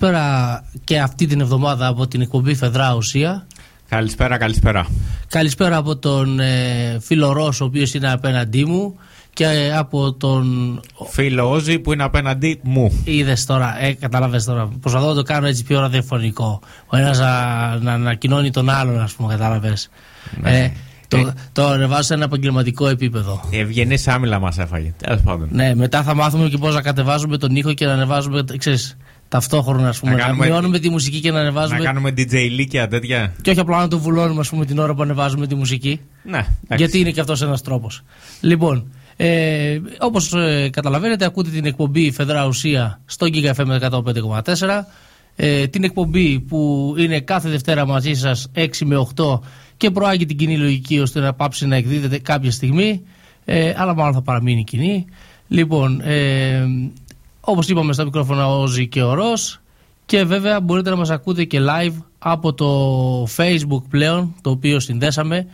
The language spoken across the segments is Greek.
Καλησπέρα και αυτή την εβδομάδα από την εκπομπή Φεδρά Ουσία. Καλησπέρα, καλησπέρα. Καλησπέρα από τον ε, φίλο Ρώσο, ο οποίος είναι απέναντί μου. Και ε, από τον. Φίλο Όζη που είναι απέναντί μου. Είδες τώρα, ε, κατάλαβε τώρα. Προσπαθώ να το κάνω έτσι πιο ραδιοφωνικό. Ο ένας να, να ανακοινώνει τον άλλον, ας πούμε, κατάλαβε. Ε, το, το ανεβάζω σε ένα επαγγελματικό επίπεδο. Η ευγενής άμυλα μας έφαγε. Τέλος πάντων. Ναι, μετά θα μάθουμε και πώς να κατεβάζουμε τον ήχο και να ανεβάζουμε. Ξέρεις, ταυτόχρονα, ας πούμε. Να Να, κάνουμε- μειώνουμε τη μουσική και να Να ανεβάζουμε. κάνουμε DJ λύκια τέτοια. Και όχι απλά να το βουλώνουμε, ας πούμε, την ώρα που ανεβάζουμε τη μουσική. Ναι, εντάξει. Γιατί είναι και αυτός ένας τρόπος. Λοιπόν, ε, όπως καταλαβαίνετε, ακούτε την εκπομπή Φεδρά Ουσία στο Giga FM 105,4. Ε, την εκπομπή που είναι κάθε Δευτέρα μαζί σας 6 με 8 και προάγει την κοινή λογική ώστε να πάψει να εκδίδεται κάποια στιγμή. Ε, αλλά μάλλον θα παραμείνει κοινή. Λοιπόν, ε, όπως είπαμε στα μικρόφωνα ο Ζη και ο Ρος. Και βέβαια μπορείτε να μας ακούτε και live από το facebook πλέον το οποίο συνδέσαμε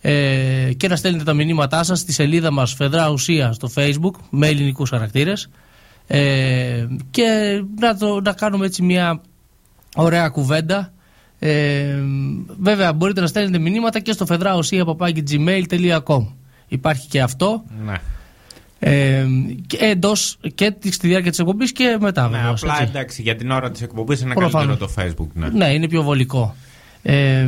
ε, και να στέλνετε τα μηνύματά σας στη σελίδα μας Φεδρά Ουσία στο facebook με ελληνικούς χαρακτήρες. Ε, και να, το, να κάνουμε έτσι μια ωραία κουβέντα. Ε, βέβαια μπορείτε να στέλνετε μηνύματα και στο φεδράουσία.gmail.com υπάρχει και αυτό. Ναι. Ε, και εντός και τη- στη διάρκεια της εκπομπής και μετά Ναι, βεβαίως, απλά έτσι. εντάξει, για την ώρα της εκπομπής είναι Προφανώς. καλύτερο το Facebook. Ναι. Ναι, είναι πιο βολικό. Ε,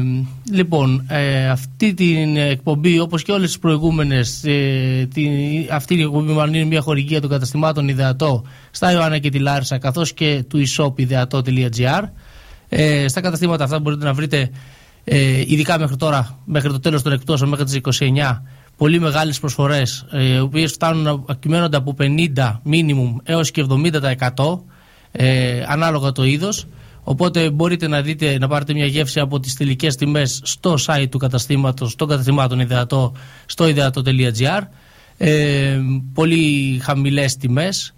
λοιπόν, ε, αυτή την εκπομπή, όπως και όλες τις προηγούμενες, ε, την, αυτή η εκπομπή μάλλον είναι μια χορηγία των καταστημάτων Ιδεατό στα Ιωάννα και τη Λάρισα, καθώς και του e-shop ιδεατό.gr. Ε, στα καταστήματα αυτά μπορείτε να βρείτε, ε, ειδικά μέχρι τώρα, μέχρι το τέλος των εκτόσεων, μέχρι τις 29, πολύ μεγάλες προσφορές, ε, οι οποίες φτάνουν να κυμαίνονται από 50 minimum έως και 70% ε, ανάλογα το είδος. Οπότε μπορείτε να δείτε, να πάρετε μια γεύση από τις τελικές τιμές στο site του καταστήματος, των καταστημάτων Ιδεατό, στο ιδεατό.gr. Ε, πολύ χαμηλές τιμές,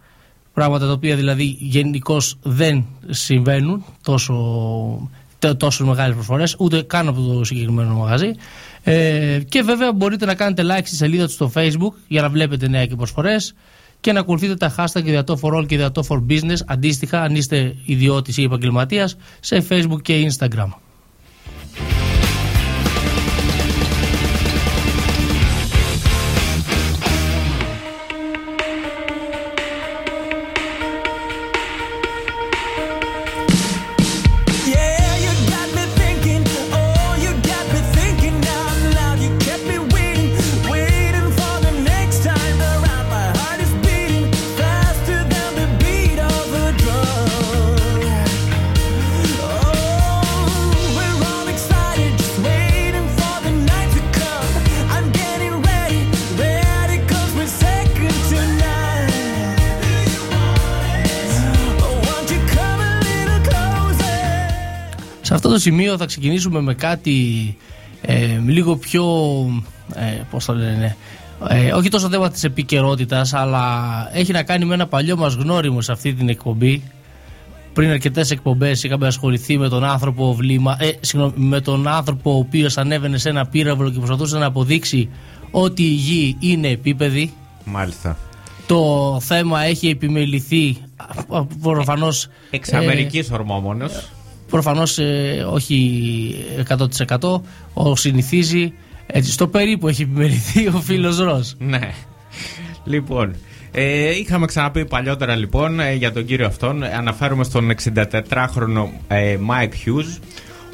πράγματα τα οποία δηλαδή γενικώς δεν συμβαίνουν τόσο, τε- τόσο μεγάλες προσφορές, ούτε καν από το συγκεκριμένο μαγαζί. Ε, και βέβαια μπορείτε να κάνετε like στη σελίδα του στο facebook για να βλέπετε νέα και προσφορές και να ακολουθείτε τα hashtag Ιδεατό for All και Ιδεατό for Business αντίστοιχα αν είστε ιδιώτης ή επαγγελματίας σε facebook και instagram. Αυτό το σημείο θα ξεκινήσουμε με κάτι ε, λίγο πιο, ε, πώς το λένε, Ε, όχι τόσο θέμα της επικαιρότητας, αλλά έχει να κάνει με ένα παλιό μας γνώριμο σε αυτή την εκπομπή. Πριν αρκετές εκπομπές είχαμε ασχοληθεί με τον άνθρωπο βλήμα, ε, συγγνώμη, με τον άνθρωπο ο οποίος ανέβαινε σε ένα πύραυλο και προσπαθούσε να αποδείξει ότι η γη είναι επίπεδη. Μάλιστα. Το θέμα έχει επιμεληθεί προφανώς. Εξ Αμερικής ορμόμονος. Προφανώς όχι 100% ο συνηθίζει. Έτσι, στο περίπου έχει επιμεληθεί ο φίλος Ρος. Ναι. Λοιπόν, ε, είχαμε ξαναπεί παλιότερα λοιπόν ε, για τον κύριο αυτόν. Ε, Αναφέρομαι στον 64χρονο ε, Mike Hughes.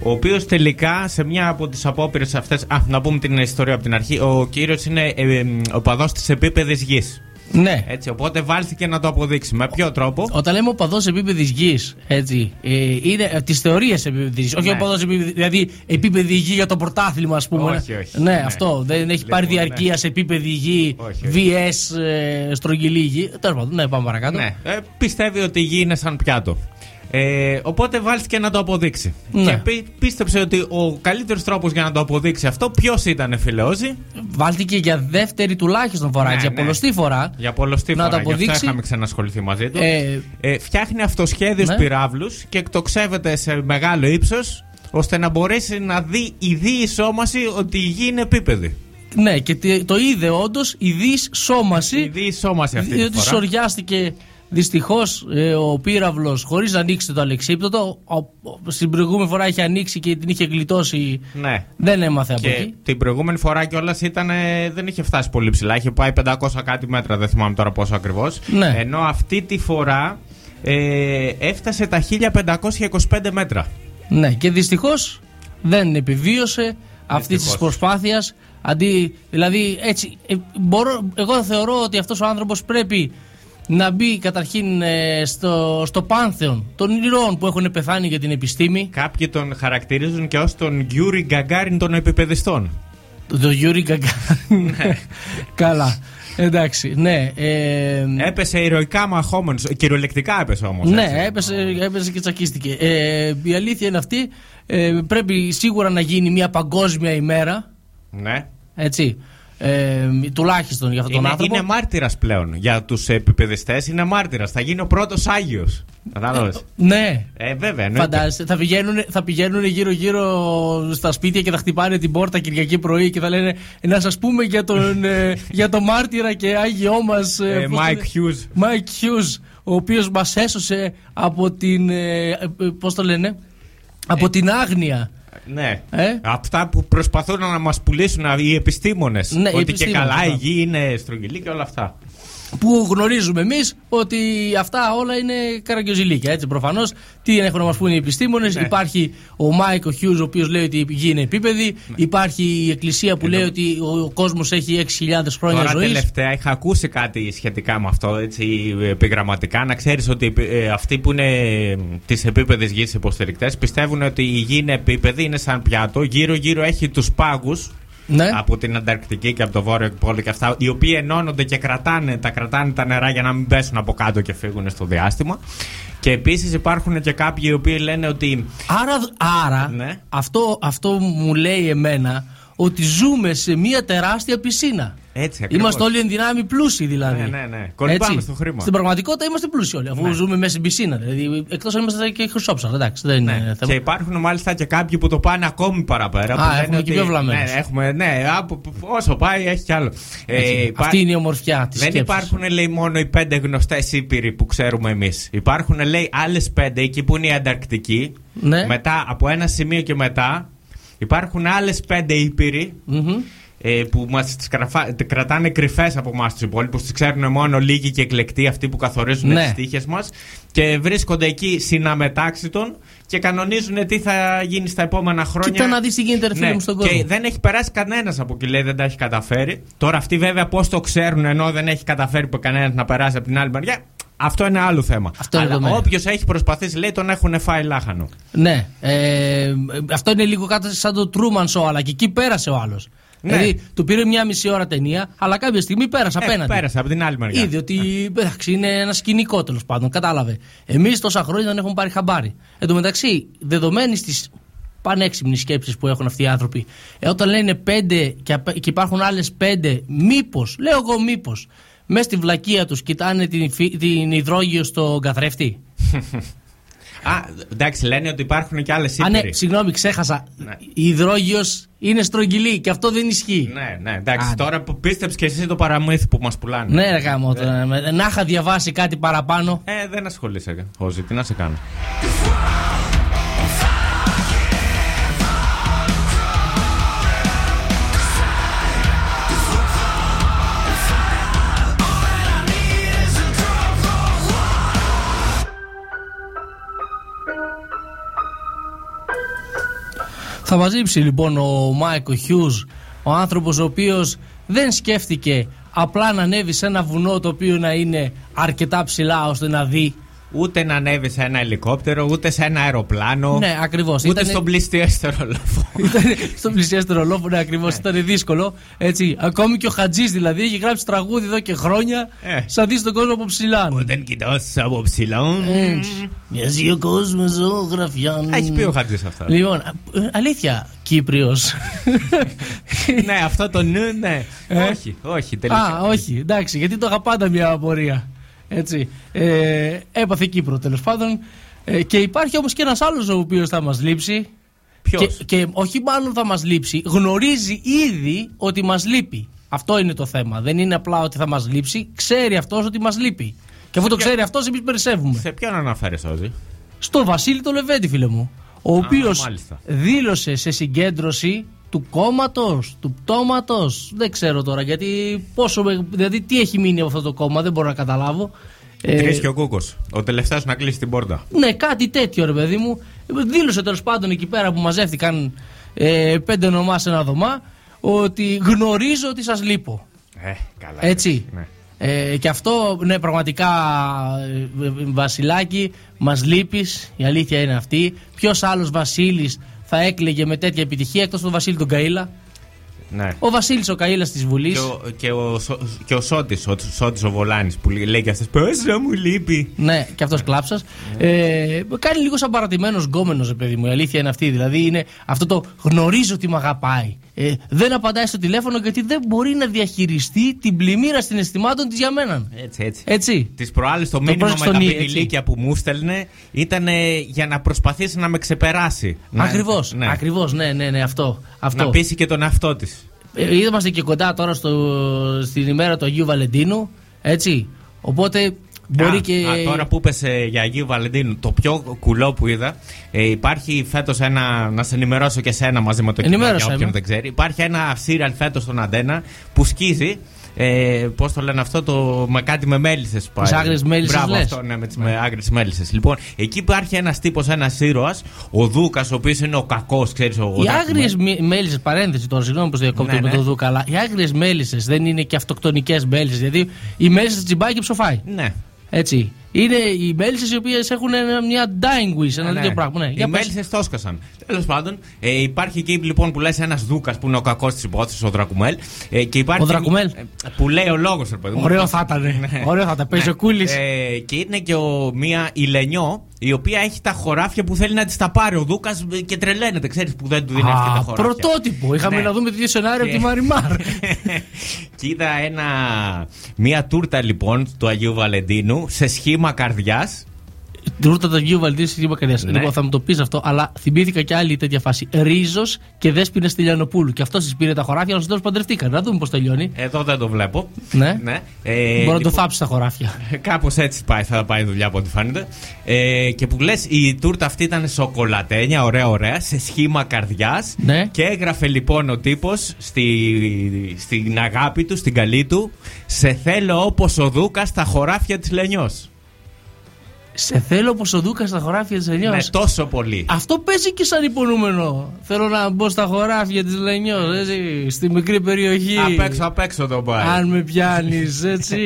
Ο οποίος τελικά σε μια από τις απόπειρες αυτές Α, να πούμε την ιστορία από την αρχή. Ο κύριος είναι ε, ε, ο παδός της επίπεδης γης. Ναι. Έτσι, οπότε βάλθηκε να το αποδείξει. Με ποιο τρόπο; Όταν λέμε οπαδό επίπεδης γης, έτσι, ε, είναι τη θεωρία επίπεδης γης. Όχι Ναι. οπαδό επίπεδης, δηλαδή επίπεδη γη για το πρωτάθλημα, ας πούμε. Όχι, όχι. Ναι, Ναι. αυτό. Δεν έχει πάρει Λοιπόν, διαρκεία ναι. σε επίπεδη γη, Όχι, όχι. VS, ε, στρογγυλή γη. Τέλος πάντων, ναι, πάμε παρακάτω. Ναι, ε, πιστεύει ότι η γη είναι σαν πιάτο. Ε, οπότε βάλθηκε να το αποδείξει. Ναι. Και πί- πίστεψε ότι ο καλύτερος τρόπος για να το αποδείξει αυτό, ποιος ήταν, Φιλόζη. Βάλτηκε για δεύτερη τουλάχιστον φορά, Ναι, έτσι, για ναι. πολλωστή φορά. Για πολλωστή Να φορά. το Γι' αυτό αποδείξει. είχαμε ξανασχοληθεί μαζί του. Ε, Ε, φτιάχνει αυτοσχέδιους ναι. πυράβλους και εκτοξεύεται σε μεγάλο ύψος ώστε να μπορέσει να δει η διεισόμαση ότι η γη είναι επίπεδη. Ναι, και τι- το είδε όντως η δι σώμαση. Η διεισόμαση αυτή τη Διότι φορά. σοριάστηκε δυστυχώς ο πύραυλος χωρίς να ανοίξει το αλεξίπτωτο. Ο- ο- Στην προηγούμενη φορά είχε ανοίξει και την είχε γλιτώσει. Ναι. Δεν έμαθε από Και εκεί. την προηγούμενη φορά κιόλας ήταν. ε, δεν είχε φτάσει πολύ ψηλά. Είχε πάει 500 κάτι μέτρα, δεν θυμάμαι τώρα πόσο ακριβώς. Ναι. Ενώ αυτή τη φορά ε, έφτασε τα 1525 μέτρα. Ναι, και δυστυχώς δεν επιβίωσε αυτής της Δυστυχώς. προσπάθειας. Αντί, δηλαδή, έτσι, ε, μπορώ, εγώ θεωρώ ότι αυτός ο άνθρωπος πρέπει να μπει καταρχήν ε, στο, στο πάνθεον των ηρώων που έχουν πεθάνει για την επιστήμη. Κάποιοι τον χαρακτηρίζουν και ως τον Γιούρι Γκαγκάριν των επιπεδιστών. Το Γιούρι Γκαγκάριν. Καλά. Εντάξει, ναι. Ε, Έπεσε ηρωικά μαχόμενος. Κυριολεκτικά έπεσε όμως. ναι, έπεσε, έπεσε και τσακίστηκε. Ε, η αλήθεια είναι αυτή. Ε, πρέπει σίγουρα να γίνει μια παγκόσμια ημέρα. Ναι. Έτσι. Ε, τουλάχιστον για αυτόν τον Είναι, άνθρωπο. είναι μάρτυρας πλέον για τους επιπεδιστές. Είναι μάρτυρας. Θα γίνει ο πρώτος Άγιος. Κατάλαβες; Ναι. Ε, βέβαια. εννοείται. Φαντάζεστε, θα πηγαίνουν, θα πηγαίνουν γύρω-γύρω στα σπίτια και θα χτυπάνε την πόρτα Κυριακή πρωί και θα λένε να σας πούμε για τον, ε, για τον μάρτυρα και άγιό μας Ε, ε, πώς Mike το λένε, Hughes. Mike Hughes, ο οποίος μας έσωσε από την, ε, ε, πώς το λένε, από την άγνοια. Ναι. Ε; Αυτά που προσπαθούν να μας πουλήσουν οι επιστήμονες. Ναι, οι ότι και επιστήμονες, καλά η αυτά. γη είναι στρογγυλή και όλα αυτά. Που γνωρίζουμε εμείς ότι αυτά όλα είναι καραγκιοζιλίκια. Έτσι, προφανώς. Τι έχουν να μας πούνε οι επιστήμονες. Ναι. Υπάρχει ο Mike ο Hughes, ο οποίος λέει ότι η γη είναι επίπεδη. Ναι. Υπάρχει η Εκκλησία που λέει ότι ο, ο κόσμος έχει 6.000 χρόνια Τώρα ζωής. τελευταία είχα ακούσει κάτι σχετικά με αυτό, έτσι επιγραμματικά. Να ξέρεις ότι ε, αυτοί που είναι της επίπεδης γης υποστηρικτές πιστεύουν ότι η γη είναι επίπεδη, είναι σαν πιάτο. Γύρω-γύρω έχει τους πάγους Ναι. από την Ανταρκτική και από το Βόρειο Πόλο και αυτά, οι οποίοι ενώνονται και κρατάνε τα, κρατάνε τα νερά για να μην πέσουν από κάτω και φύγουν στο διάστημα. Και επίσης υπάρχουν και κάποιοι οι οποίοι λένε ότι. Άρα, άρα Ναι. αυτό, αυτό μου λέει εμένα ότι ζούμε σε μια τεράστια πισίνα. Έτσι, ακριβώς. Είμαστε όλοι εν δυνάμει πλούσιοι δηλαδή. Ναι, ναι, ναι. Κολυμπάμε Έτσι. στο χρήμα. Στην πραγματικότητα είμαστε πλούσιοι όλοι, αφού Ναι. ζούμε μέσα στην πισίνα. Δηλαδή, εκτός αν είμαστε και χρυσόψαρα. Εντάξει, δεν είναι Ναι. θέμα. Και υπάρχουν μάλιστα και κάποιοι που το πάνε ακόμη παραπέρα. Α, που λένε έχουμε και ότι- πιο βλαμμένους. Ναι, έχουμε, ναι από, όσο πάει έχει κι άλλο. Ε, Έτσι. υπά- Αυτή είναι η ομορφιά της Δεν υπάρχουν λέει μόνο οι πέντε γνωστές ήπειροι που ξέρουμε εμείς. Υπάρχουν λέει άλλες πέντε εκεί που είναι η Ανταρκτική. Ναι. Μετά από ένα σημείο και μετά υπάρχουν άλλες πέντε ήπειροι ε, που μας κρατάνε κρυφές από εμάς τους υπόλοιπους. Τις ξέρουν μόνο λίγοι και εκλεκτοί αυτοί που καθορίζουν Ναι. τις τι τύχε μας. Και βρίσκονται εκεί συναμετάξι των και κανονίζουν τι θα γίνει στα επόμενα χρόνια. Κοίτα να δεις τι γίνεται, ρε φίλε Ναι, μου, στον κόσμο. Και δεν έχει περάσει κανένας από εκεί, λέει, δεν τα έχει καταφέρει. Τώρα αυτοί βέβαια πώς το ξέρουν ενώ δεν έχει καταφέρει κανένας να περάσει από την άλλη μεριά. Αυτό είναι άλλο θέμα. Αυτό είναι Αλλά δεδομένο. όποιος έχει προσπαθήσει, λέει, τον έχουν φάει λάχανο. Ναι. Ε, αυτό είναι λίγο κάτι σαν το Truman Show, αλλά και εκεί πέρασε ο άλλος. Ναι. Δηλαδή, του πήρε μια μισή ώρα ταινία, αλλά κάποια στιγμή πέρασε Ε, απέναντι. πέρασε από την άλλη μεριά. Είδε ότι εντάξει, είναι ένα σκηνικό τέλος πάντων, κατάλαβε. Εμείς τόσα χρόνια δεν έχουμε πάρει χαμπάρι. Εν τω μεταξύ, δεδομένης της πανέξυπνης σκέψης που έχουν αυτοί οι άνθρωποι. Ε, όταν λένε πέντε και, απ- και υπάρχουν άλλες πέντε, μήπως, λέω εγώ μήπως, μέσα στη βλακεία τους κοιτάνε την, υφή- την υδρόγειο στο καθρέφτη. Α, εντάξει, λένε ότι υπάρχουν και άλλες Α, ναι, ύπηροι. συγγνώμη, ξέχασα. Ναι. Η υδρόγειος είναι στρογγυλή και αυτό δεν ισχύει. Ναι, ναι, εντάξει. Άντε. Τώρα που πίστεψε και εσύ το παραμύθι που μας πουλάνε. Ναι, ρε γάμο, τώρα, με- να είχα διαβάσει κάτι παραπάνω. Ε, δεν ασχολείσαι, Χώζη, τι να σε κάνω. Θα μας λείψει λοιπόν ο Μάικο Χιούς, ο άνθρωπος ο οποίος δεν σκέφτηκε απλά να ανέβει σε ένα βουνό το οποίο να είναι αρκετά ψηλά ώστε να δει. Ούτε να ανέβει σε ένα ελικόπτερο, ούτε σε ένα αεροπλάνο. Ναι, ακριβώς. Ούτε Ήτανε- στον πληστιέστερο λόφο. Ήταν στον πλησιέστερο λόφο, ναι, ακριβώς. Ήταν δύσκολο. Έτσι. Ακόμη και ο Χατζής δηλαδή έχει γράψει τραγούδι εδώ και χρόνια. Ε. Σαν δεις τον κόσμο από ψηλά. Όταν κοιτάς από ψηλά. Έτσι. Μοιάζει ο κόσμος ζωγραφιά. Έχει πει ο Χατζής αυτά. Λοιπόν, α- ε, αλήθεια, Κύπριος. ναι, αυτό το νου, ναι. Ε. Όχι, όχι, τελικά. Α, όχι, εντάξει, γιατί το είχα πάντα μια απορία. Έτσι. Ε, έπαθε Κύπρο τέλος πάντων. Ε, και υπάρχει όμως και ένας άλλος ο οποίος θα μας λείψει. Ποιος; Και, και όχι μάλλον θα μας λείψει, γνωρίζει ήδη ότι μας λείπει. Αυτό είναι το θέμα. Δεν είναι απλά ότι θα μας λείψει, ξέρει αυτός ότι μας λείπει. Και αφού το ποια- ξέρει αυτός, εμείς περισσεύουμε. Σε ποιον αναφέρει, Όζη. Στο Βασίλη το Λεβέντη, φίλε μου. Ο οποίος μάλιστα. δήλωσε σε συγκέντρωση του κόμματος, του πτώματος. Δεν ξέρω τώρα γιατί. Πόσο, με- δηλαδή, τι έχει μείνει από αυτό το κόμμα, δεν μπορώ να καταλάβω. Ε, Τρεις και ο Κούκος. Ο τελευταίος να κλείσει την πόρτα. ναι, κάτι τέτοιο ρε παιδί μου. Δήλωσε τέλος πάντων εκεί πέρα που μαζεύτηκαν ε, πέντε ονομά σε ένα δωμά ότι γνωρίζω ότι σας λείπω. Ε, καλά. Έτσι. Ναι. Ε, και αυτό, ναι, πραγματικά, ε, ε, Βασιλάκη, μας λείπεις, η αλήθεια είναι αυτή. Ποιος άλλος Βασίλης θα έκλαιγε με τέτοια επιτυχία εκτός του Βασίλη τον Καΐλα. Ναι. Ο Βασίλης ο Καΐλας της Βουλής. Και ο, και ο, Σο- και ο Σώτης, ο Σώτης ο Βολάνης που λέει και αυτές Πόσο μου λείπει Ναι, και αυτός κλάψας. Ε, κάνει λίγο σαν παρατημένος γκόμενος, παιδί μου. Η αλήθεια είναι αυτή. Δηλαδή είναι αυτό το γνωρίζω ότι με αγαπάει. Ε, δεν απαντάει στο τηλέφωνο γιατί δεν μπορεί να διαχειριστεί την πλημμύρα συναισθημάτων της για μένα. Έτσι έτσι Έτσι. Τις προάλλες το μήνυμα πρόσεξε με τα τον Νί, πινιλίκια που μου στέλνε ήταν ε, για να προσπαθήσει να με ξεπεράσει. Να- Ακριβώς. ναι. Ακριβώς, ναι, ναι, ναι, αυτό. αυτό. Να πείσει και τον εαυτό της. Ε, Είμαστε και κοντά τώρα στο, στην ημέρα του Αγίου Βαλεντίνου. Έτσι. Οπότε μπορεί Α, και. α, τώρα που είπες ε, για Αγίου Βαλεντίνου, το πιο κουλό που είδα, ε, υπάρχει φέτος ένα. Να σε ενημερώσω και σένα μαζί με το κοινό Ενημέρωσέ για όποιον με. δεν ξέρει. Υπάρχει ένα σύριαλ φέτος στον Αντένα που σκίζει. Ε, Πώς το λένε αυτό, το, με κάτι με μέλισσες που Τις πάει. άγριες μέλισσες Μπράβο, λες. αυτό, ναι, με τις άγριες μέλισσες. Λοιπόν, εκεί υπάρχει ένας τύπος, ένας ήρωας, ο Δούκας, ο οποίος είναι ο κακός, ξέρεις. Ο Οι ο άγριες μέλισσες, παρένθεση τώρα, συγγνώμη που διακόπτω Ναι, με ναι. το Δούκα, αλλά οι άγριες μέλισσες δεν είναι και αυτοκτονικές μέλισσες. Δηλαδή οι μέλισσε τσιμπάει και ψοφάει. Ναι. Έτσι. Είναι οι μέλισσες οι οποίες έχουν ένα- μια dying wish, ένα Ναι, τέτοιο ναι. πράγμα. Ναι. Οι Για πες. μέλισσες το έσκασαν. Τέλος πάντων, ε, υπάρχει εκεί λοιπόν που λες ένας Δούκας που είναι ο κακός της υπόθεσης, ο Δρακουμέλ. Ε, και υπάρχει, Ο Δρακουμέλ; ε, που λέει ο λόγος, ρε παιδί μου. Ωραίο θα ήταν. Ναι. Ωραίο θα ήταν. Παίζει ο Κούλης. Ε, και είναι και ο, μια Ηλενιό η οποία έχει τα χωράφια που θέλει να της τα πάρει ο Δούκας και τρελαίνεται, ξέρεις που δεν του δίνει αυτή τα Α, χωράφια. πρωτότυπο. Είχαμε Ναι. να δούμε δύο σενάρια από Και- τη Μαριμάρ. και είδα ένα, μια τούρτα λοιπόν του Αγίου Βαλεντίνου σε σχήμα καρδιά. Τούρτα του Αγίου Βαλτίνου στη Μακαρία. Ναι. Λοιπόν, θα μου το πεις αυτό, αλλά θυμήθηκα και άλλη τέτοια φάση. Ρίζος και δέσπινε Τηλιανοπούλου. Και αυτός τη πήρε τα χωράφια, αλλά στο τέλο παντρευτήκαν. Να δούμε πώς τελειώνει. Εδώ δεν το βλέπω. Ναι. ναι. Ε, Μπορεί να το λοιπόν, θάψει τα χωράφια. Κάπως έτσι πάει, θα πάει η δουλειά από ό,τι φαίνεται. Ε, και που λες, η τούρτα αυτή ήταν σοκολατένια, ωραία, ωραία, σε σχήμα καρδιάς. Ναι. Και έγραφε λοιπόν ο τύπος στη, στην αγάπη του, στην καλή του, Σε θέλω όπως ο Δούκας στα χωράφια της Λενιός. Σε θέλω όπω ο Δούκα στα χωράφια τη Ελιό. Ναι, τόσο πολύ. Αυτό παίζει και σαν υπονοούμενο. Θέλω να μπω στα χωράφια τη Λενιό, έτσι, στη μικρή περιοχή. Απ' έξω, απ' έξω το πάει. Αν με πιάνει, έτσι.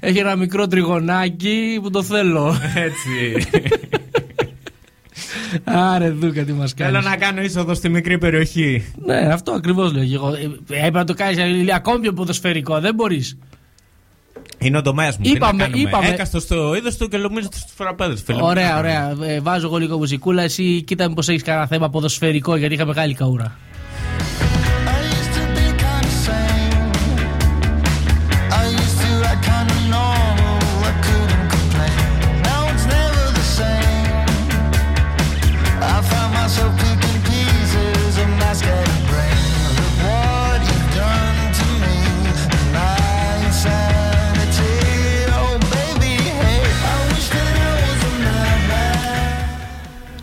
Έχει ένα μικρό τριγωνάκι που το θέλω. Έτσι. Άρε, Δούκα, τι μα κάνει. Θέλω να κάνω είσοδο στη μικρή περιοχή. Ναι, αυτό ακριβώ λέω και εγώ. Ε, Έπρεπε να το κάνει ακόμη πιο ποδοσφαιρικό. Δεν μπορεί. Είναι ο τομέας μου. Είπαμε- τι να κάνουμε. είπαμε- Έκαστος στο είδο του και νομίζω στου φραπέδε. Ωραία, ωραία. Ε, βάζω εγώ λίγο μουσικούλα. Εσύ κοίτα μήπως έχεις κανένα θέμα ποδοσφαιρικό, γιατί είχα μεγάλη καούρα.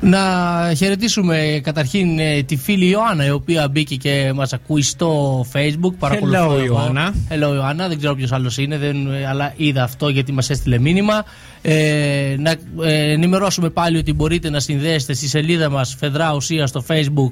Να χαιρετήσουμε καταρχήν ε, τη φίλη Ιωάννα, η οποία μπήκε και μας ακούει στο Facebook. Παρακολουθώ Hello, εγώ. Ιωάννα. Hello, Ιωάννα. Δεν ξέρω ποιος άλλος είναι, δεν, ε, αλλά είδα αυτό γιατί μας έστειλε μήνυμα. Ε, να ε, ενημερώσουμε πάλι ότι μπορείτε να συνδέσετε στη σελίδα μας Φεδρά Ουσία στο Facebook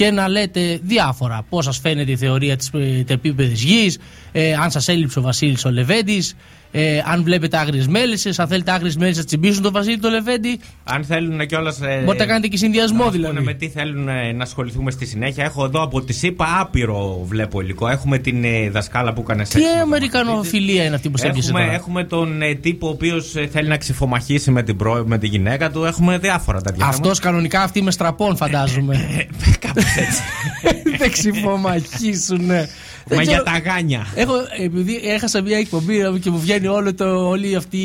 και να λέτε διάφορα. Πώς σας φαίνεται η θεωρία της επίπεδης γης, ε, αν σας έλειψε ο Βασίλης ο Λεβέντης, ε, αν βλέπετε άγριες μέλισσες, αν θέλετε άγριες μέλισσες να τσιμπήσουν τον Βασίλη το Λεβέντη. Αν θέλουν κιόλας. Ε, Μπορείτε να κάνετε και συνδυασμό να δηλαδή. με τι θέλουν ε, να ασχοληθούμε στη συνέχεια. Έχω εδώ από τη ΣΥΠΑ άπειρο βλέπω υλικό. Έχουμε την ε, δασκάλα που έκανε Τι σεξ με τον αμερικανοφιλία είναι αυτή που σε έπιασε Έχουμε, τώρα; έχουμε τον ε, τύπο ο οποίος θέλει να ξυφομαχήσει με την, προ, με τη γυναίκα του. Έχουμε διάφορα τέτοια. Αυτός κανονικά αυτή με στραπών φαντάζομαι. Κάπω έτσι. Δεν ξυφομαχήσουνε. Δεν Μα για ξέρω. τα γάνια. Έχω, επειδή έχασα μια εκπομπή και μου βγαίνει όλο το, όλη αυτή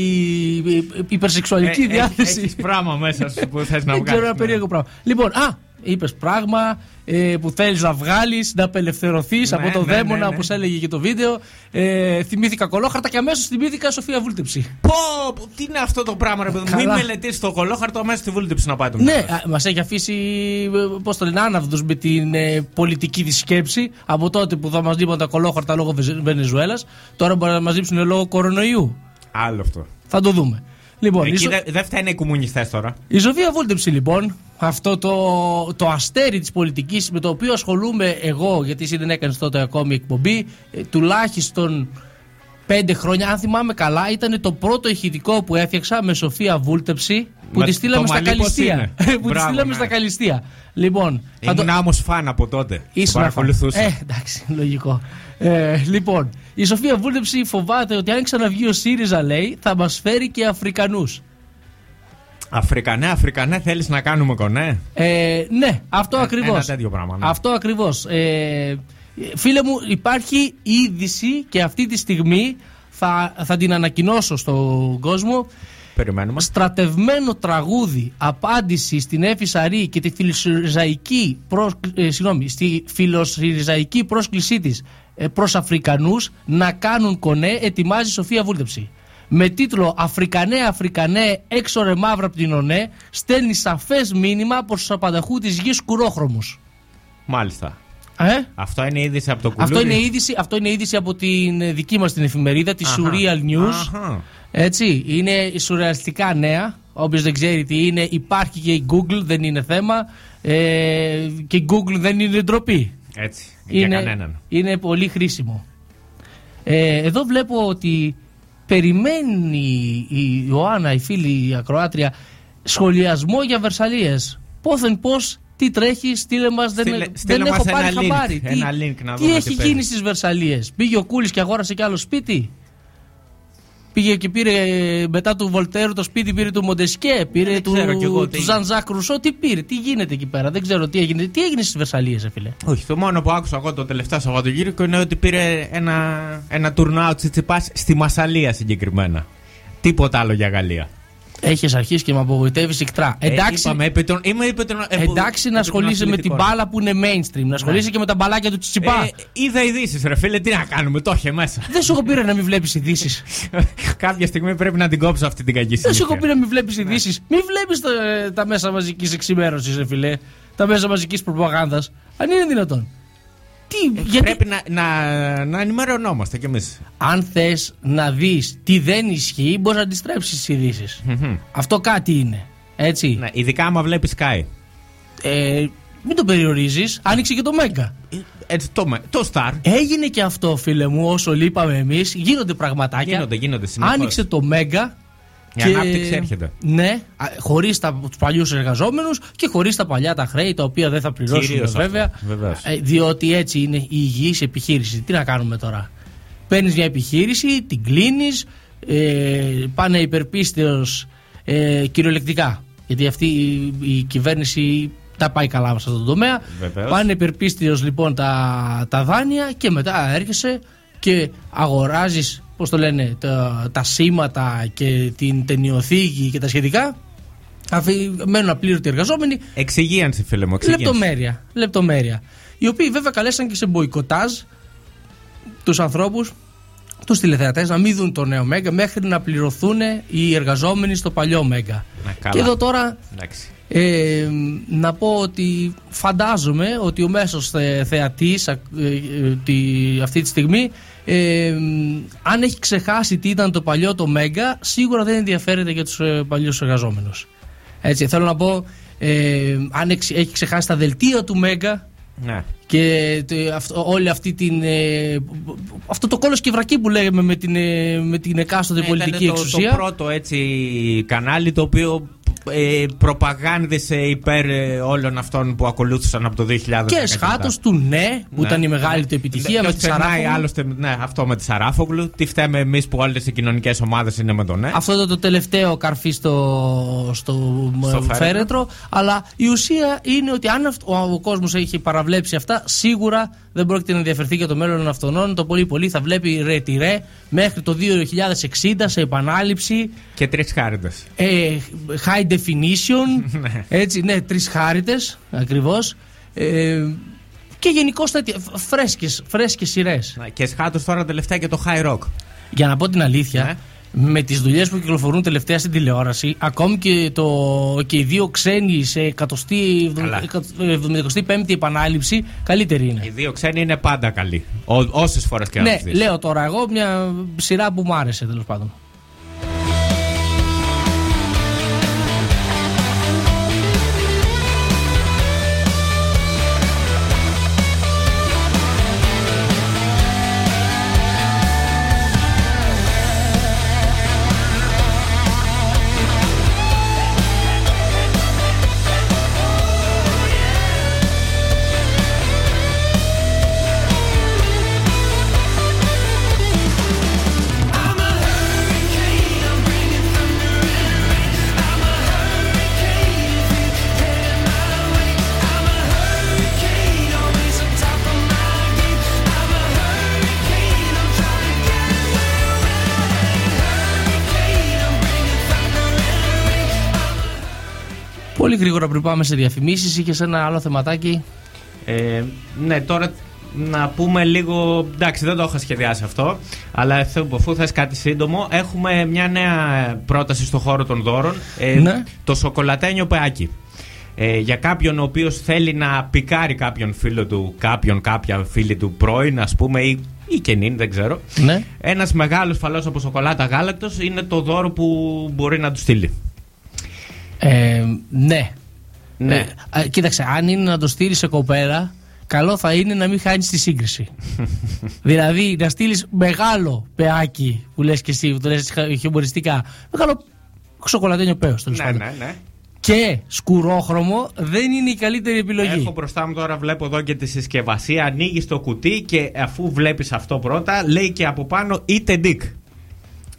η υπερσεξουαλική Ε, διάθεση. Έχεις πράγμα μέσα σου που θες να Δεν ξέρω βγάλει. ένα περίεργο πράγμα. Λοιπόν, α, είπες πράγμα ε, που θέλεις να βγάλεις, να απελευθερωθείς Ναι, από το ναι, δαίμονα, ναι, ναι. όπως έλεγε και το βίντεο. Ε, θυμήθηκα κολόχαρτα και αμέσως θυμήθηκα Σοφία Βούλτεψη. Πω, πω, τι είναι αυτό το πράγμα, ρε παιδί μου; Μην Καλά. μελετήσεις το κολόχαρτο αμέσως στη βούλτεψη να πάει το Ναι, μυαλό. μας έχει αφήσει, πώς το λένε, άναυδος με την ε, πολιτική της σκέψη από τότε που θα μας λείπουν τα κολόχαρτα λόγω Βεζε- Βενεζουέλας Τώρα μπορεί να μας λείψουν λόγω κορονοϊού. Άλλο αυτό. Θα το δούμε. Λοιπόν, η, Εκεί Σο- δεν δε φταίνουν οι κομμουνιστές τώρα. η Σοφία Βούλτεψη λοιπόν, αυτό το, το αστέρι της πολιτικής με το οποίο ασχολούμαι εγώ, γιατί εσύ δεν έκανες τότε ακόμη εκπομπή, ε, τουλάχιστον πέντε χρόνια, αν θυμάμαι καλά, ήταν το πρώτο ηχητικό που έφτιαξα με Σοφία Βούλτεψη που Με τη το στείλαμε στα μαλλί πώς καλυστία. είναι; που τη Μπράβο, στείλαμε ναι. στα καλυστία. Λοιπόν, θα το- Ήμουν όμω φαν από τότε. Ήσουν Παρακολουθούσα. Ε, εντάξει, λογικό. Ε, λοιπόν, η Σοφία Βούλτεψη φοβάται ότι αν ξαναβγεί ο ΣΥΡΙΖΑ, λέει, θα μας φέρει και Αφρικανούς. Αφρικανέ, Αφρικανέ, θέλεις να κάνουμε κονέ; Ε, ναι, αυτό Ε, ακριβώς. ένα τέτοιο πράγμα, ναι. Αυτό ακριβώς. Ε, φίλε μου, υπάρχει είδηση και αυτή τη στιγμή θα, θα την ανακοινώσω στον κόσμο. Περιμένουμε. Στρατευμένο τραγούδι απάντηση στην Έφη Σαρή και τη φιλοσυριζαϊκή, προς, ε, συγγνώμη, στη φιλοσυριζαϊκή πρόσκλησή της ε, προς Αφρικανούς να κάνουν κονέ ετοιμάζει η Σοφία Βούλτεψη. Με τίτλο Αφρικανέ, Αφρικανέ, έξω ρε μαύρα από την ΟΝΕ, στέλνει σαφές μήνυμα προς τους απανταχού της γης κουρόχρωμους. Μάλιστα. Ε; Αυτό είναι είδηση από το κουλούρι; Αυτό είναι, είδηση, αυτό είναι είδηση από την ε, δική μας την εφημερίδα, τη Αχα. Surreal News. Αχα. Έτσι, είναι σουρεαλιστικά νέα. Όποιος δεν ξέρει τι είναι, υπάρχει και η Google, δεν είναι θέμα. Ε, και η Google δεν είναι ντροπή. Έτσι. Για Είναι, κανέναν. είναι πολύ χρήσιμο. Ε, εδώ βλέπω ότι περιμένει η Ιωάννα, η φίλη η ακροάτρια, σχολιασμό για Βερσαλίες. Πόθεν πώς, τι τρέχει, στείλε μας, δεν, Στείλε- δεν στείλε έχω μας πάρει ένα link, χαμπάρι. Τι, ένα link να τι δούμε έχει τι παίζει. γίνει στις Βερσαλίες. Πήγε ο Κούλης και αγόρασε κι άλλο σπίτι. Πήγε και πήρε ε, μετά του Βολτέρου το σπίτι, πήρε του Μοντεσκέ, πήρε Δεν του, ξέρω κι εγώ τι του Ζαν Ζακ Ρουσό. Τι πήρε, τι γίνεται εκεί πέρα. Δεν ξέρω τι έγινε. Τι έγινε στις Βερσαλίες, ε, φίλε; Όχι, το μόνο που άκουσα εγώ το τελευταίο Σαββατοκύριακο είναι ότι πήρε ένα, ένα τουρνουά ο Τσιτσιπάς στη Μασαλία συγκεκριμένα. Τίποτα άλλο για Γαλλία. Έχεις αρχίσει και με απογοητεύεις ικτρά. Ε, Εντάξει, είπαμε, επί των- είμαι επί των- ε, εντάξει να ασχολείσαι με την αθλητικών. μπάλα που είναι mainstream. Να ασχολείσαι και με τα μπαλάκια του Τσιτσιπά. Ε, είδα ειδήσεις, ρε φίλε, τι να κάνουμε, το είχε μέσα. Δεν σου έχω πει ρε, να μην βλέπεις ειδήσεις. Κάποια στιγμή πρέπει να την κόψω αυτή την κακή Δεν σου συνήθεια. έχω πει να μην βλέπεις ειδήσεις. Μην βλέπεις τα, τα μέσα μαζικής εξημέρωσης, ρε φιλέ. Τα μέσα μαζικής προπαγάνδας. Αν είναι δυνατόν. Τι, γιατί Πρέπει να, να, να ενημερωνόμαστε κι εμείς. αν θες να δεις τι δεν ισχύει, μπορείς να αντιστρέψεις τις ειδήσεις. Αυτό κάτι είναι. Έτσι. Ναι, ειδικά άμα βλέπεις Sky. Ε, μην το περιορίζεις. Άνοιξε και το Μέγκα. Ε, Έτσι, το, με- το Star. Έγινε και αυτό, φίλε μου, όσο λείπαμε εμείς. Γίνονται πραγματάκια. Γίνονται, γίνονται συνεχώς. Άνοιξε το Μέγκα. Η ανάπτυξη έρχεται. Ναι, χωρίς τους παλιούς εργαζόμενους και χωρίς τα παλιά τα χρέη τα οποία δεν θα πληρώσουν Κυρίως αυτό, βέβαια. βεβαίως. Ε, διότι έτσι είναι η υγιής επιχείρηση. Τι να κάνουμε τώρα; Παίρνεις μια επιχείρηση, την κλείνεις, ε, πάνε υπερπίστεως ε, κυριολεκτικά. Γιατί αυτή η, η κυβέρνηση τα πάει καλά σε αυτό το τομέα. Βεβαίως. Πάνε υπερπίστεως λοιπόν τα, τα δάνεια και μετά έρχεσαι και αγοράζεις, πώς το λένε, τα, τα σήματα και την ταινιοθήκη και τα σχετικά. Αφή, μένουν απλήρωτοι εργαζόμενοι Εξυγίανση, φίλε μου. Εξυγίανση. Λεπτομέρεια, λεπτομέρεια. Οι οποίοι βέβαια καλέσαν και σε μποϊκοτάζ τους ανθρώπους, τους τηλεθεατές, να μην δουν το νέο Μέγκα μέχρι να πληρωθούν οι εργαζόμενοι στο παλιό Μέγκα. Να, καλά. Και εδώ τώρα Εντάξει. ε, να πω ότι φαντάζομαι ότι ο μέσος θε, θεατής α- ε, ε, τη- αυτή τη στιγμή ε, αν έχει ξεχάσει τι ήταν το παλιό το Μέγκα σίγουρα δεν ενδιαφέρεται για τους ε, παλιούς εργαζόμενους. Έτσι, θέλω να πω ε, αν εξ- έχει ξεχάσει τα δελτία του Μέγκα Ναι. και τε- αυτό- όλη αυτή την. ε, αυτό το κόλλο σκευρακί που λέγαμε με την, ε, με την εκάστοτε Ναι, πολιτική ήταν το, εξουσία. Το πρώτο έτσι κανάλι το οποίο ε, προπαγάνδισε υπέρ ε, όλων αυτών που ακολούθησαν από το 2000. και σχάτω του ναι, που ήταν η μεγάλη του επιτυχία με τη Σαράφογλου. Άλλωστε, ναι, αυτό με τη Σαράφογλου. Τι φταίμε εμείς που όλες οι κοινωνικές ομάδες είναι με τον ναι. Αυτό ήταν το τελευταίο καρφί στο, στο, Στο φέρετρο. φέρετρο. Αλλά η ουσία είναι ότι αν αυτ- ο, ο κόσμος έχει παραβλέψει αυτά, σίγουρα δεν πρόκειται να ενδιαφερθεί για το μέλλον αυτών. Το πολύ πολύ θα βλέπει ρε τη ρε μέχρι το 2060 σε επανάληψη. Και τρεις χάρτε. Ε, high definition. Ναι. έτσι, ναι, τρεις χάριτες ακριβώς. Ε, και γενικώ φρέσκες, φρέσκες σειρές. Και σχάτω τώρα τελευταία και το high rock. Για να πω την αλήθεια, Ναι. Με τις δουλειές που κυκλοφορούν τελευταία στην τηλεόραση, ακόμη και, το, και οι δύο ξένοι σε εκατοστή, Καλά. 75η επανάληψη, καλύτερη είναι. Οι δύο ξένοι είναι πάντα καλοί. Όσες φορές και να Ναι, τους δεις. λέω τώρα εγώ μια σειρά που μου άρεσε τέλος πάντων. Γρήγορα πριν πάμε σε διαφημίσεις, είχε ένα άλλο θεματάκι. Ε, ναι, τώρα να πούμε λίγο. Εντάξει, δεν το είχα σχεδιάσει αυτό. Αλλά θε- αφού θες κάτι σύντομο, έχουμε μια νέα πρόταση στο χώρο των δώρων. Ε, Ναι. Το σοκολατένιο πεάκι. Ε, για κάποιον ο οποίος θέλει να πικάρει κάποιον φίλο του, κάποιον, κάποια φίλη του πρώην, ας πούμε, ή, ή καινήν, δεν ξέρω. Ναι. Ένας μεγάλος φαλός από σοκολάτα γάλακτος είναι το δώρο που μπορεί να του στείλει. Ε, ναι. Ναι. Ε, α, κοίταξε, αν είναι να το στείλεις σε κοπέρα, καλό θα είναι να μην χάνεις τη σύγκριση. δηλαδή να στείλεις μεγάλο πεάκι που λες και εσύ, που το λες χιουμοριστικά. Μεγάλο σοκολατένιο πέος τέλος ναι, πάντων. ναι, ναι. Και σκουρόχρωμο δεν είναι η καλύτερη επιλογή. Έχω μπροστά μου τώρα, βλέπω εδώ και τη συσκευασία. Ανοίγεις το κουτί και αφού βλέπεις αυτό πρώτα, λέει και από πάνω είτε Dick.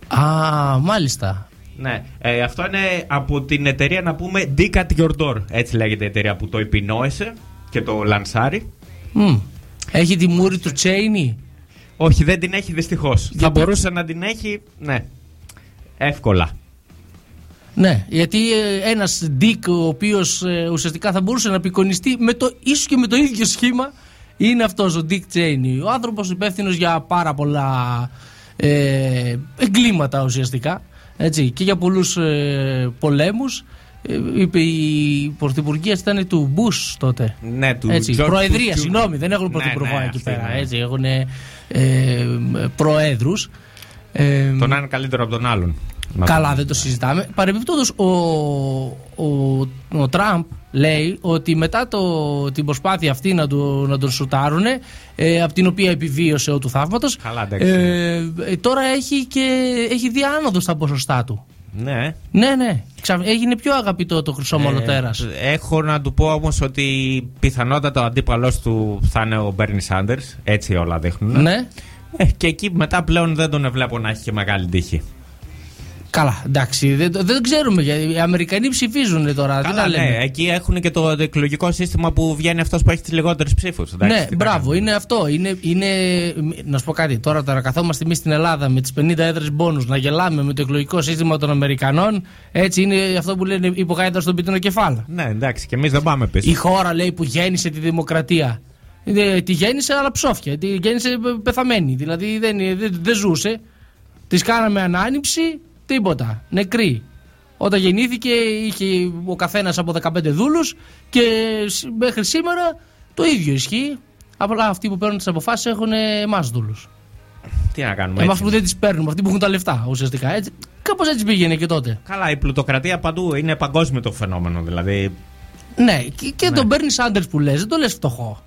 Α, μάλιστα. Ναι, ε, αυτό είναι από την εταιρεία να πούμε Dick at your door. Έτσι λέγεται η εταιρεία που το επινόησε και το λανσάρει. Μμ. Έχει τη μούρη του Τσέινι; Όχι, δεν την έχει δυστυχώς. Θα μπορούσε να την έχει, ναι. Εύκολα. Ναι, γιατί ε, ένας Dick ο οποίος ε, ουσιαστικά θα μπορούσε να απεικονιστεί με το, ίσως και με το ίδιο σχήμα είναι αυτός ο Dick Cheney. Ο άνθρωπος υπεύθυνος για πάρα πολλά ε, εγκλήματα ουσιαστικά έτσι, και για πολλούς ε, πολέμους. Ε, είπε η πρωθυπουργία ήταν του Bush τότε. Ναι, του Έτσι, George προεδρία, Bush. συγγνώμη, δεν έχουν Ναι, πρωθυπουργό ναι, εκεί αυτή πέρα. είναι. Έτσι, έχουν ε, ε, προέδρους. Ε, Τον ένα καλύτερο από τον άλλον. Να Καλά, πούμε. δεν το συζητάμε. Παρεμπιπτόντως, ο, ο, ο Τραμπ λέει ότι μετά το, την προσπάθεια αυτή να, του, να τον σουτάρουν, ε, από την οποία επιβίωσε ο του θαύματος, Καλά, εντάξει. ε, ε, τώρα έχει, και, έχει δει άνοδο στα ποσοστά του. Ναι. Ναι, ναι. Ξα- έγινε πιο αγαπητό το χρυσό μολοτέρας. Ε, έχω να του πω όμως ότι πιθανότατα ο αντίπαλο του θα είναι ο Μπέρνι Σάντερς. Έτσι όλα δείχνουν. Ναι. Ε, και εκεί μετά πλέον δεν τον βλέπω να έχει και μεγάλη τύχη. Καλά, εντάξει, δεν, το- δεν ξέρουμε γιατί οι Αμερικανοί ψηφίζουν τώρα. τι Καλά, να λέμε. ναι, εκεί έχουν και το εκλογικό σύστημα που βγαίνει αυτός που έχει τις λιγότερες ψήφους. Ναι, μπράβο, είναι αυτό. Είναι, είναι, να σου πω κάτι, τώρα, τώρα καθόμαστε εμείς στην Ελλάδα με τις 50 έδρες μπόνους να γελάμε με το εκλογικό σύστημα των Αμερικανών. Έτσι είναι αυτό που λένε υπογάιτα στον πίτινο κεφάλα. Ναι, εντάξει, και εμείς δεν πάμε πίσω. Η χώρα λέει που γέννησε τη δημοκρατία. Ε, τη γέννησε αλλά ψόφια. Τη γέννησε ε, πεθαμένη. Δηλαδή δεν, δεν, δεν ζούσε. Της κάναμε ανάνυψη, τίποτα. Νεκρή. Όταν γεννήθηκε είχε ο καθένας από 15 δούλους και σ- μέχρι σήμερα το ίδιο ισχύει. Απλά αυτοί που παίρνουν τις αποφάσεις έχουν εμάς δούλους. Τι να κάνουμε. Εμάς έτσι. που δεν τις παίρνουμε, αυτοί που έχουν τα λεφτά ουσιαστικά. Έτσι. Κάπως έτσι πήγαινε και τότε. Καλά, η πλουτοκρατία παντού είναι παγκόσμιο το φαινόμενο. Δηλαδή. Ναι, και, και τον παίρνεις Σάντερ που λες, δεν το λες φτωχό.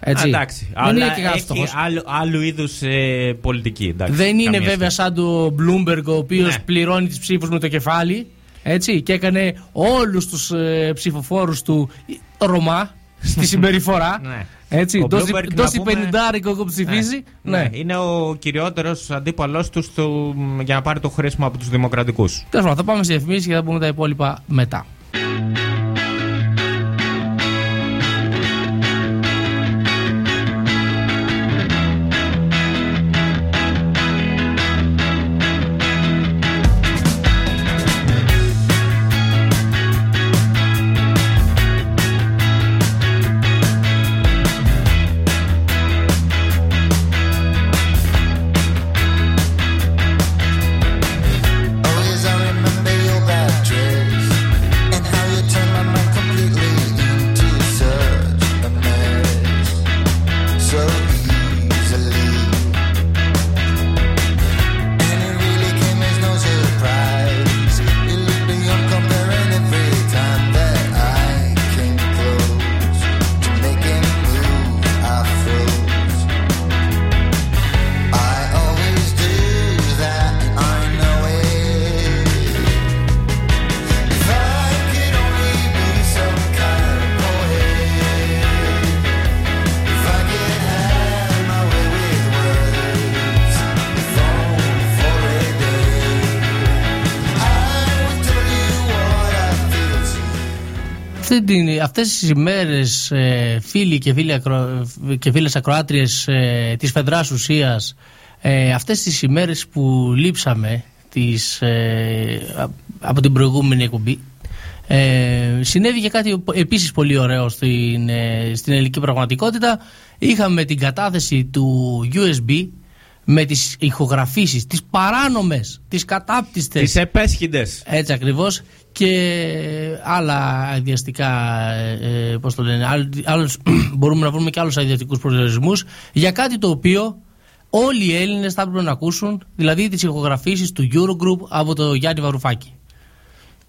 Έτσι. Α, εντάξει. Δεν αλλά είναι και κανένα έχει φτωχός. άλλου, άλλου είδους ε, πολιτική. Εντάξει, Δεν είναι καμία βέβαια σχέση. σαν το Bloomberg ο οποίος Ναι. πληρώνει τις ψήφους με το κεφάλι. Έτσι, και έκανε όλους τους ε, ψηφοφόρους του ε, Ρωμά στη συμπεριφορά. Ναι. Έτσι, Ο τόση, Bloomberg, να τόση πούμε- πενιντάρικο που ψηφίζει. Ναι. Ναι. Είναι ο κυριότερος αντίπαλός τους στο- για να πάρει το χρήσιμο από τους δημοκρατικούς. Τέλος πάντων, θα πάμε σε διαφημίσεις και θα πούμε τα υπόλοιπα μετά. Αυτές τις ημέρες ε, φίλοι και, φίλοι ακρο, και φίλες ακροάτριες ε, της Φεδράς Ουσίας ε, αυτές τις ημέρες που λείψαμε τις, ε, α- από την προηγούμενη εκπομπή ε, συνέβη και κάτι επίσης πολύ ωραίο στην, ε, στην ελληνική πραγματικότητα. Είχαμε την κατάθεση του USB με τις ηχογραφήσεις, τις παράνομες, τις κατάπτυστες Τις επέσχυντες. έτσι ακριβώς. Και άλλα αειδιαστικά, ε, πώς το λένε, άλλ- άλλους, μπορούμε να βρούμε και άλλους αειδιαστικού προσδιορισμούς για κάτι το οποίο όλοι οι Έλληνες θα έπρεπε να ακούσουν, δηλαδή τις ηχογραφήσεις του Eurogroup από το Γιάννη Βαρουφάκη.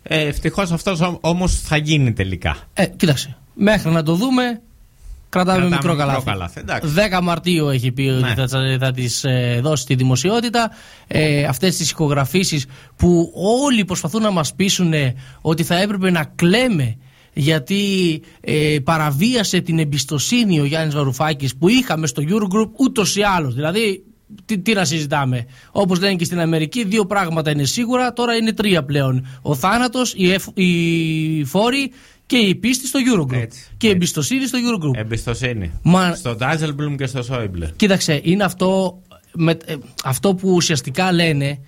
Ε, Ευτυχώς αυτός όμως θα γίνει τελικά. Ε, κοίταξε. Μέχρι να το δούμε, κρατάμε, Κρατάμε μικρό μικρό καλάθι. καλάθι, εντάξει. 10 Μαρτίου έχει πει ότι Ναι. θα, θα τι δώσει στη δημοσιότητα. Ε, Αυτές τις ηχογραφήσεις που όλοι προσπαθούν να μας πείσουν ε, ότι θα έπρεπε να κλαίμε γιατί ε, παραβίασε την εμπιστοσύνη ο Γιάννης Βαρουφάκης που είχαμε στο Eurogroup ούτως ή άλλως. Δηλαδή τι, τι να συζητάμε. Όπως λένε και στην Αμερική, δύο πράγματα είναι σίγουρα, τώρα είναι τρία πλέον. Ο θάνατος, οι, εφ- οι φόροι και η πίστη στο Eurogroup. Έτσι, και η έτσι. εμπιστοσύνη στο Eurogroup. Εμπιστοσύνη. Μα- Στον Ντάζελμπλουμ και στο Σόιμπλε. Κοίταξε, είναι αυτό, με, ε, αυτό που ουσιαστικά λένε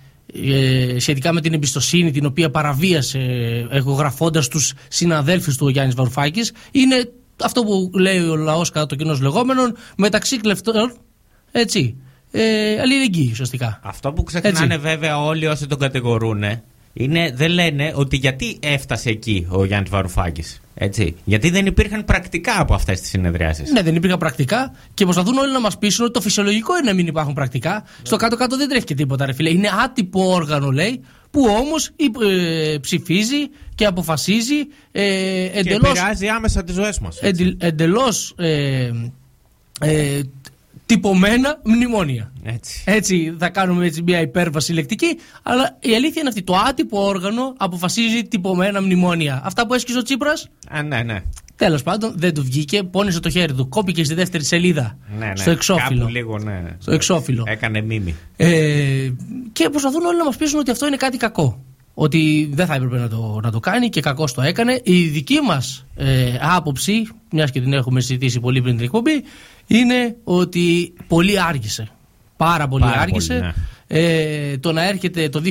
ε, σχετικά με την εμπιστοσύνη την οποία παραβίασε εγγραφώντας τους συναδέλφους του ο Γιάννης Βαρουφάκης είναι αυτό που λέει ο λαός κατά το κοινός λεγόμενων μεταξύ κλεφτών έτσι, ε, αλληλεγγύη ουσιαστικά. Αυτό που ξεχνάνε Έτσι. βέβαια όλοι όσοι τον κατηγορούν είναι, δεν λένε ότι γιατί έφτασε εκεί ο Γιάννης Βαρουφάκης. Έτσι. Γιατί δεν υπήρχαν πρακτικά από αυτές τις συνεδριάσεις. Ναι, δεν υπήρχαν πρακτικά και προσπαθούν όλοι να μας πείσουν ότι το φυσιολογικό είναι να μην υπάρχουν πρακτικά. Στο κάτω-κάτω δεν τρέχει και τίποτα, ρε φίλε. Είναι άτυπο όργανο, λέει, που όμως ψηφίζει και αποφασίζει ε, Και εντελώς επηρεάζει άμεσα τις ζωές μας. εντελώς, ε, ε, τυπωμένα μνημόνια. Έτσι. Έτσι θα κάνουμε έτσι μια υπέρβαση λεκτική, αλλά η αλήθεια είναι αυτή. Το άτυπο όργανο αποφασίζει τυπωμένα μνημόνια. Αυτά που έσκησε ο Τσίπρας Α, ναι, ναι. Τέλος πάντων, δεν του βγήκε, πόνισε το χέρι του, κόπηκε στη δεύτερη σελίδα. Ναι, ναι. Στο εξώφυλλο. Κάπου λίγο, ναι. Στο εξώφυλλο. Έκανε μίμη. Ε, και προσπαθούν όλοι να μας πείσουν ότι αυτό είναι κάτι κακό. Ότι δεν θα έπρεπε να το, να το κάνει και κακός το έκανε. Η δική μας ε, άποψη, μιας και την έχουμε συζητήσει πολύ πριν την εκπομπή, είναι ότι πολύ άργησε. Πάρα πολύ Πάρα άργησε. πολύ, ναι. ε, το να έρχεται το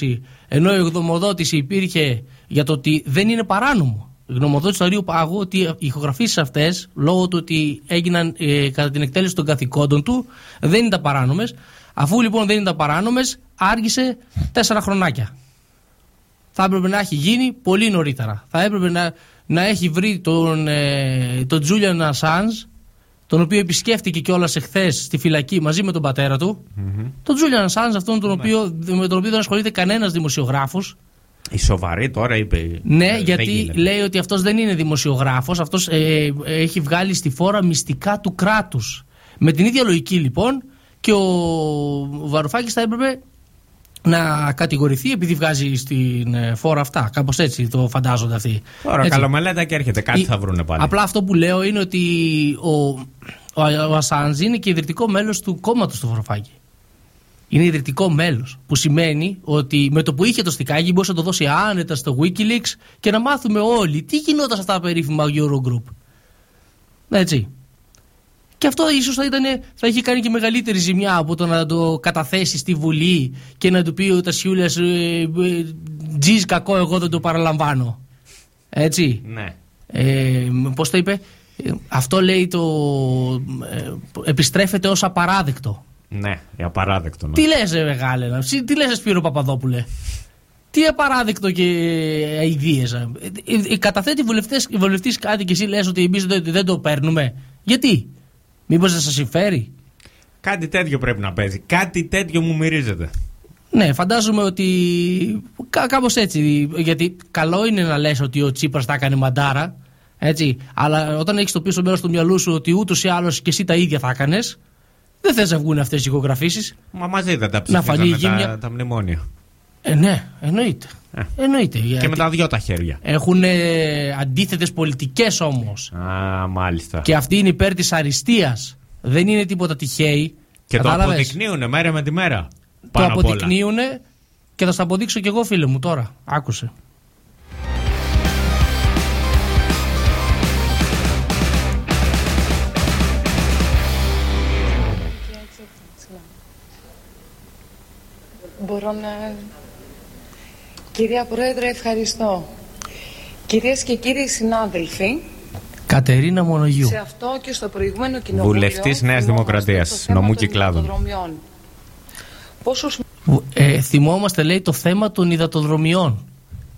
2020, ενώ η γνωμοδότηση υπήρχε για το ότι δεν είναι παράνομο. Η γνωμοδότηση του Αρίου Πάγου ότι οι ηχογραφήσεις αυτές, λόγω του ότι έγιναν ε, κατά την εκτέλεση των καθηκόντων του, δεν ήταν παράνομες. Αφού λοιπόν δεν ήταν παράνομες, άργησε τέσσερα χρονάκια. Θα έπρεπε να έχει γίνει πολύ νωρίτερα. Θα έπρεπε να, να έχει βρει τον, ε, τον Julian Assange, τον οποίο επισκέφτηκε κιόλας εχθές στη φυλακή μαζί με τον πατέρα του. Τον Julian Assange, αυτόν τον οποίο, με τον οποίο δεν ασχολείται κανένας δημοσιογράφος. Η σοβαρή τώρα είπε. Ναι, ε, δεν γιατί γίνεται. λέει ότι αυτός δεν είναι δημοσιογράφος, αυτός ε, έχει βγάλει στη φόρα μυστικά του κράτους. Με την ίδια λογική λοιπόν και ο Βαρουφάκης θα έπρεπε να κατηγορηθεί επειδή βγάζει στην ε, φόρα αυτά. Κάπως έτσι το φαντάζονται αυτοί. Τώρα Έτσι. καλομελέτα και έρχεται. Κάτι Η- θα βρούνε πάλι. Απλά αυτό που λέω είναι ότι ο, ο, ο Ασάνζ είναι και ιδρυτικό μέλος του κόμματος του Βαρουφάκη. Είναι ιδρυτικό μέλος. Που σημαίνει ότι με το που είχε το στικάκι μπορούσε να το δώσει άνετα στο Wikileaks και να μάθουμε όλοι τι γινόταν σε αυτά τα περίφημα Eurogroup. Έτσι. Και αυτό ίσως θα, ήταν, θα είχε κάνει και μεγαλύτερη ζημιά από το να το καταθέσει στη Βουλή και να του πει ο Τασιούλια ε, ε, τζιζ κακό, εγώ δεν το παραλαμβάνω. Έτσι. Ναι. Ε, Πώς το είπε, Ε, αυτό λέει το. ε, επιστρέφεται ως απαράδεκτο. Ναι, απαράδεκτο. Ναι. Τι λες ρε μεγάλε, να- εσύ τι λες Σπύρο Παπαδόπουλε; Τι απαράδεκτο και αηδίες. ε. Ε, ε, Καταθέτει βουλευτές, βουλευτής κάτι και εσύ λες ότι εμείς δεν, δεν το παίρνουμε; Γιατί; Μήπως δεν σας συμφέρει; Κάτι τέτοιο πρέπει να παίζει. Κάτι τέτοιο μου μυρίζεται. Ναι, φαντάζομαι ότι κά, κάπως έτσι. Γιατί καλό είναι να λες ότι ο Τσίπρας θα έκανε μαντάρα. Έτσι. Αλλά όταν έχεις το πίσω μέρος του μυαλού σου ότι ούτως ή άλλως και εσύ τα ίδια θα έκανες, δεν θες να βγουν αυτές οι ηχογραφήσεις. Μα μαζί δεν τα Να φανεί η ψηφίσανε γύμνια. τα, τα μνημόνια. Ε, ναι, εννοείται. Ε. Εννοείται. Και γιατί με τα δυο τα χέρια. Έχουν ε, αντίθετες πολιτικές όμως. Α, μάλιστα. Και αυτή είναι υπέρ της αριστείας. Δεν είναι τίποτα τυχαίοι. Και το Κατάλαβες; αποδεικνύουν μέρα με τη μέρα. Το Πάνω απ' όλα. αποδεικνύουν και θα σου αποδείξω κι εγώ φίλε μου τώρα. Άκουσε. Μπορώ να... Κυρία Πρόεδρε, ευχαριστώ. Κυρίες και κύριοι συνάδελφοι, Κατερίνα Μονογιού. σε αυτό και στο προηγούμενο κοινοβούλιο... Βουλευτής Νέας θυμόμαστε Δημοκρατίας, το θέμα νομού των Κυκλάδων. υδατοδρομιών. Πόσος Ε, θυμόμαστε λέει το θέμα των υδατοδρομιών.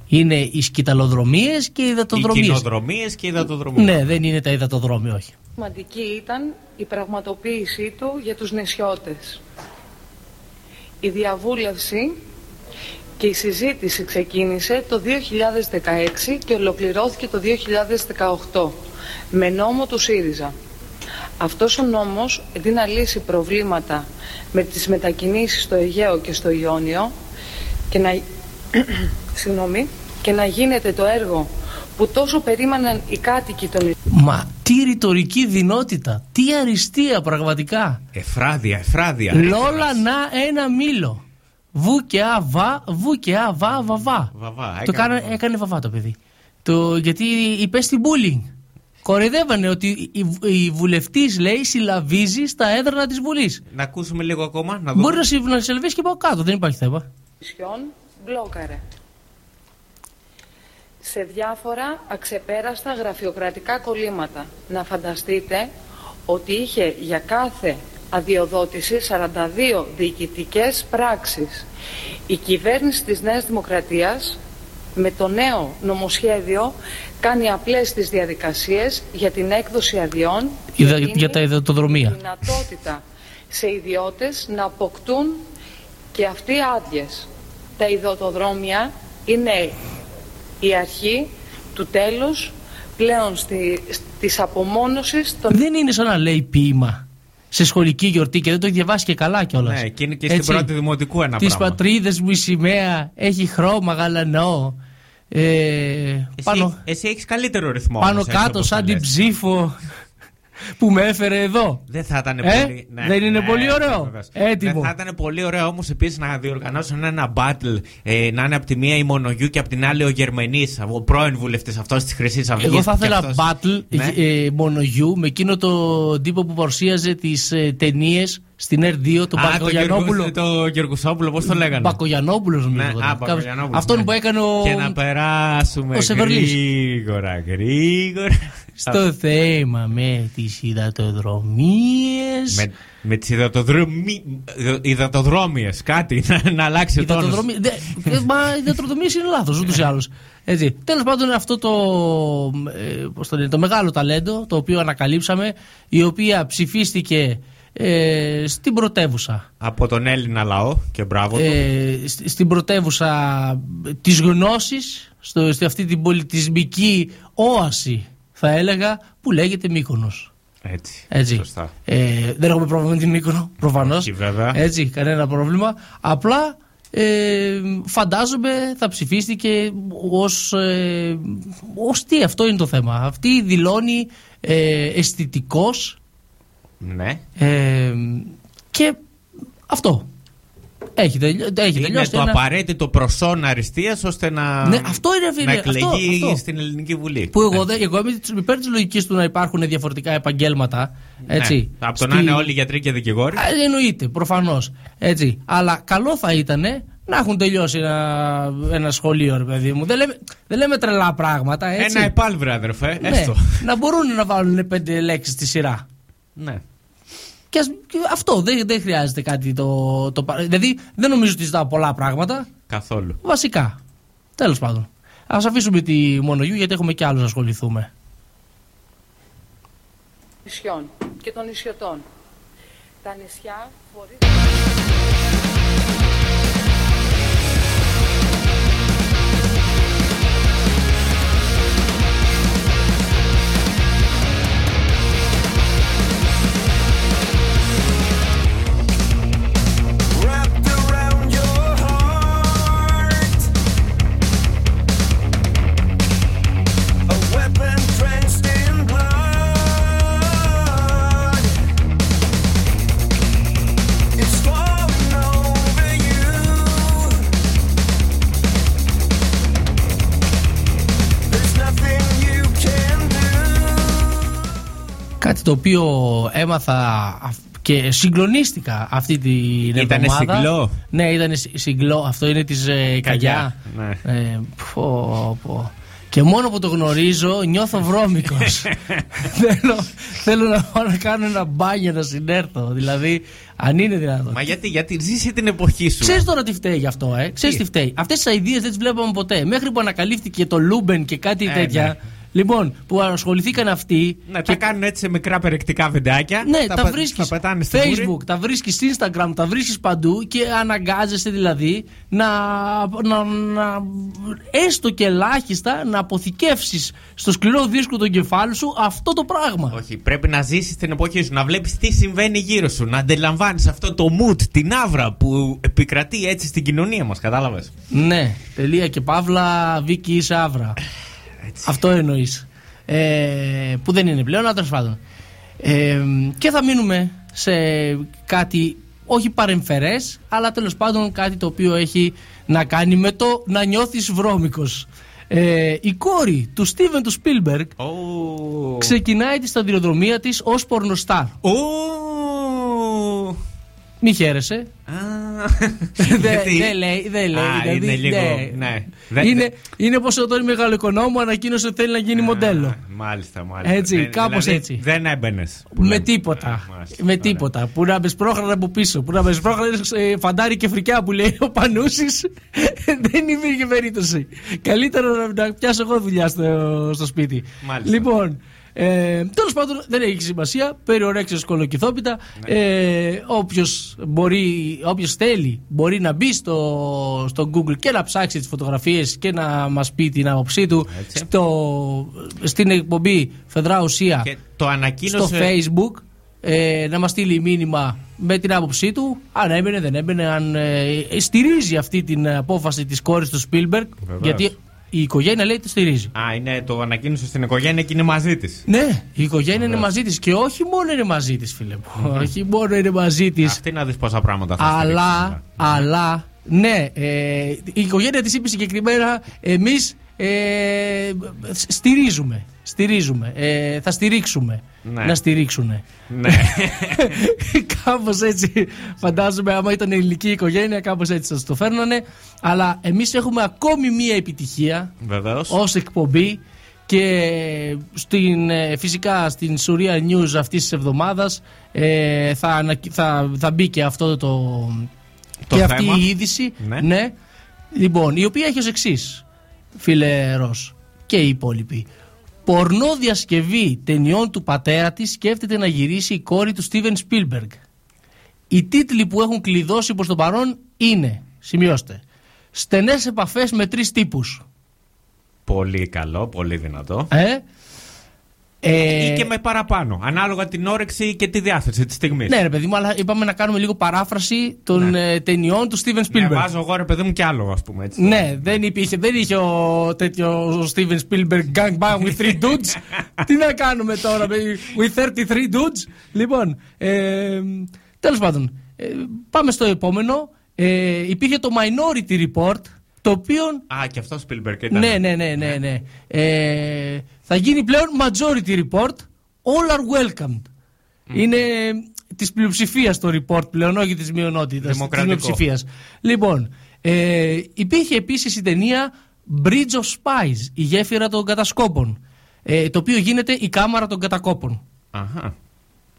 Είναι οι σκηταλοδρομίες και οι Οι υδατοδρομίες. κοινοδρομίες και οι υδατοδρομίες. Ναι, δεν είναι τα υδατοδρόμια, όχι. σημαντική ήταν η πραγματοποίησή του για τους νησιώτες. Η διαβούλευση και η συζήτηση ξεκίνησε το 2016 και ολοκληρώθηκε το 2018 με νόμο του ΣΥΡΙΖΑ. Αυτός ο νόμος, αντί να λύσει προβλήματα με τις μετακινήσεις στο Αιγαίο και στο Ιόνιο και να, συγγνώμη, και να γίνεται το έργο που τόσο περίμεναν οι κάτοικοι των Μα τι ρητορική δυνότητα, τι αριστεία πραγματικά. Εφράδια, εφράδια. Λόλα να ένα μήλο. Βου και α βα, βου και α βα βαβά. Βαβά, Το έκανε κάνε, βαβά. έκανε βαβά το παιδί. Το, γιατί υπέστη bullying. Κοροϊδεύανε ότι η, η βουλευτής λέει συλλαβίζει στα έδρανα της Βουλής. Να ακούσουμε λίγο ακόμα. Να δούμε. Μπορεί να, συ- να συλλαβήσει και από κάτω, δεν υπάρχει θέμα. νησιών μπλόκαρε. Σε διάφορα αξεπέραστα γραφειοκρατικά κολλήματα. Να φανταστείτε ότι είχε για κάθε αδειοδότηση 42 διοικητικές πράξεις. Η κυβέρνηση της Νέας Δημοκρατίας με το νέο νομοσχέδιο κάνει απλές τις διαδικασίες για την έκδοση αδειών και Ιδα- δίνει για τα υδατοδρομία. δυνατότητα σε ιδιώτες να αποκτούν και αυτοί άδειες. Τα ιδωτοδρόμια είναι η αρχή του τέλους πλέον στη, της απομόνωσης των Δεν είναι σαν να λέει ποίημα σε σχολική γιορτή και δεν το έχει διαβάσει και καλά κιόλας. Ναι, και είναι και στην πρώτη δημοτικού ένα Της πράγμα. πατρίδας μου η σημαία έχει χρώμα γαλανό. Ε, Εσύ, πάνω εσύ έχεις καλύτερο ρυθμό. πάνω όμως, έτσι κάτω όπως σαν τα την λες. ψήφο που με έφερε εδώ. Δεν θα ήταν Ε, πολύ. δεν είναι πολύ ωραίο; βεβαίως. Έτοιμο. Δεν θα ήταν πολύ ωραίο όμως επίσης να διοργανώσουν ένα battle. Ε, να είναι από τη μία η Μονογιού και από την άλλη ο Γερμανή, ο πρώην βουλευτής αυτός της Χρυσής Αυγής. Εγώ θα ήθελα battle Ναι. ε, μονογιού με εκείνο το τύπο που παρουσίαζε τις ε, ταινίες στην R2, τον Α, το, Μπακογιανόπουλο. Γεργο, το Γεργουσόπουλο, πώς το λέγανε; Μπακογιανόπουλο νομίζω. Ναι, ήταν. α, Κάπως- Μπακογιανόπουλος, Αυτόν ναι. που έκανε ο. Και να περάσουμε ο Σεβερλής. γρήγορα, γρήγορα. Στο θέμα με τις υδατοδρομίες. Με, με τις υδατοδρόμιες, κάτι να, να αλλάξει ο τόνος. Υδατοδρομίε. Μα οι υδατοδρομίες είναι λάθος ούτως ή άλλως. Τέλος πάντων, αυτό το, ε, πώς το, λένε, το μεγάλο ταλέντο το οποίο ανακαλύψαμε, η οποία ψηφίστηκε ε, στην πρωτεύουσα. Από τον Έλληνα λαό και μπράβο του. ε, σ- στην πρωτεύουσα της γνώσης στο, σε αυτή την πολιτισμική όαση θα έλεγα που λέγεται Μύκονος Έτσι. έτσι. Σωστά. Ε, δεν έχουμε πρόβλημα με την Μύκονο προφανώς Όχι, βέβαια. έτσι κανένα πρόβλημα απλά ε, φαντάζομαι θα ψηφίστηκε ως, ε, ως τι αυτό είναι το θέμα αυτή δηλώνει ε, αισθητικός Ναι. ε, και αυτό έχει, τελειώ, έχει Είναι τελειώσει το ένα- απαραίτητο προσόν αριστείας ώστε να, Ναι, αυτό είναι, να φίλε, εκλεγεί αυτό, αυτό. στην Ελληνική Βουλή. Που εγώ, δεν- εγώ είμαι της- υπέρ της λογικής του να υπάρχουν διαφορετικά επαγγέλματα. Έτσι, Ναι. Από το να Στη- είναι όλοι γιατροί και δικηγόροι. Α, Εννοείται, προφανώς. Αλλά καλό θα ήταν να έχουν τελειώσει ένα, ένα σχολείο, ρε παιδί μου. Δεν λέμε, δεν λέμε τρελά πράγματα. Έτσι. Ένα επάλβρε, αδερφέ. Ναι, Έστω. να μπορούν να βάλουν πέντε λέξεις στη σειρά. Ναι. Και, ας- και αυτό δεν, δεν χρειάζεται κάτι το, το. πα- Δηλαδή δεν νομίζω ότι ζητάω πολλά πράγματα. Καθόλου. Βασικά. Τέλος πάντων. Α αφήσουμε τη μονογιού γιατί έχουμε και άλλους να ασχοληθούμε. νησιών και των νησιωτών. Τα νησιά χωρίς... Κάτι το οποίο έμαθα αυ- και συγκλονίστηκα αυτή την Ήτανε εβδομάδα. συγκλό; Ναι, ήταν συγκλό. Αυτό είναι της ε, Καγιά. ναι. Ε, πω, πω. Και μόνο που το γνωρίζω νιώθω βρώμικος θέλω, θέλω να πάω να κάνω ένα μπάνιο να συνέρθω Δηλαδή αν είναι δυνατόν Μα γιατί, γιατί ζήσει την εποχή σου. Ξέρεις τώρα τι φταίει γι' αυτό, ε; Ξέρεις τι; φταίει; Αυτές τις αειδίε δεν τις βλέπαμε ποτέ. Μέχρι που ανακαλύφθηκε το Λούμπεν και κάτι Ε, τέτοια. ναι. Λοιπόν, που ασχοληθήκαν αυτοί. Να και τα κάνουν έτσι σε μικρά περιεκτικά βιντεάκια. ναι, τα, πε- βρίσκεις τα πετάνε στη μούρη. Facebook, τα βρίσκεις Instagram, τα βρίσκεις παντού και αναγκάζεσαι δηλαδή να, να, να έστω και ελάχιστα να αποθηκεύσεις στο σκληρό δίσκο του κεφάλου σου αυτό το πράγμα. Όχι, πρέπει να ζήσεις την εποχή σου, να βλέπεις τι συμβαίνει γύρω σου, να αντιλαμβάνεις αυτό το mood, την άβρα που επικρατεί έτσι στην κοινωνία μας, κατάλαβες; Ναι, τελεία και παύλα, Βίκυ Σάβρα. Αυτό εννοείς. Ε, που δεν είναι πλέον, αλλά τέλος πάντων. Ε, και θα μείνουμε σε κάτι όχι παρεμφερές αλλά τέλος πάντων κάτι το οποίο έχει να κάνει με το να νιώθεις βρώμικος. Ε, η κόρη του Στίβεν του Σπίλμπεργκ Ω. ξεκινάει τη σταδιοδρομία της ως πορνοστάρ. Ω. Μη χαίρεσαι. Α. Δεν Γιατί- δεν λέει, δεν λέει. Α, δηλαδή, είναι λίγο. ναι. Ναι. Δεν- Είναι, είναι πως ο Τόνι Μεγαλοοικονόμου ανακοίνωσε ότι θέλει να γίνει μοντέλο. Α, Μάλιστα, μάλιστα. Έτσι, Δεν- κάπως δηλαδή, έτσι. Δεν έμπαινες. Με τίποτα. με τίποτα. Που να με σπρώχνανε από πίσω. Που να με σπρώχνανε σε φαντάρι και φρικιά που λέει ο Πανούσης. δεν υπήρχε περίπτωση. Καλύτερο να, να πιάσω εγώ δουλειά στο, στο σπίτι. Μάλιστα. Λοιπόν. Ε, Τέλος πάντων, δεν έχει σημασία. Περιορέξιο κολοκυθόπιτα. Ναι. Ε, Όποιος μπορεί, όποιος θέλει, μπορεί να μπει στο, στο Google και να ψάξει τις φωτογραφίες και να μας πει την άποψή του Έτσι. στο, στην εκπομπή Φεδρά Ουσία Και το ανακοίνωσε. στο facebook ε, να μας στείλει μήνυμα με την άποψή του αν έμπαινε δεν έμπαινε αν ε, στηρίζει αυτή την απόφαση της κόρης του Spielberg Βεβαίως. γιατί η οικογένεια λέει τη στηρίζει. Α, είναι το ανακοίνωσε στην οικογένεια και είναι μαζί της. Ναι, η οικογένεια είναι μαζί της. Και όχι μόνο είναι μαζί της, φίλε μου. Όχι μόνο είναι μαζί της. Αυτή να δεις πόσα πράγματα θα Αλλά, στηρίξει. αλλά, ναι, ε, η οικογένεια της είπε συγκεκριμένα εμείς ε, στηρίζουμε, στηρίζουμε, ε, θα στηρίξουμε, Ναι. να στηρίξουνε. Ναι. κάπως έτσι φαντάζομαι άμα ήταν ελληνική οικογένεια κάπως έτσι θα το φέρνανε αλλά εμείς έχουμε ακόμη μία επιτυχία Βεβαίως. ως εκπομπή και στην, ε, φυσικά στην Surreal News αυτής της εβδομάδας ε, θα, ανακοι- θα, θα μπει και αυτό το, Το και αυτή θέμα. η είδηση Ναι. Λοιπόν, η οποία έχει ως εξής, φίλε Ρος και οι υπόλοιποι Πορνό διασκευή ταινιών του πατέρα της σκέφτεται να γυρίσει η κόρη του Στίβεν Σπίλμπεργκ Οι τίτλοι που έχουν κλειδώσει προς το παρόν είναι, σημειώστε Στενές επαφές με τρεις τύπους Πολύ καλό, πολύ δυνατό. ε, ε, Ή και με παραπάνω. Ανάλογα την όρεξη και τη διάθεση της στιγμής. Ναι, ρε παιδί μου, αλλά είπαμε να κάνουμε λίγο παράφραση των Ναι. ε, ταινιών του Steven Ναι, Spielberg. βάζω εγώ ρε παιδί μου κι άλλο, ας πούμε έτσι. Ναι, δεν, υπήρχε, δεν είχε ο τέτοιο ο Steven Spielberg gang bang with three dudes. Τι να κάνουμε τώρα με, with 33 dudes. Λοιπόν, ε, τέλος πάντων, ε, πάμε στο επόμενο. Ε, υπήρχε το Minority Report, το οποίο... Α, και αυτό Spielberg ήταν. Ναι, ναι, ναι, ναι, ναι. Ε, θα γίνει πλέον Majority Report, all are welcomed. Είναι της πλειοψηφίας το report πλέον, όχι της μειονότητας. Της Δημοκρατικό. μειοψηφία. Λοιπόν, ε, υπήρχε επίσης η ταινία Bridge of Spies, η γέφυρα των κατασκόπων. Ε, το οποίο γίνεται η κάμαρα των κατακόπων. Αχα,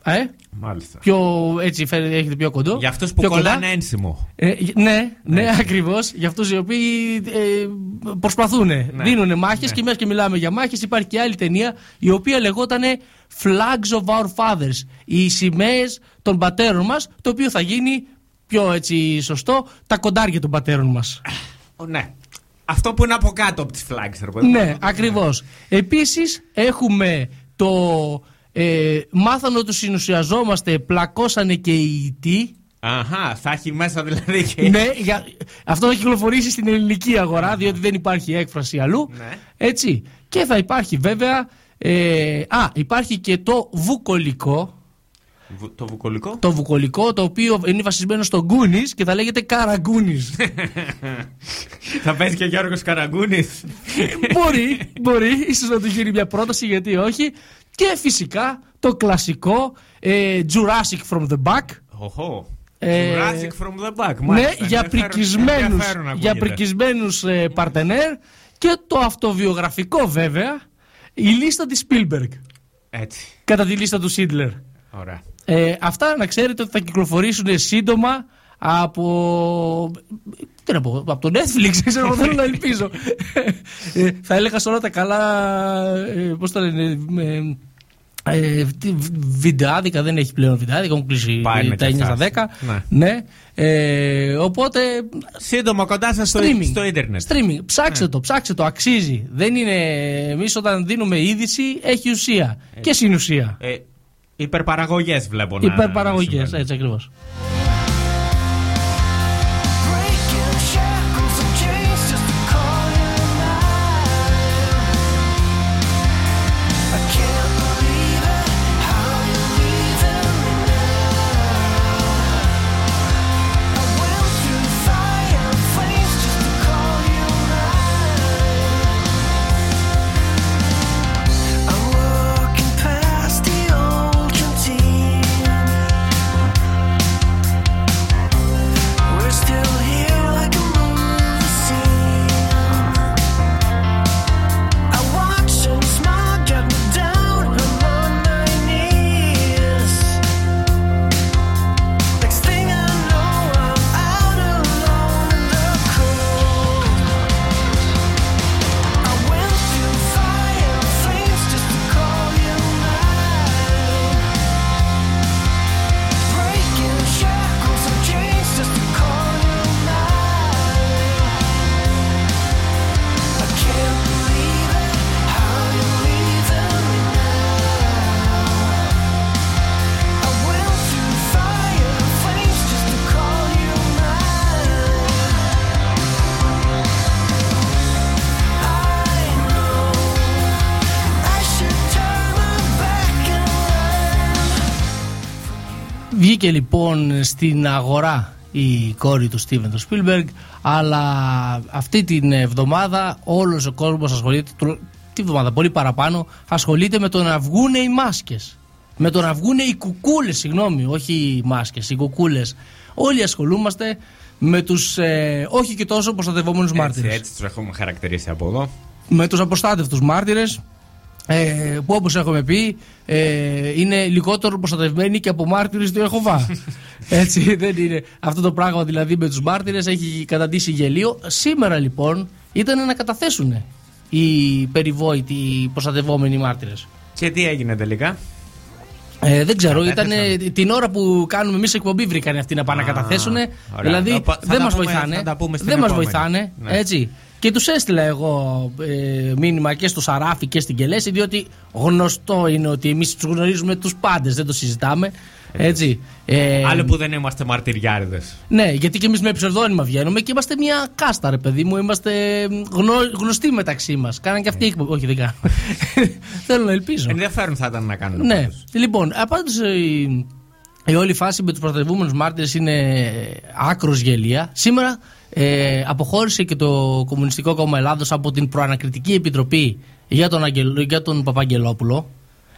Ε, μάλιστα. πιο έτσι φαίνεται, έχετε πιο κοντό. Για αυτούς που πιο κοντά. κολλάνε ένσημο. Ε, ναι, ναι, ακριβώς. Για αυτούς οι οποίοι ε, προσπαθούν, Ναι. δίνουν μάχες και μια και μιλάμε για μάχες. Υπάρχει και άλλη ταινία η οποία λεγόταν Flags of Our Fathers. Οι σημαίες των πατέρων μας, το οποίο θα γίνει πιο έτσι σωστό, τα κοντάρια των πατέρων μας. Ω, Ναι. Αυτό που είναι από κάτω από τις flags, ρε παιδί μου. ναι, ακριβώς. Επίσης έχουμε το. Ε, μάθανε ότι συνουσιαζόμαστε, πλακώσανε και οι ητοί. Αχα, θα έχει μέσα δηλαδή και. ναι, για, αυτό θα κυκλοφορήσει στην ελληνική αγορά, διότι δεν υπάρχει έκφραση αλλού. Ναι. Έτσι. Και θα υπάρχει βέβαια. Ε, α, υπάρχει και το βουκολικό. Βου- Το βουκολικό; Το βουκολικό, το οποίο είναι βασισμένο στο Γκούνις και θα λέγεται Καραγκούνις. θα παίζει και ο Γιώργος Καραγκούνη. μπορεί, μπορεί, ίσως να του γίνει μια πρόταση, γιατί όχι. Και φυσικά το κλασικό ε, Jurassic from the back. Οχο. Ε, Jurassic from the back. Ναι, μάλιστα. για Ενδιαφέρον- πρικισμένους, ενδιαφέρον για ακούγεται. πρικισμένους ε, παρτενέρ και το αυτοβιογραφικό βέβαια, η λίστα της Spielberg, Έτσι. κατά τη λίστα του Σίντλερ. Ωραία. Ε, αυτά να ξέρετε ότι θα κυκλοφορήσουν σύντομα από. Τι να πω, από το Netflix, ξέρω εγώ, θέλω να ελπίζω. ε, θα έλεγα σε όλα τα καλά. Ε, Πώς τα λένε. Ε, ε, τι, βιντεάδικα δεν έχει πλέον βιντεάδικα, έχουν κλείσει Πάει με τα και 9 στα 10. αυτά. Ναι. Ναι. Ε, οπότε. Σύντομα κοντά σας στο, Streaming. στο ίντερνετ. Streaming. Ψάξτε το, ψάξτε το, αξίζει. Δεν είναι. Εμείς όταν δίνουμε είδηση, έχει ουσία. Και συνουσία. Ε, Υπερπαραγωγές βλέπω να. Υπερπαραγωγές, συμβαίνουν. έτσι ακριβώς. Στην αγορά η κόρη του Στίβεν του Σπίλμπεργκ, αλλά αυτή την εβδομάδα όλος ο κόσμος ασχολείται, του- τη εβδομάδα πολύ παραπάνω, ασχολείται με το να βγούνε οι μάσκες. Με το να βγούνε οι κουκούλες, συγγνώμη, όχι οι μάσκες, οι κουκούλες. Όλοι ασχολούμαστε με τους ε, όχι και τόσο προστατευόμενους Έτσι, μάρτυρες έτσι τους έχουμε χαρακτηρίσει από εδώ. με τους αποστάτευτους μάρτυρες ε, που όπως έχουμε πει ε, είναι λιγότερο προστατευμένοι και από μάρτυρες του Ιεχωβά. Έτσι δεν είναι. Αυτό το πράγμα δηλαδή με τους μάρτυρες έχει καταντήσει γελίο. Σήμερα λοιπόν ήταν να καταθέσουν οι περιβόητοι οι προστατευόμενοι μάρτυρες. Και τι έγινε τελικά; Ε, δεν ξέρω, ήταν Κατέθεσαν. την ώρα που κάνουμε εμείς εκπομπή βρήκαν αυτοί να πάνε να Α, καταθέσουν. ωραία. Δηλαδή Θα- θα δεν τα μας πούμε- βοηθάνε. θα τα πούμε στην δεν μας επόμενη. βοηθάνε. Ναι. Έτσι. Και τους έστειλα εγώ ε, μήνυμα και στο Σαράφι και στην Κελέση, διότι γνωστό είναι ότι εμείς τους γνωρίζουμε τους πάντες, δεν το συζητάμε. Έτσι. Ε, Άλλο που δεν είμαστε μαρτυριάριδες. ναι, γιατί και εμείς με ψευδόνυμα βγαίνουμε και είμαστε μια κάστα, ρε παιδί μου. Είμαστε γνω, γνωστοί μεταξύ μας. Κάναν και αυτοί εκπομπή. Όχι, δεν κάνουν. Θέλω να ελπίζω. Ενδιαφέρον θα ήταν να κάνουν. Ναι. πάντως. Λοιπόν, απάντως η, η όλη φάση με τους προστατευόμενου μάρτυρες είναι άκρος γελία. Σήμερα ε, αποχώρησε και το Κομμουνιστικό Κόμμα Ελλάδος από την προανακριτική επιτροπή για τον, Αγγελ, για τον Παπαγγελόπουλο.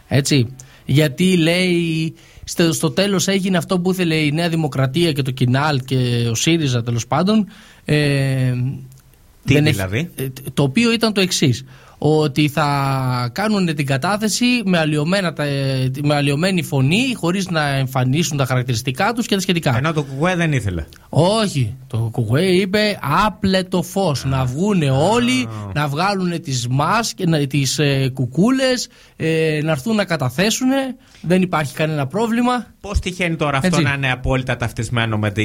Έτσι. Γιατί λέει στο, στο τέλος έγινε αυτό που ήθελε η Νέα Δημοκρατία και το Κινάλ και ο ΣΥΡΙΖΑ τέλος πάντων. Ε, Τι δεν έχει- δηλαδή; ε, το οποίο ήταν το εξής. Ότι θα κάνουν την κατάθεση με, αλλοιωμένα, τα- ε, με αλλοιωμένη φωνή, χωρίς να εμφανίσουν τα χαρακτηριστικά τους και τα σχετικά. Ενώ το κουκουέ δεν ήθελε. Όχι. Το κουκουέ είπε άπλε το φως. Να βγούνε όλοι, να βγάλουν τις μάσκες, τις ε, κουκούλες, ε, να έρθουν να καταθέσουν. Δεν υπάρχει κανένα πρόβλημα. Πώς τυχαίνει τώρα αυτό Έτσι. να είναι απόλυτα ταυτισμένο με τη,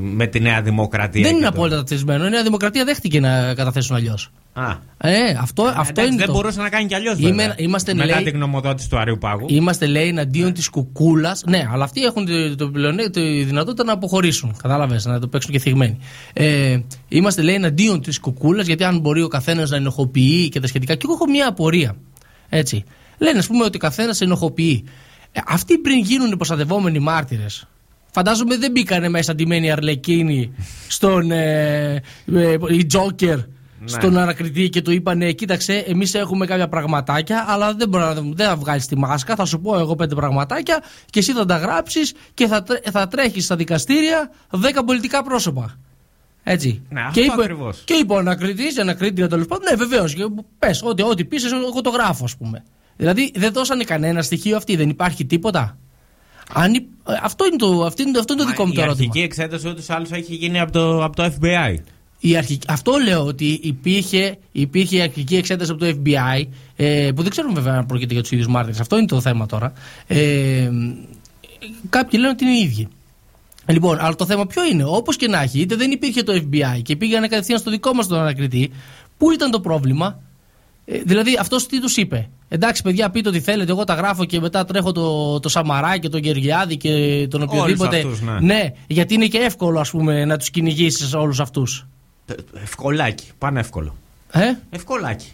με τη Νέα Δημοκρατία. δεν και είναι το- απόλυτα ταυτισμένο. Η Νέα Δημοκρατία δέχτηκε να καταθέσουν αλλιώς. Α. Ε, αυτό, αυτό Εντάξει, είναι δεν το. μπορούσε να κάνει κι αλλιώς. Είμαι- είμαστε, Μετά λέει- την γνωμοδότηση του Αριού Πάγου. Είμαστε, λέει, εναντίον της κουκούλας. Ναι, αλλά αυτοί έχουν τη, το πλεονέ- τη δυνατότητα να αποχωρήσουν. Κατάλαβες, να το παίξουν και θυγμένοι. Ε, είμαστε, λέει, εναντίον της κουκούλας, γιατί αν μπορεί ο καθένας να ενοχοποιεί και τα σχετικά. Και εγώ έχω μια απορία. Έτσι. Λένε, ας πούμε, ότι ο καθένας ενοχοποιεί. Ε, αυτοί πριν γίνουν προστατευόμενοι μάρτυρες, φαντάζομαι δεν μπήκανε μέσα ντυμένοι αρλεκίνοι στον. Ε, ε, η Τζόκερ στον ανακριτή και του είπανε: Κοίταξε, εμείς έχουμε κάποια πραγματάκια, αλλά δεν μπορεί να δεν θα βγάλεις τη μάσκα. Θα σου πω εγώ πέντε πραγματάκια και εσύ θα τα γράψεις και θα, τρέ, θα τρέχεις στα δικαστήρια δέκα πολιτικά πρόσωπα. Έτσι. Ναι, και, αυτό είπε, ακριβώς. και είπε ο ανακριτής, η ανακρίτρια τέλος πάντων, ναι, βεβαίως. Πες, ό,τι, ό,τι πει, εγώ το γράφω, ας πούμε. Δηλαδή δεν δώσανε κανένα στοιχείο αυτή, δεν υπάρχει τίποτα. Αν, υ- ε, αυτό, είναι το, αυτό, είναι, το- αυτό είναι το δικό μου η το ερώτημα. αρχική εξέταση ούτως ή άλλως έχει γίνει από το, από το FBI. Η αρχική, αυτό λέω ότι υπήρχε, υπήρχε η αρχική εξέταση από το FBI, ε, που δεν ξέρουμε βέβαια αν πρόκειται για τους ίδιους μάρτυρες. Αυτό είναι το θέμα τώρα. Ε, κάποιοι λένε ότι είναι οι ίδιοι. Λοιπόν, αλλά το θέμα ποιο είναι, όπως και να έχει, είτε δεν υπήρχε το FBI και πήγανε κατευθείαν στο δικό μας τον ανακριτή, πού ήταν το πρόβλημα; Ε, δηλαδή, αυτός τι τους είπε; Εντάξει, παιδιά, πείτε ό,τι θέλετε. Εγώ τα γράφω και μετά τρέχω το, το Σαμαρά και τον Γεωργιάδη και τον οποιοδήποτε. αυτούς, ναι. γιατί είναι και εύκολο, ας πούμε, να τους κυνηγήσεις όλους αυτούς. Ευκολάκι. Πάνε εύκολο. Ε; Ευκολάκι.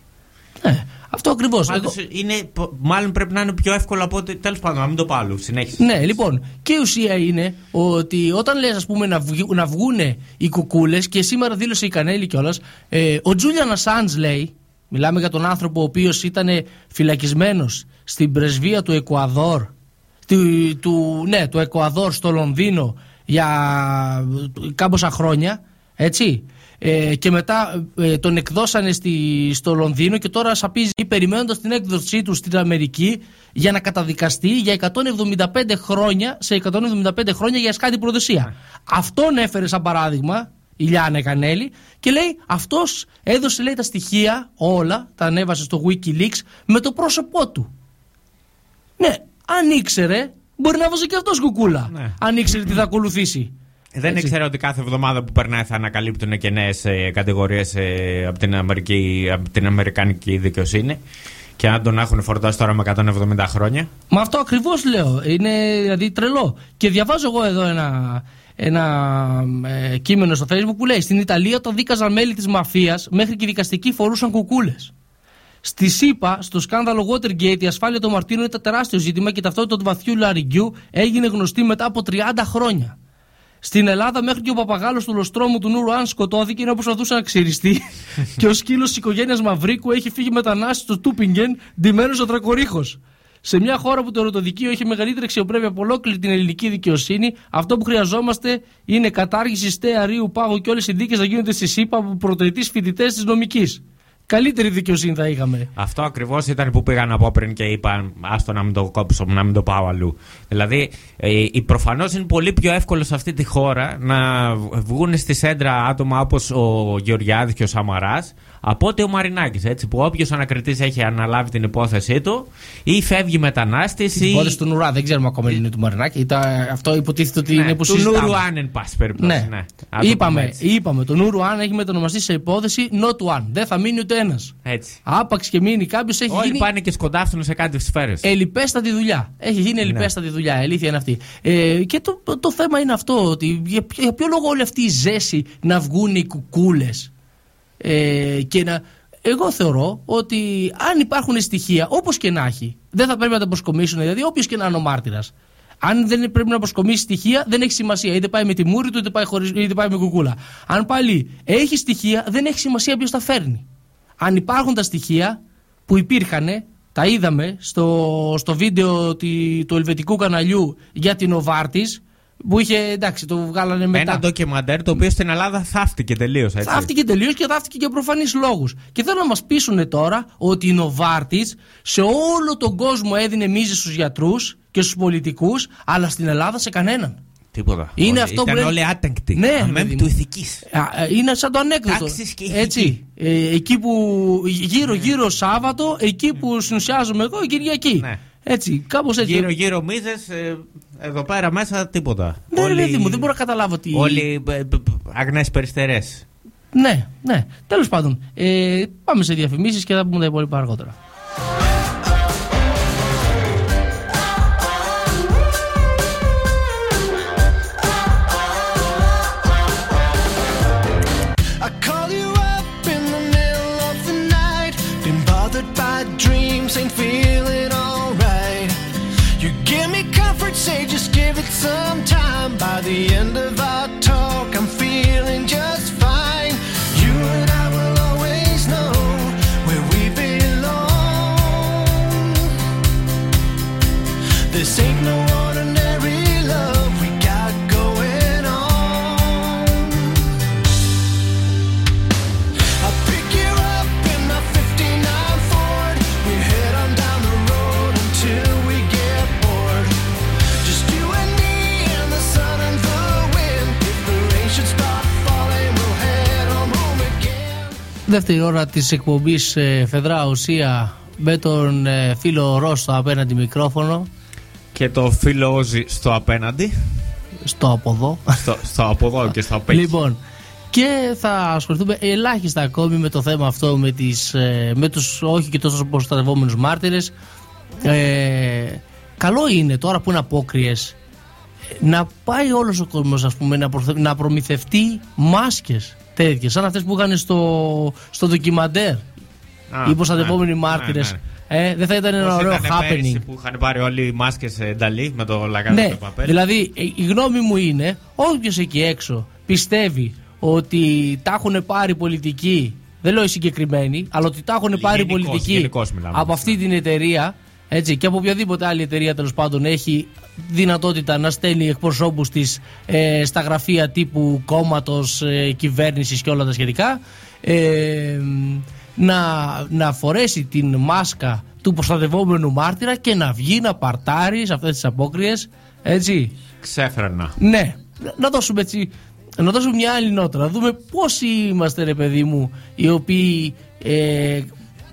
Ναι, αυτό ακριβώς. Πάντως είναι, π- μάλλον πρέπει να είναι πιο εύκολο από ότι. Τέλος πάντων, να μην το πάω αλλού. Συνέχισε. Ναι, λοιπόν, και η ουσία είναι ότι όταν λες ας πούμε να, βγει, να βγούνε οι κουκούλες και σήμερα δήλωσε η Κανέλη κιόλας, ε, ο Τζούλιαν Ασάντζ λέει, μιλάμε για τον άνθρωπο ο οποίος ήταν φυλακισμένος στην πρεσβεία του Εκουαδόρ, του, του, ναι, του Εκουαδόρ στο Λονδίνο για κάμποσα χρόνια, έτσι. Ε, και μετά ε, τον εκδώσανε στη, στο Λονδίνο και τώρα σαπίζει περιμένοντας την έκδοσή του στην Αμερική για να καταδικαστεί για 175 χρόνια σε 175 χρόνια για εσκάτη προδοσία. Αυτόν έφερε σαν παράδειγμα η Λιάννα Κανέλη και λέει αυτός έδωσε λέει τα στοιχεία όλα, τα ανέβασε στο Wikileaks με το πρόσωπό του. Ναι, αν ήξερε μπορεί να βάζει και αυτός κουκούλα. Ναι. Αν ήξερε τι θα ακολουθήσει. Δεν Έτσι. ήξερα ότι κάθε εβδομάδα που περνάει θα ανακαλύπτουν και νέες κατηγορίες από, την Αμερική- από την Αμερικανική δικαιοσύνη. Και αν τον έχουν φορτώσει τώρα με 170 χρόνια. Μα αυτό ακριβώς λέω. Είναι δηλαδή τρελό. Και διαβάζω εγώ εδώ ένα, ένα ε, κείμενο στο Facebook που λέει: Στην Ιταλία το δίκαζαν μέλη της μαφίας μέχρι και οι δικαστικοί φορούσαν κουκούλες. Στη ΣΥΠΑ, στο σκάνδαλο Watergate, η ασφάλεια των μαρτύρων ήταν τεράστιο ζήτημα και η ταυτότητα του βαθιού λαριγκιού έγινε γνωστή μετά από 30 χρόνια. Στην Ελλάδα, μέχρι και ο παπαγάλος του λοστρόμου του Νούρου Αν σκοτώθηκε ενώ προσπαθούσε να ξυριστεί και ο σκύλος της οικογένειας Μαυρίκου έχει φύγει μετανάστης στο Τούπιγκεν, ντυμένος ο Τρακορίχος. Σε μια χώρα που το ερωτοδικείο έχει μεγαλύτερη αξιοπρέπεια από ολόκληρη την ελληνική δικαιοσύνη, αυτό που χρειαζόμαστε είναι κατάργηση στέα ρίου πάγου και όλες οι δίκες να γίνονται στη ΣΥΠΑ από πρωτοετής φοιτητές της νομικής. Καλύτερη δικαιοσύνη θα είχαμε. Αυτό ακριβώς ήταν που πήγα να πω πριν και είπα: Άστο να μην το κόψω, να μην το πάω αλλού. Δηλαδή, ε, προφανώς είναι πολύ πιο εύκολο σε αυτή τη χώρα να βγουν στη σέντρα άτομα όπως ο Γεωργιάδης και ο Σαμαράς από ότι ο Μαρινάκης. Έτσι, που όποιος ανακριτής έχει αναλάβει την υπόθεσή του ή φεύγει μετανάστης. Την ή. υπόθεση του Νουρά, δεν ξέρουμε ακόμα αν είναι του Μαρινάκη. Ήταν, αυτό υποτίθεται ότι Ναι, είναι που του συζητάμε. Νουρου Αν, εν πάση περιπτώσει. Ναι. Ναι. Να το Είπαμε, πούμε έτσι. είπαμε, το Νουρου Αν έχει μετονομαστεί σε υπόθεση not one. Δεν θα μείνει ούτε ένας. έτσι. Άπαξ και μείνει κάποιος έχει Όλοι γίνει πάνε και σκοντάφτουν σε κάτι σφαίρες. ελιπέστατη δουλειά. Έχει γίνει ελιπέστατη δουλειά. Αλήθεια είναι αυτή. Ε, και το, το, το θέμα είναι αυτό, ότι για, ποιο- για ποιο λόγο όλη αυτή η ζέση να βγουν οι κουκούλες; Ε, και να. Εγώ θεωρώ ότι αν υπάρχουν στοιχεία, όπως και να έχει, δεν θα πρέπει να τα προσκομίσουν. Δηλαδή, όποιος και να είναι ο μάρτυρας. Αν δεν πρέπει να προσκομίσει στοιχεία, δεν έχει σημασία. Είτε πάει με τη μούρη του, είτε πάει, χωρίς, είτε πάει με κουκούλα. Αν πάλι έχει στοιχεία, δεν έχει σημασία ποιος τα φέρνει. Αν υπάρχουν τα στοιχεία που υπήρχαν, τα είδαμε στο, στο βίντεο τη- του ελβετικού καναλιού για την Οβάρτης που είχε, εντάξει, το βγάλανε μετά. Ένα ντοκιμαντέρ το οποίο στην Ελλάδα θαύτηκε τελείως. Θαύτηκε τελείως και θαύτηκε για προφανείς λόγους. Και θέλω να μας πείσουν τώρα ότι η Νοβάρτη σε όλο τον κόσμο έδινε μίζες στους γιατρούς και στους πολιτικούς, αλλά στην Ελλάδα σε κανέναν. Τίποτα. Είναι Όλοι- αυτό που Ήταν λένε- όλοι άτεγκτοι. Ναι, ρε Αμέμ παιδί του μου. ηθικής. Α, ε, Είναι σαν το ανέκδοτο. Τάξεις και ηθική. Έτσι. Ε, εκεί που γύρω-γύρω Σάββατο, εκεί που συνουσιάζομαι εγώ, Κυριακή. Ναι. Έτσι, κάπως έτσι. Γύρω-γύρω μίζε, εδώ πέρα μέσα τίποτα. Ναι, ρε παιδί μου, δεν μπορώ να καταλάβω τι. Όλοι αγνές περιστερές. Ναι, ναι. Τέλος πάντων, ε, πάμε σε διαφημίσεις και θα πούμε τα υπόλοιπα αργότερα. Give it some time. By the end of our talk, I'm feeling just Δεύτερη ώρα της εκπομπής Φεδρά Ουσία με τον ε, φίλο Ρώσο απέναντι μικρόφωνο Και το φίλο Όζη στο απέναντι. στο από εδώ. στο, στο από εδώ και στο απ' έξω. Λοιπόν, και θα ασχοληθούμε ελάχιστα ακόμη με το θέμα αυτό με, τις, ε, με τους όχι και τόσο προστατευόμενους μάρτυρες. Ε, καλό είναι τώρα που είναι απόκριες να πάει όλος ο κόσμος ας πούμε να, προθε- να προμηθευτεί μάσκες τέτοιες. Σαν αυτές που είχαν στο, στο ντοκιμαντέρ. Α, οι προστατευόμενοι ναι, μάρτυρες. ναι, Ε, δεν θα ήταν ένα Πώς ωραίο ήτανε πέρυσι happening. που είχαν πάρει όλοι οι μάσκες ενταλή με το λαγάδι ναι, του παπέλ. δηλαδή ε, η γνώμη μου είναι όποιος εκεί έξω πιστεύει ότι τα έχουν πάρει πολιτικοί, δεν λέω οι συγκεκριμένοι, αλλά ότι τα έχουν πάρει Γενικώς, πολιτικοί γενικώς μιλάμε. από αυτή την εταιρεία έτσι, και από οποιαδήποτε άλλη εταιρεία τέλος πάντων έχει δυνατότητα να στέλνει εκπροσώπους της ε, στα γραφεία τύπου κόμματος, ε, κυβέρνησης και όλα τα σχετικά ε, να, να φορέσει την μάσκα του προστατευόμενου μάρτυρα και να βγει να παρτάρει σε αυτές τις απόκριες έτσι Ξέφρανα. ναι, να δώσουμε έτσι. Να δώσουμε μια άλλη νότα. Να δούμε πόσοι είμαστε, ρε παιδί μου, οι οποίοι. Ε,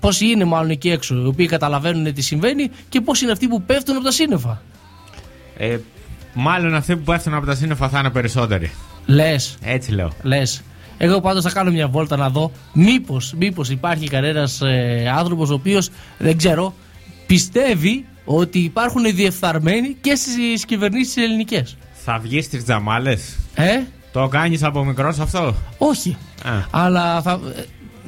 πόσοι είναι μάλλον εκεί έξω, οι οποίοι καταλαβαίνουν τι συμβαίνει και πόσοι είναι αυτοί που πέφτουν από τα σύννεφα. Ε, μάλλον αυτοί που πέφτουν από τα σύννεφα θα είναι περισσότεροι. Λες, Έτσι λέω. λες. Εγώ πάντως θα κάνω μια βόλτα να δω μήπως μήπως υπάρχει κανένας ε, άνθρωπος ο οποίος δεν ξέρω πιστεύει ότι υπάρχουν διεφθαρμένοι και στις κυβερνήσεις ελληνικές. Θα βγεις στις τζαμάλες; Ε, Το κάνεις από μικρός αυτό; όχι. Α. Αλλά θα, ε,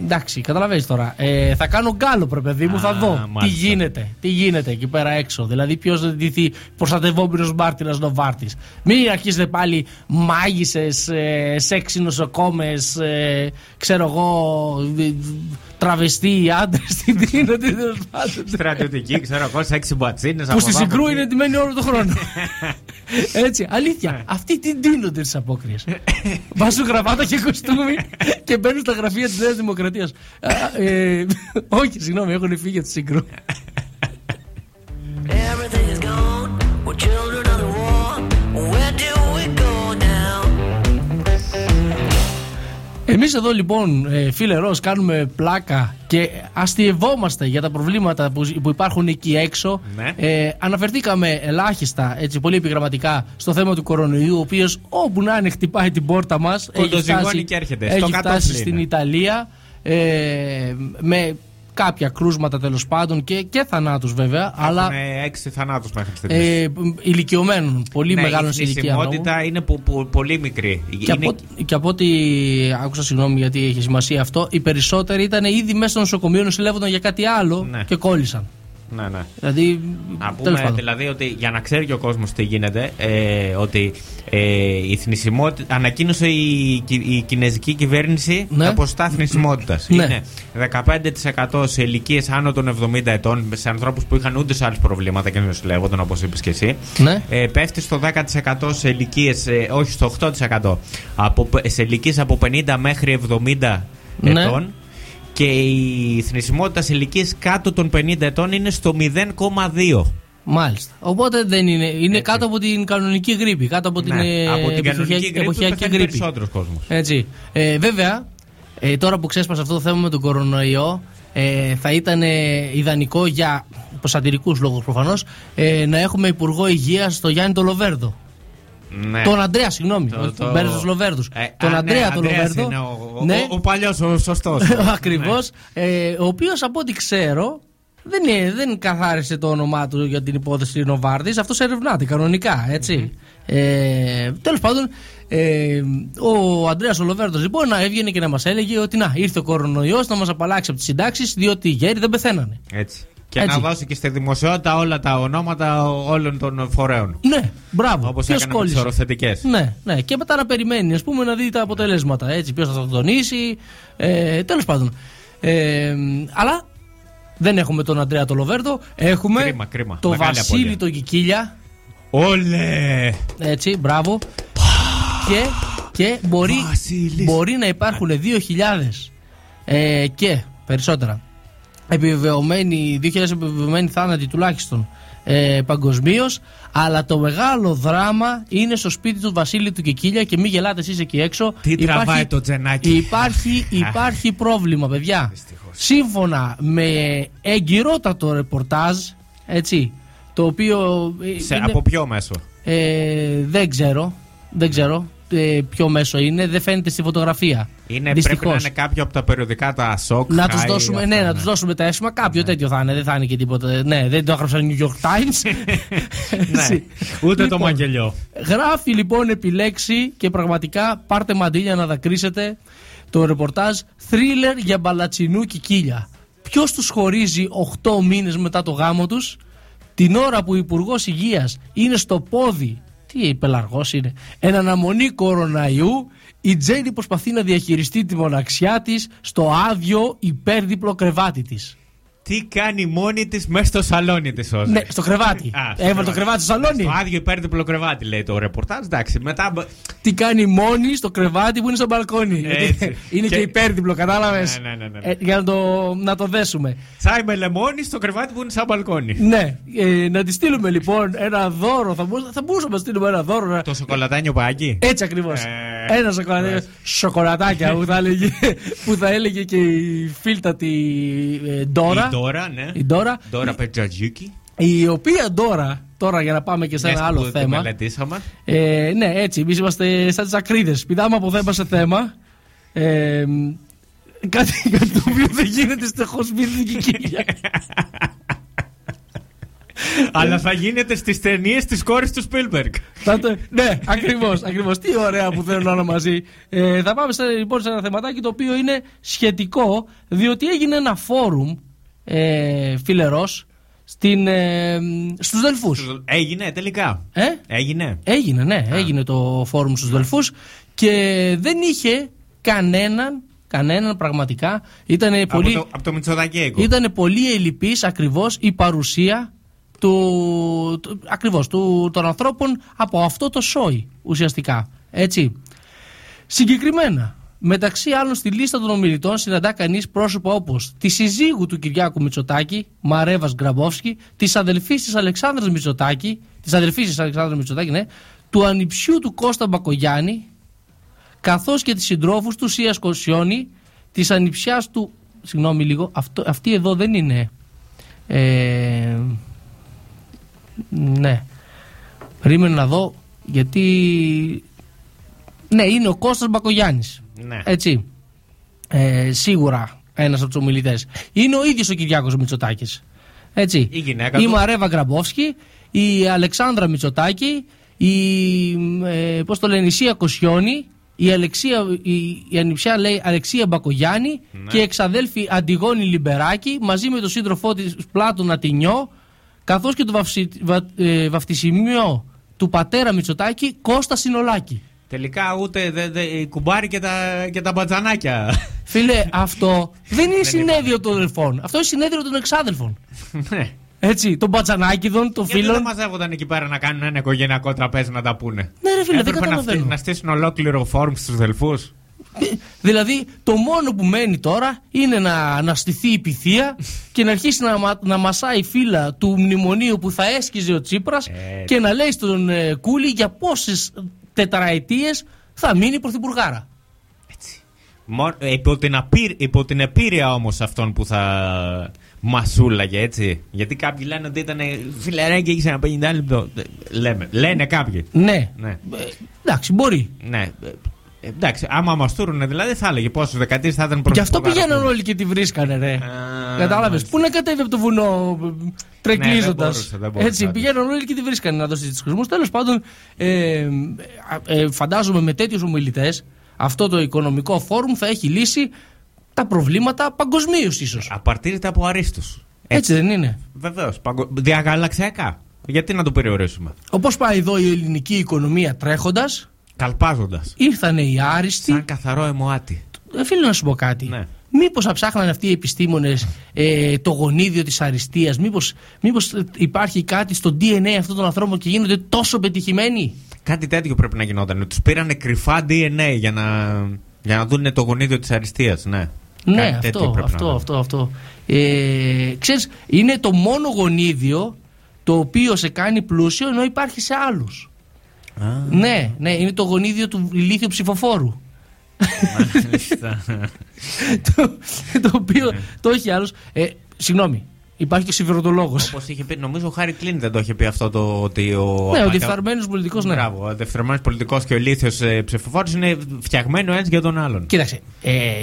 εντάξει, καταλαβαίνεις τώρα. Ε, θα κάνω γκάλο, πρε παιδί μου, θα Α, δω τι μάλιστα. γίνεται. Τι γίνεται εκεί πέρα έξω. Δηλαδή, ποιος θα ντυθεί προστατευόμενος μάρτυρας Νοβάρτης. Μην αρχίσετε πάλι μάγισσες, ε, σεξι νοσοκόμες, ε, ξέρω εγώ, ε, τραβεστοί άντρες. Τι δίνονται τέλος πάντων. Στρατιωτική, ξέρω εγώ, έξι μπατσίνες. Που στη συγκρού είναι ντυμένοι όλο τον χρόνο. Έτσι, αλήθεια. Αυτοί τι ντύνονται στι απόκριες. Βάζουν γραβάτα και κοστούμι και μπαίνουν στα γραφεία της Νέας Δημοκρατίας. Όχι, συγγνώμη, έχουν φύγει από τη συγκρού. Εμείς εδώ λοιπόν, ε, φίλε Ρος, κάνουμε πλάκα και αστειευόμαστε για τα προβλήματα που, που υπάρχουν εκεί έξω. Ναι. Ε, αναφερθήκαμε ελάχιστα, έτσι πολύ επιγραμματικά, στο θέμα του κορονοϊού, ο οποίος όπου να είναι χτυπάει την πόρτα μας. Κοντοζυγώνει και έρχεται. Στο Έχει κατόφλι φτάσει είναι. στην Ιταλία ε, με κάποια κρούσματα τέλος πάντων και, και θανάτους βέβαια, αλλά Έχουμε έξι θανάτους μέχρι στιγμή. ε, ηλικιωμένων, πολύ ναι, μεγάλων η σε ηλικία. νόμου. θνησιμότητα είναι πο- πο- πολύ μικρή. Και, Είναι- από, και από ό,τι άκουσα, συγγνώμη γιατί έχει σημασία αυτό, οι περισσότεροι ήταν ήδη μέσα στο νοσοκομείο, νοσηλεύονταν για κάτι άλλο Ναι. και κόλλησαν. Ναι, ναι. Δηλαδή. Να τέλος πούμε πάντων. δηλαδή ότι για να ξέρει και ο κόσμος τι γίνεται, ε, ότι ε, η θνησιμότητα. Ανακοίνωσε η, Κι- η κινέζικη κυβέρνηση Ναι. τα ποσοστά θνησιμότητας. Ναι. Είναι 15% σε ηλικίες άνω των 70 ετών, σε ανθρώπους που είχαν ούτε άλλου προβλήματα και νοσηλεύονταν, όπως είπες και εσύ. Ναι. Ε, πέφτει στο 10% σε ηλικίες, όχι στο 8%, από, σε ηλικίες από 50 μέχρι 70 Ναι. ετών. Και η θνησιμότητα σε ηλικίες κάτω των 50 ετών είναι στο 0,2. Μάλιστα. Οπότε δεν είναι. Είναι Έτσι. κάτω από την κανονική γρήπη. Κάτω από την, Ναι, ε, από την εποχιακή- κανονική γρήπη εποχιακή πεθαίνει γρήπη. περισσότερος κόσμος. Έτσι. Ε, βέβαια, ε, τώρα που ξέσπασε αυτό το θέμα με τον κορονοϊό, ε, θα ήταν ε, ιδανικό για προστατηρικού λόγους προφανώς ε, να έχουμε υπουργό υγείας στο Γιάννη το Λοβέρδο. Ναι. Τον Αντρέα, συγγνώμη. Το- όχι το- Τον Μπέρδο Λοβέρδους. Ε, τον α, Αντρέα ναι, τον Ανδρέας Λοβέρδο. είναι ο, ο, Ναι. ο, ο παλιός, ο σωστός. Ακριβώς. Ε, ο οποίος από ό,τι ξέρω δεν, είναι, δεν καθάρισε το όνομά του για την υπόθεση Νοβάρδης. Αυτός ερευνάται κανονικά, έτσι. Ε, Τέλος πάντων, ε, ο Αντρέα Ολοβέρδο λοιπόν να έβγαινε και να μας έλεγε ότι να ήρθε ο κορονοϊός να μας απαλλάξει από τις συντάξεις, διότι οι γέροι δεν πεθαίνανε. Έτσι. Και Έτσι. να δώσει και στη δημοσιότητα όλα τα ονόματα όλων των φορέων. Ναι, μπράβο. Όπως Ποιος έκανε με τις κόλλησε. οροθετικές. Ναι, ναι. Και μετά να περιμένει, ας πούμε, να δει τα αποτελέσματα. Έτσι, ποιος θα το τονίσει. Ε, Τέλος πάντων. Ε, αλλά δεν έχουμε τον Αντρέα το Λοβέρδο. Έχουμε Κρίμα, κρίμα. το Μεγάλη Βασίλη απώλεια. το Κικίλια. Όλε! Έτσι, μπράβο. και και μπορεί, Βασίλης. μπορεί να υπάρχουν 2.000 ε, και περισσότερα επιβεβαιωμένοι, 2.000 επιβεβαιωμένοι θάνατοι τουλάχιστον ε, παγκοσμίως. Αλλά το μεγάλο δράμα είναι στο σπίτι του Βασίλη του Κικίλια και μην γελάτε εσείς εκεί έξω. Τι τραβάει το τζενάκι. Υπάρχει, υπάρχει πρόβλημα, παιδιά. Σύμφωνα με εγκυρότατο ρεπορτάζ, έτσι, το οποίο. ε, Σε, είναι- από ποιο μέσο; ε, δεν ξέρω. Δεν ξέρω ε, ποιο μέσο είναι. Δεν φαίνεται στη φωτογραφία. Είναι, Δυστυχώς. πρέπει να είναι κάποιο από τα περιοδικά τα σοκ. Να τους High, δώσουμε, αυτά, ναι, να τους δώσουμε τα έσημα. Κάποιο τέτοιο θα είναι. Δεν θα είναι και τίποτα. Ναι, δεν το έγραψαν New York Times. Ναι. Έτσι. Ούτε το Λοιπόν, μαγγελιό. Γράφει λοιπόν επιλέξει και πραγματικά πάρτε μαντήλια να δακρύσετε το ρεπορτάζ Thriller για μπαλατσινού κικίλια. Ποιος τους χωρίζει 8 μήνες μετά το γάμο τους, την ώρα που ο Υπουργός Υγείας είναι στο πόδι. Τι πελαργός είναι. Εν αναμονή κοροναϊού, η Τζέννη προσπαθεί να διαχειριστεί τη μοναξιά της στο άδειο υπέρδιπλο κρεβάτι της. Τι κάνει μόνη της μέσα στο σαλόνι της, Όζε. Ναι, στο κρεβάτι. Α, στο Έβαλε το κρεβάτι. κρεβάτι στο σαλόνι. Στο άδειο υπέρδιπλο κρεβάτι, λέει το ρεπορτάζ. Εντάξει, μετά. τι κάνει μόνη στο κρεβάτι που είναι στο μπαλκόνι. Έτσι. είναι και, Και- υπέρδιπλο, κατάλαβες; Ναι, ναι, ναι, ναι. για να το, να το δέσουμε. Τσάι με λεμόνι στο κρεβάτι που είναι σαν μπαλκόνι. Ναι, ε, να τη στείλουμε λοιπόν ένα δώρο. Θα μπορούσαμε, θα μπορούσαμε να στείλουμε ένα δώρο. να- Το σοκολατάνιο πάκι. Έτσι ακριβώς. Ε, ένα σοκολατάκια. μάλιστα. Σοκολατάκια που θα, έλεγε, που θα έλεγε και η φίλτατη ε, Ντόρα. Η Ντόρα, ναι. Η Ντόρα. Ντόρα Πετζατζίκη. Η οποία Ντόρα, τώρα για να πάμε και σε ένα Μια άλλο που τη θέμα. μελετήσαμε. Ε, ναι, έτσι. Εμείς είμαστε σαν τις ακρίδες. Πηδάμε από θέμα σε θέμα. Ε, κάτι, κάτι το οποίο δεν γίνεται στο χωσπίδι και κυρία. Αλλά θα γίνεται στις ταινίες της κόρης του Σπίλμπεργκ. Θα το- ναι, ακριβώς. Ακριβώς. Τι ωραία που θέλουν όλα μαζί. Ε, θα πάμε σε, λοιπόν σε ένα θεματάκι το οποίο είναι σχετικό, διότι έγινε ένα φόρουμ ε, φιλερός στην, ε, στους Δελφούς. Έγινε τελικά. Ε; Έγινε. Έγινε, ναι, έγινε το φόρουμ στους Δελφούς και δεν είχε κανέναν, κανέναν πραγματικά. Ήταν πολύ, Από το, από το Μητσοτακέικο. ήταν πολύ ελλειπής ακριβώς η παρουσία του, του, ακριβώς, του, των ανθρώπων από αυτό το σόι ουσιαστικά. Έτσι. Συγκεκριμένα, μεταξύ άλλων στη λίστα των ομιλητών συναντά κανείς πρόσωπα όπως τη συζύγου του Κυριάκου Μητσοτάκη, Μαρέβας Γκραμπόφσκι, της αδελφής της Αλεξάνδρας Μητσοτάκη, της αδελφής της Αλεξάνδρας Μητσοτάκη, ναι, του ανιψιού του Κώστα Μπακογιάννη, καθώς και της συντρόφους του Σίας Κοσιόνη, της ανιψιάς του. Συγγνώμη λίγο, αυτό, αυτή εδώ δεν είναι. Ε, ναι. Περίμενα να δω γιατί. Ναι, είναι ο Κώστας Μπακογιάννης. Ναι. Έτσι. Ε, σίγουρα ένας από τους ομιλητές. Είναι ο ίδιος ο Κυριάκος Μητσοτάκης. Έτσι. Η γυναίκα η του. Μαρέβα Γκραμπόφσκι, η Αλεξάνδρα Μητσοτάκη, η, ε, πώς το λένε, η Σία Κοσιόνη, η, Αλεξία, η, η ανιψιά λέει Αλεξία Μπακογιάννη Ναι. και η εξαδέλφη Αντιγόνη Λιμπεράκη μαζί με τον σύντροφό της Πλάτωνα Τινιό καθώς και το βαυση, βα, ε, βαφτισιμίο του πατέρα Μητσοτάκη Κώστα Συνολάκη. Τελικά ούτε δε, δε, κουμπάρει και τα, και τα μπατζανάκια. Φίλε, αυτό δεν είναι συνέδριο των αδελφών. Αυτό είναι συνέδριο των εξάδελφων. Ναι. Έτσι, των μπατζανάκιδων, των Γιατί δεν φίλων. μαζεύονταν εκεί πέρα να κάνουν ένα οικογενειακό τραπέζι να τα πούνε; Ναι, ρε φίλε, δεν Έπρεπε να, καταλαβαίνω. φτύ- να στήσουν ολόκληρο φόρουμ στους δελφού. Δηλαδή, το μόνο που μένει τώρα είναι να αναστηθεί η πυθία και να αρχίσει να, μα- να μασάει φύλλα του μνημονίου που θα έσκυζε ο Τσίπρας Έτσι. και να λέει στον ε, Κούλι για πόσες τετραετίες θα μείνει πρωθυπουργάρα. Υπό την, απείρ, υπό την επίρρεια όμως αυτών που θα μασούλαγε, έτσι. Γιατί κάποιοι λένε ότι ήταν φιλεράκι, είχε ένα 50 λεπτό. Ε, Λέμε, λένε κάποιοι. Ναι. Ναι. Ε, εντάξει, μπορεί. Ναι. Ε, Εντάξει, άμα μαστούρουν δηλαδή θα έλεγε πόσε δεκαετίε θα ήταν Γι' αυτό πρωθυπουργάρα. πηγαίναν όλοι και τη βρίσκανε, ρε. Α, Κατάλαβες; μάλιστα. Πού να κατέβει από το βουνό τρεκλίζοντας. Ναι, δεν μπορούσε, δεν μπορούσε, Έτσι, ναι. πηγαίναν όλοι και τη βρίσκανε να δώσει του χρησμού. Τέλος πάντων, ε, ε, ε, φαντάζομαι με τέτοιους ομιλητές αυτό το οικονομικό φόρουμ θα έχει λύσει τα προβλήματα παγκοσμίως ίσως. Απαρτίζεται από αρίστους. Έτσι δεν είναι. Βεβαίως. Διαγαλαξιακά. Γιατί να το περιορίσουμε; Όπως πάει εδώ η ελληνική οικονομία τρέχοντας, Καλπάζοντας. ήρθανε οι άριστοι. Σαν καθαρό αιμοάτι. Ε, Φίλε να σου πω κάτι. Ναι. Μήπως θα ψάχνανε αυτοί οι επιστήμονες ε, το γονίδιο της αριστείας, μήπως, μήπως ε, υπάρχει κάτι στο DNA αυτών των ανθρώπων και γίνονται τόσο πετυχημένοι; Κάτι τέτοιο πρέπει να γινόταν. Τους πήρανε κρυφά DNA για να, για να δουν το γονίδιο της αριστείας. Ναι, Ναι, Κάτι τέτοιο αυτό, πρέπει να αυτό, δουν. αυτό, αυτό. Ε, ξέρεις, είναι το μόνο γονίδιο το οποίο σε κάνει πλούσιο ενώ υπάρχει σε άλλους. Α, Ναι, ναι, είναι το γονίδιο του ηλίθιου ψηφοφόρου. μάλιστα. το, το οποίο το έχει άλλος. Ε, συγγνώμη, υπάρχει και συμφεροντολόγος. Όπως είχε πει, νομίζω ο Χάρη Κλίν δεν το είχε πει αυτό το ότι ο. Ναι, ο ο- διεφθαρμένος πολιτικός, ναι. Μπράβο. Ο διεφθαρμένο πολιτικός και ο ηλίθιος ε, ψηφοφόρος είναι φτιαγμένο ένα για τον άλλον. Κοίταξε, ε,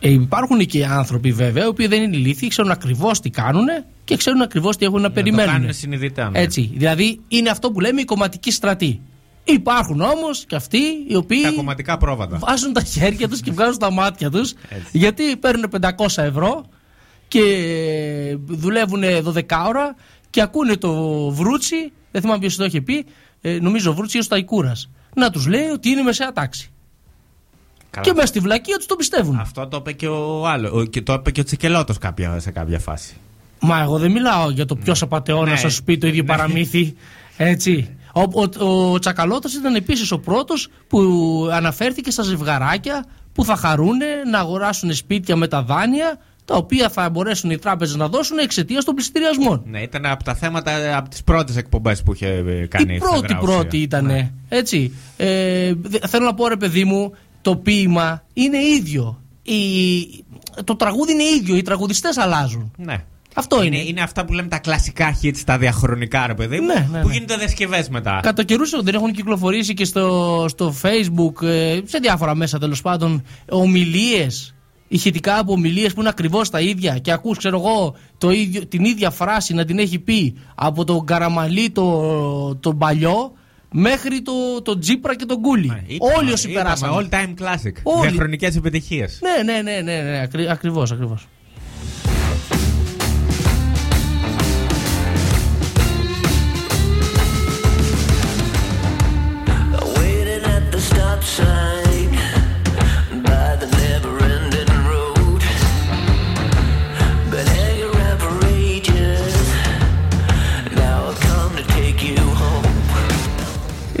ε, υπάρχουν και άνθρωποι βέβαια, οι οποίοι δεν είναι ηλίθιοι, ξέρουν ακριβώς τι κάνουν και ξέρουν ακριβώς τι έχουν να Το περιμένουν. κάνουν συνειδητά. ναι. Έτσι. Δηλαδή είναι αυτό που λέμε η κομματική στρατή. Υπάρχουν όμως και αυτοί οι οποίοι Τα κομματικά πρόβατα. βάζουν τα χέρια τους και βγάζουν τα μάτια τους γιατί παίρνουν 500 ευρώ και δουλεύουν 12 ώρα και ακούνε το βρούτσι. Δεν θυμάμαι ποιος το είχε πει. ε, νομίζω ο βρούτσι ή ο Σταϊκούρας. Να τους λέει ότι είναι μεσαία τάξη. Καλά. Και μέσα στη βλακία τους το πιστεύουν. Αυτό το είπε και ο άλλο. Και το είπε και ο Τσικελώτος σε κάποια φάση. Μα εγώ δεν μιλάω για το ποιος απαταιώνα Ναι. θα σου πει το ίδιο Ναι. παραμύθι. Έτσι. Ο, ο, ο Τσακαλώτος ήταν επίσης ο πρώτος που αναφέρθηκε στα ζευγαράκια που θα χαρούν να αγοράσουν σπίτια με τα δάνεια τα οποία θα μπορέσουν οι τράπεζες να δώσουν εξαιτίας των πληστηριασμών. Ναι, ήταν από τα θέματα, από τις πρώτες εκπομπές που είχε ε, κάνει Η η πρώτη Φεδράουσια. πρώτη ήταν. Ναι. Έτσι. Ε, δε- θέλω να πω ρε παιδί μου, το ποίημα είναι ίδιο. Η, το τραγούδι είναι ίδιο. Οι τραγουδιστές αλλάζουν. Ναι. Αυτό είναι. είναι. Είναι αυτά που λέμε τα κλασικά hits, τα διαχρονικά, ρε παιδί μου, Ναι, ναι, που ναι. γίνονται διασκευές μετά. Κατά καιρούς δεν έχουν κυκλοφορήσει και στο, στο facebook, ε, σε διάφορα μέσα τέλος πάντων, ομιλίες ηχητικά από ομιλίες που είναι ακριβώς τα ίδια και ακούς, ξέρω εγώ, το ίδιο, την ίδια φράση να την έχει πει από τον Καραμαλή το, τον παλιό μέχρι το, το Τζίπρα και τον Κούλι. Ναι, Είπαμε- Όλοι όσοι είπαμε, περάσαμε. All time classic. Όλοι. Διαχρονικές επιτυχίες. Ναι, ναι, ναι, ναι, ναι ακρι, ακριβώς, ακριβώς.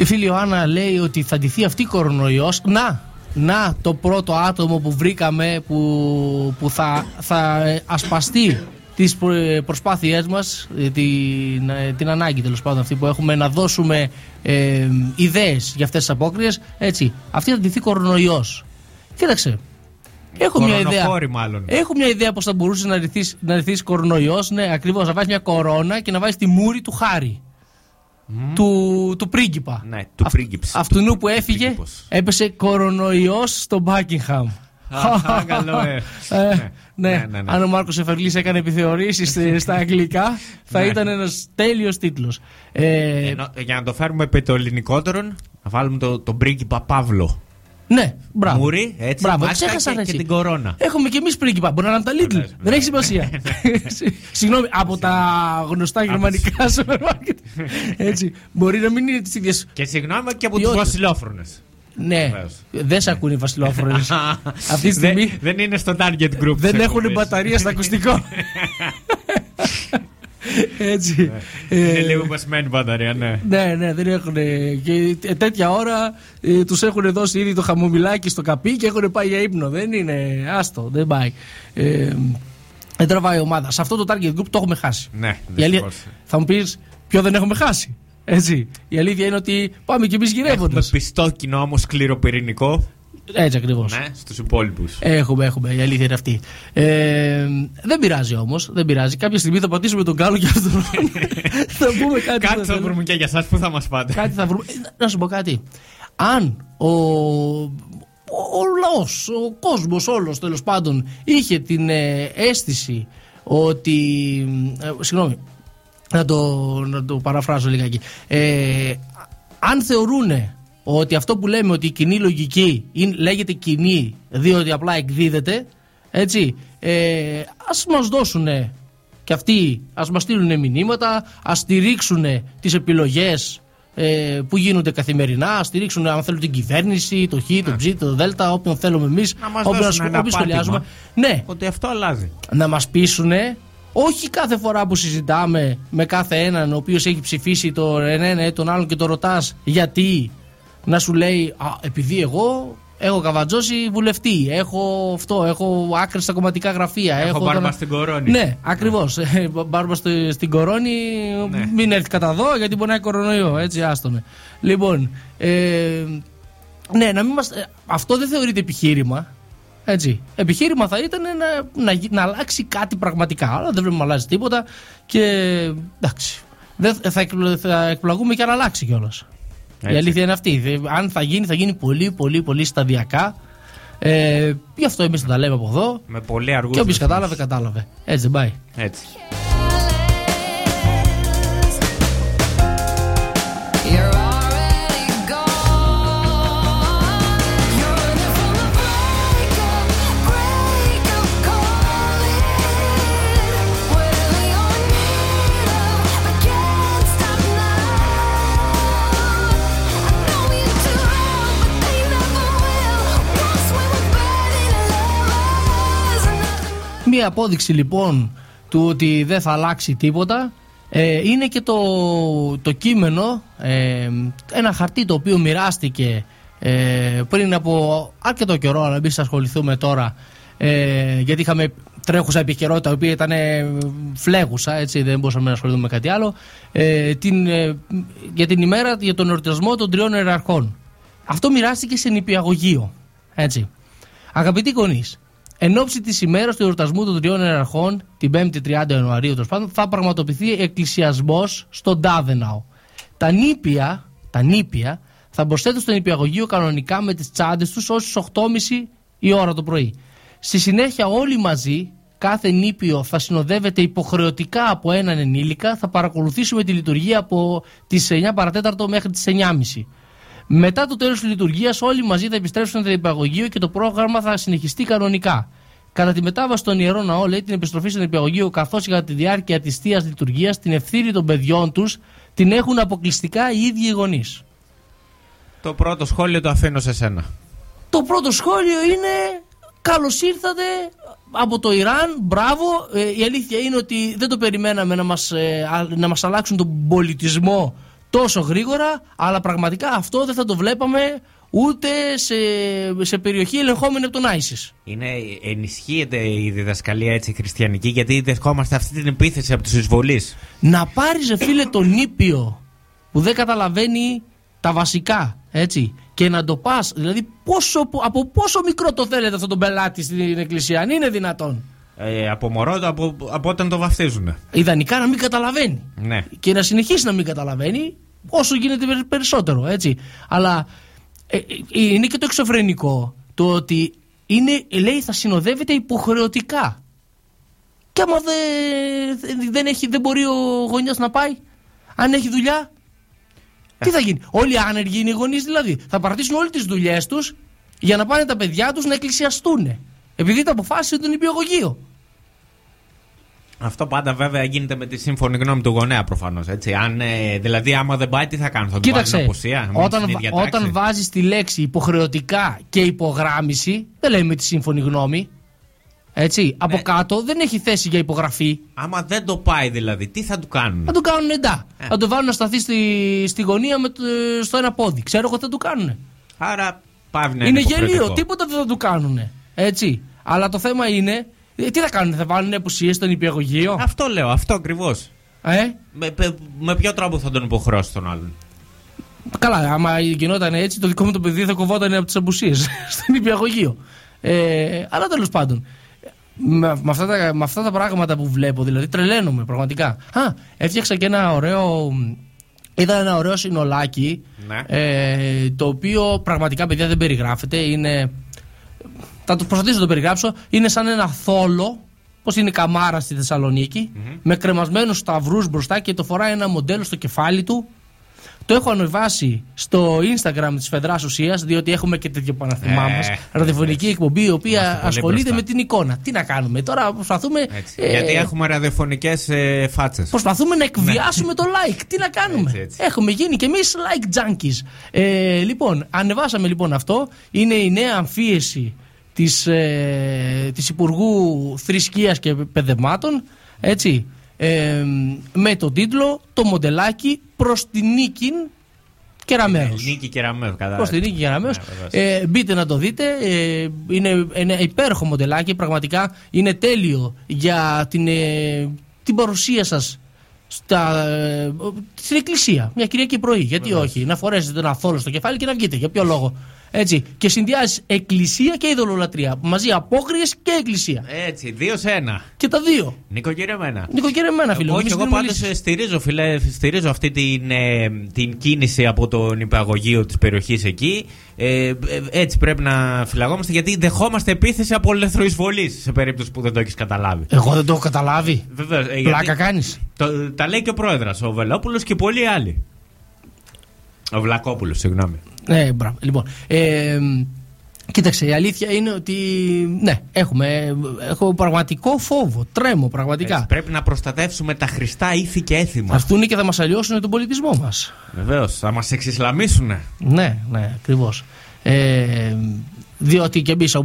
Η φίλη Ιωάννα λέει ότι θα ντυθεί αυτή η κορονοϊός. Να, να το πρώτο άτομο που βρήκαμε που, που θα, θα ε, ασπαστεί τις προ- προσπάθειές μας, ε, την, ε, την ανάγκη τέλος πάντων αυτή που έχουμε να δώσουμε ε, ιδέες για αυτές τις απόκριες. Έτσι, αυτή θα ντυθεί κορονοϊός. Κοίταξε, έχω μια ιδέα. Κορονοφόρη, μάλλον. Έχω μια ιδέα πώς θα μπορούσε να ρυθείς, να ρυθείς κορονοϊός. Ναι, ακριβώς, να βάζεις μια κορώνα και να βάζεις τη μούρη του Χάρη. Του, του πρίγκιπα. Ναι, του πρίγκιψ. Αυτού που έφυγε, πρίγκιπος. έπεσε κορονοϊός στο Μπάκιγχαμ. Αχα, καλό, ε. Ε, Ναι, ναι. ναι, ναι, ναι. Αν ο Μάρκος Εφερλής έκανε επιθεωρήσεις ε, στα αγγλικά, θα Ναι. ήταν ένας τέλειος τίτλος. Ε, Ενώ, για να το φέρουμε επί το ελληνικότερον, να βάλουμε το, τον πρίγκιπα Παύλο. ναι, μπράβο. Μουρή, έτσι, Μπράβο, μάσκα ξέχασα και- ρε, και εσύ. την κορώνα. Έχουμε και εμείς πρίγκιπα. Μπορεί να είναι από τα Lidl. Βεβαίως, Δεν έχει σημασία. Συγγνώμη, από τα γνωστά γερμανικά σούπερ μάρκετ. Έτσι. Μπορεί να μην είναι τις ίδιες. Και συγγνώμη και από τους Ποιότητα. βασιλόφρονες. Ναι, Βεβαίως. δεν σε ακούνε οι βασιλόφρονες. Αυτή τη στιγμή δεν, δεν είναι στο target group. δεν της έχουν εκπομπής. μπαταρία στα ακουστικό. Έτσι. Είναι Ε, λίγο πεσμένη μπαταρία, ναι. Ναι, ναι, δεν έχουν. Και τε- τέτοια ώρα ε, τους έχουν δώσει ήδη το χαμομηλάκι στο καπί και έχουν πάει για ύπνο. Δεν είναι. Άστο, δεν πάει. Ε, δεν τραβάει η ομάδα. Σε αυτό το target group το έχουμε χάσει. Ναι, Η αλήθεια- δυστυχώς. θα μου πεις, ποιο δεν έχουμε χάσει; Έτσι. Η αλήθεια είναι ότι πάμε κι εμείς γυρεύοντας. Έχουμε πιστό κοινό όμως σκληροπυρηνικό. Έτσι ακριβώς. Ναι, στους υπόλοιπους. Έχουμε, έχουμε. Η αλήθεια είναι αυτή. Ε, δεν πειράζει όμως. Δεν πειράζει. Κάποια στιγμή θα πατήσουμε τον κάλο και αυτόν. θα πούμε κάτι. Κάτι που θα θέλουμε. βρούμε και για εσάς που θα μας πάτε; Κάτι θα βρούμε. Ε, Να σου πω κάτι. Αν ο, ο, ο λαός, ο κόσμος όλος τέλος πάντων είχε την ε, αίσθηση ότι. Ε, συγγνώμη, να το, να το παραφράσω λιγάκι. Ε, αν θεωρούν ότι αυτό που λέμε ότι η κοινή λογική είναι, λέγεται κοινή διότι απλά εκδίδεται, έτσι, ε, ας μας δώσουν και αυτοί, ας μας στείλουν μηνύματα, ας στηρίξουν τις επιλογές ε, που γίνονται καθημερινά, ας στηρίξουν αν θέλουν την κυβέρνηση, το Χ, το Ψ, το Δ, όποιον θέλουμε εμείς, Να μας όποιον δώσουν ασχολ- ένα όποιον σχολιάζουμε. πάτημα. Ναι, Ότι αυτό αλλάζει. να μας πείσουνε όχι κάθε φορά που συζητάμε με κάθε έναν ο οποίος έχει ψηφίσει τον ένα ή τον άλλον και το ρωτάς γιατί να σου λέει Α, επειδή εγώ έχω καβατζώσει βουλευτή, έχω αυτό, έχω άκρη στα κομματικά γραφεία. Έχω τον- μπάρμα στην κορώνη. Ναι, ακριβώς. Ε, Μπάρμα στο- στην κορώνη, Ναι. μην έρθει κατά εδώ γιατί μπορεί να έχει κορονοϊό. Έτσι, άστονε. Λοιπόν, ε, ναι, να μην μας, ε, αυτό δεν θεωρείται επιχείρημα. Έτσι. Επιχείρημα θα ήταν να, να, γι- να αλλάξει κάτι πραγματικά. Αλλά δεν βλέπουμε να αλλάζει τίποτα και εντάξει. Δεν, θα, εκπλ- θα εκπλαγούμε και αν αλλάξει κιόλας. Η Έτσι. αλήθεια είναι αυτή. Δε- Αν θα γίνει, θα γίνει πολύ, πολύ, πολύ σταδιακά. Ε, γι' αυτό εμείς θα τα λέμε από εδώ. Με πολύ αργούς. Και όποιος κατάλαβε, κατάλαβε. Έτσι δεν πάει. Έτσι. Μία απόδειξη λοιπόν του ότι δεν θα αλλάξει τίποτα ε, είναι και το, το κείμενο, ε, ένα χαρτί το οποίο μοιράστηκε ε, πριν από αρκετό καιρό, αλλά εμείς ασχοληθούμε τώρα ε, γιατί είχαμε τρέχουσα επικαιρότητα, η οποία ήταν ε, φλέγουσα, έτσι δεν μπορούσαμε να ασχοληθούμε με κάτι άλλο, ε, την, ε, για την ημέρα για τον εορτασμό των τριών ιεραρχών. Αυτό μοιράστηκε σε νηπιαγωγείο. Έτσι. Αγαπητοί γονείς, εν ώψη της ημέρας του εορτασμού των τριών ιεραρχών, την 5η 30 Ιανουαρίου, τέλος πάντων, θα πραγματοποιηθεί εκκλησιασμός στον Τάδεναο. Τα νήπια, τα νήπια θα προσθέτουν στο νηπιαγωγείο κανονικά με τις τσάντες τους ως 8.30 η ώρα το πρωί. Στη συνέχεια όλοι μαζί, κάθε νήπιο θα συνοδεύεται υποχρεωτικά από έναν ενήλικα, θα παρακολουθήσουμε τη λειτουργία από τις 9 παρατέταρτο μέχρι τις 9.30. Μετά το τέλος της λειτουργίας όλοι μαζί θα επιστρέψουν στο υπηαγωγείο και το πρόγραμμα θα συνεχιστεί κανονικά. Κατά τη μετάβαση στον ιερό ναό, λέει την επιστροφή στον υπηαγωγείο καθώς κατά τη διάρκεια της θεία λειτουργίας την ευθύνη των παιδιών τους την έχουν αποκλειστικά οι ίδιοι οι γονείς. Το πρώτο σχόλιο το αφήνω σε σένα. Το πρώτο σχόλιο είναι καλώς ήρθατε από το Ιράν, μπράβο. Ε, η αλήθεια είναι ότι δεν το περιμέναμε να μας, ε, α- να μας αλλάξουν τον πολιτισμό τόσο γρήγορα, αλλά πραγματικά αυτό δεν θα το βλέπαμε ούτε σε, σε περιοχή ελεγχόμενη από τον ISIS. Είναι, ενισχύεται η διδασκαλία έτσι χριστιανική γιατί δεχόμαστε αυτή την επίθεση από τους εισβολείς. Να πάρεις ρε φίλε τον ήπιο που δεν καταλαβαίνει τα βασικά, έτσι, και να το πας, δηλαδή πόσο, από πόσο μικρό το θέλετε αυτόν τον πελάτη στην εκκλησία, αν είναι δυνατόν. Ε, από μωρό από, από όταν το βαφτίζουν. Ιδανικά να μην καταλαβαίνει. Ναι. και να συνεχίσει να μην καταλαβαίνει όσο γίνεται περι- περισσότερο, έτσι. Αλλά ε, ε, είναι και το εξωφρενικό το ότι είναι, λέει, θα συνοδεύεται υποχρεωτικά. Και άμα δεν, δεν, έχει, δεν μπορεί ο γονιός να πάει, αν έχει δουλειά, τι θα γίνει. Όλοι οι άνεργοι είναι οι γονείς δηλαδή. Θα παρατήσουν όλες τις δουλειές τους για να πάνε τα παιδιά τους να εκκλησιαστούν. Επειδή τα αποφάσισε τον υπηαγωγείο. Αυτό πάντα βέβαια γίνεται με τη σύμφωνη γνώμη του γονέα προφανώς. Αν, ε, δηλαδή, άμα δεν πάει, τι θα κάνουν, θα του βάλουν Κοίταξε, απουσία. να μείνει όταν, στην βα- ίδια τάξη. όταν βάζεις τη λέξη υποχρεωτικά και υπογράμμιση, δεν λέμε τη σύμφωνη γνώμη. Έτσι, από Ναι. κάτω δεν έχει θέση για υπογραφή. Άμα δεν το πάει δηλαδή, τι θα του κάνουν; Θα του κάνουν εντά. Ε. Θα το βάλουν να σταθεί στη, στη γωνία με το, στο ένα πόδι. Ξέρω εγώ τι θα του κάνουν. Άρα πάβει να είναι είναι γελίο, υποχρεωτικό. τίποτα δεν θα του κάνουν. Έτσι. Αλλά το θέμα είναι, ε, τι θα κάνουν, θα βάλουν απουσίες στον υπηαγωγείο; Αυτό λέω, αυτό ακριβώς. Ε; Με, με, με ποιο τρόπο θα τον υποχρεώσει τον άλλον; Καλά, άμα γινόταν έτσι, το δικό μου το παιδί θα κοβόταν από τις απουσίες στον υπηαγωγείο. Ε, αλλά τέλος πάντων. Με, με, αυτά τα, με αυτά τα πράγματα που βλέπω, δηλαδή τρελαίνομαι πραγματικά. Α, έφτιαξα και ένα ωραίο. Είδα ένα ωραίο συνολάκι. Ναι. Ε, το οποίο πραγματικά, παιδιά, δεν περιγράφεται. Είναι. Θα το προσπαθήσω να το περιγράψω. Είναι σαν ένα θόλο. Πώ είναι η καμάρα στη θεσσαλονικη Με κρεμασμένους σταυρούς μπροστά και το φοράει ένα μοντέλο στο κεφάλι του. Το έχω ανεβάσει στο Instagram της Φεδράς Ουσίας, διότι έχουμε και τέτοιο παναθημά Ε, μας. Ραδιοφωνική εκπομπή, η Είμαστε οποία πολύ ασχολείται μπροστά. με την εικόνα. Τι να κάνουμε τώρα, προσπαθούμε. Έτσι. ε, Γιατί έχουμε ραδιοφωνικές ε, φάτσες. Προσπαθούμε να εκβιάσουμε το like. Τι να κάνουμε. Έτσι, έτσι. Έχουμε γίνει κι εμείς like junkies. Ε, λοιπόν, ανεβάσαμε λοιπόν αυτό. Είναι η νέα αμφίεση της, ε, της Υπουργού Θρησκείας και Παιδευμάτων. Έτσι. Ε, με τον τίτλο «Το μοντελάκι προς την νίκη Κεραμέως». Νίκη Κεραμέου, κατά. Προς την νίκη Κεραμέως. Ναι, βεβαίως. ε, μπείτε να το δείτε. Ε, είναι ένα υπέροχο μοντελάκι. Πραγματικά είναι τέλειο για την, ε, την παρουσία σας στα, ε, στην εκκλησία. Μια Κυριακή πρωί. Γιατί όχι. Να φορέσετε ένα θόλο στο κεφάλι και να βγείτε. Για ποιο λόγο; Έτσι. Και συνδυάζει εκκλησία και ειδωλολατρία. Μαζί απόκριες και εκκλησία. Έτσι, δύο σε ένα. Και τα δύο. Νοικοκυρεμένα. Νοικοκυρεμένα, φίλε. μου. Όχι, Μη εγώ συγκρίνουμε πάντως λύσεις. στηρίζω, φίλε, στηρίζω αυτή την, ε, την κίνηση από τον υπηαγωγείο της περιοχής εκεί. Ε, ε, έτσι πρέπει να φυλαγόμαστε γιατί δεχόμαστε επίθεση από ελευθεροεισβολή σε περίπτωση που δεν το έχεις καταλάβει. Εγώ δεν το έχω καταλάβει. Βεβαίως, ε, Πλάκα γιατί- κάνεις. Το, τα λέει και ο πρόεδρος, ο Βελόπουλος και πολλοί άλλοι. Ο Βλακόπουλος, συγγνώμη. Ναι, μπράβο. Λοιπόν, ε, κοίταξε, η αλήθεια είναι ότι ναι, έχουμε, έχω πραγματικό φόβο. Τρέμω πραγματικά. Έτσι, πρέπει να προστατεύσουμε τα χρηστά ήθη και έθιμα. Θα έρθουν και θα μας αλλοιώσουν τον πολιτισμό μας. Βεβαίως, θα μας εξισλαμίσουν. Ναι, ναι, ακριβώς. Ε, διότι και εμείς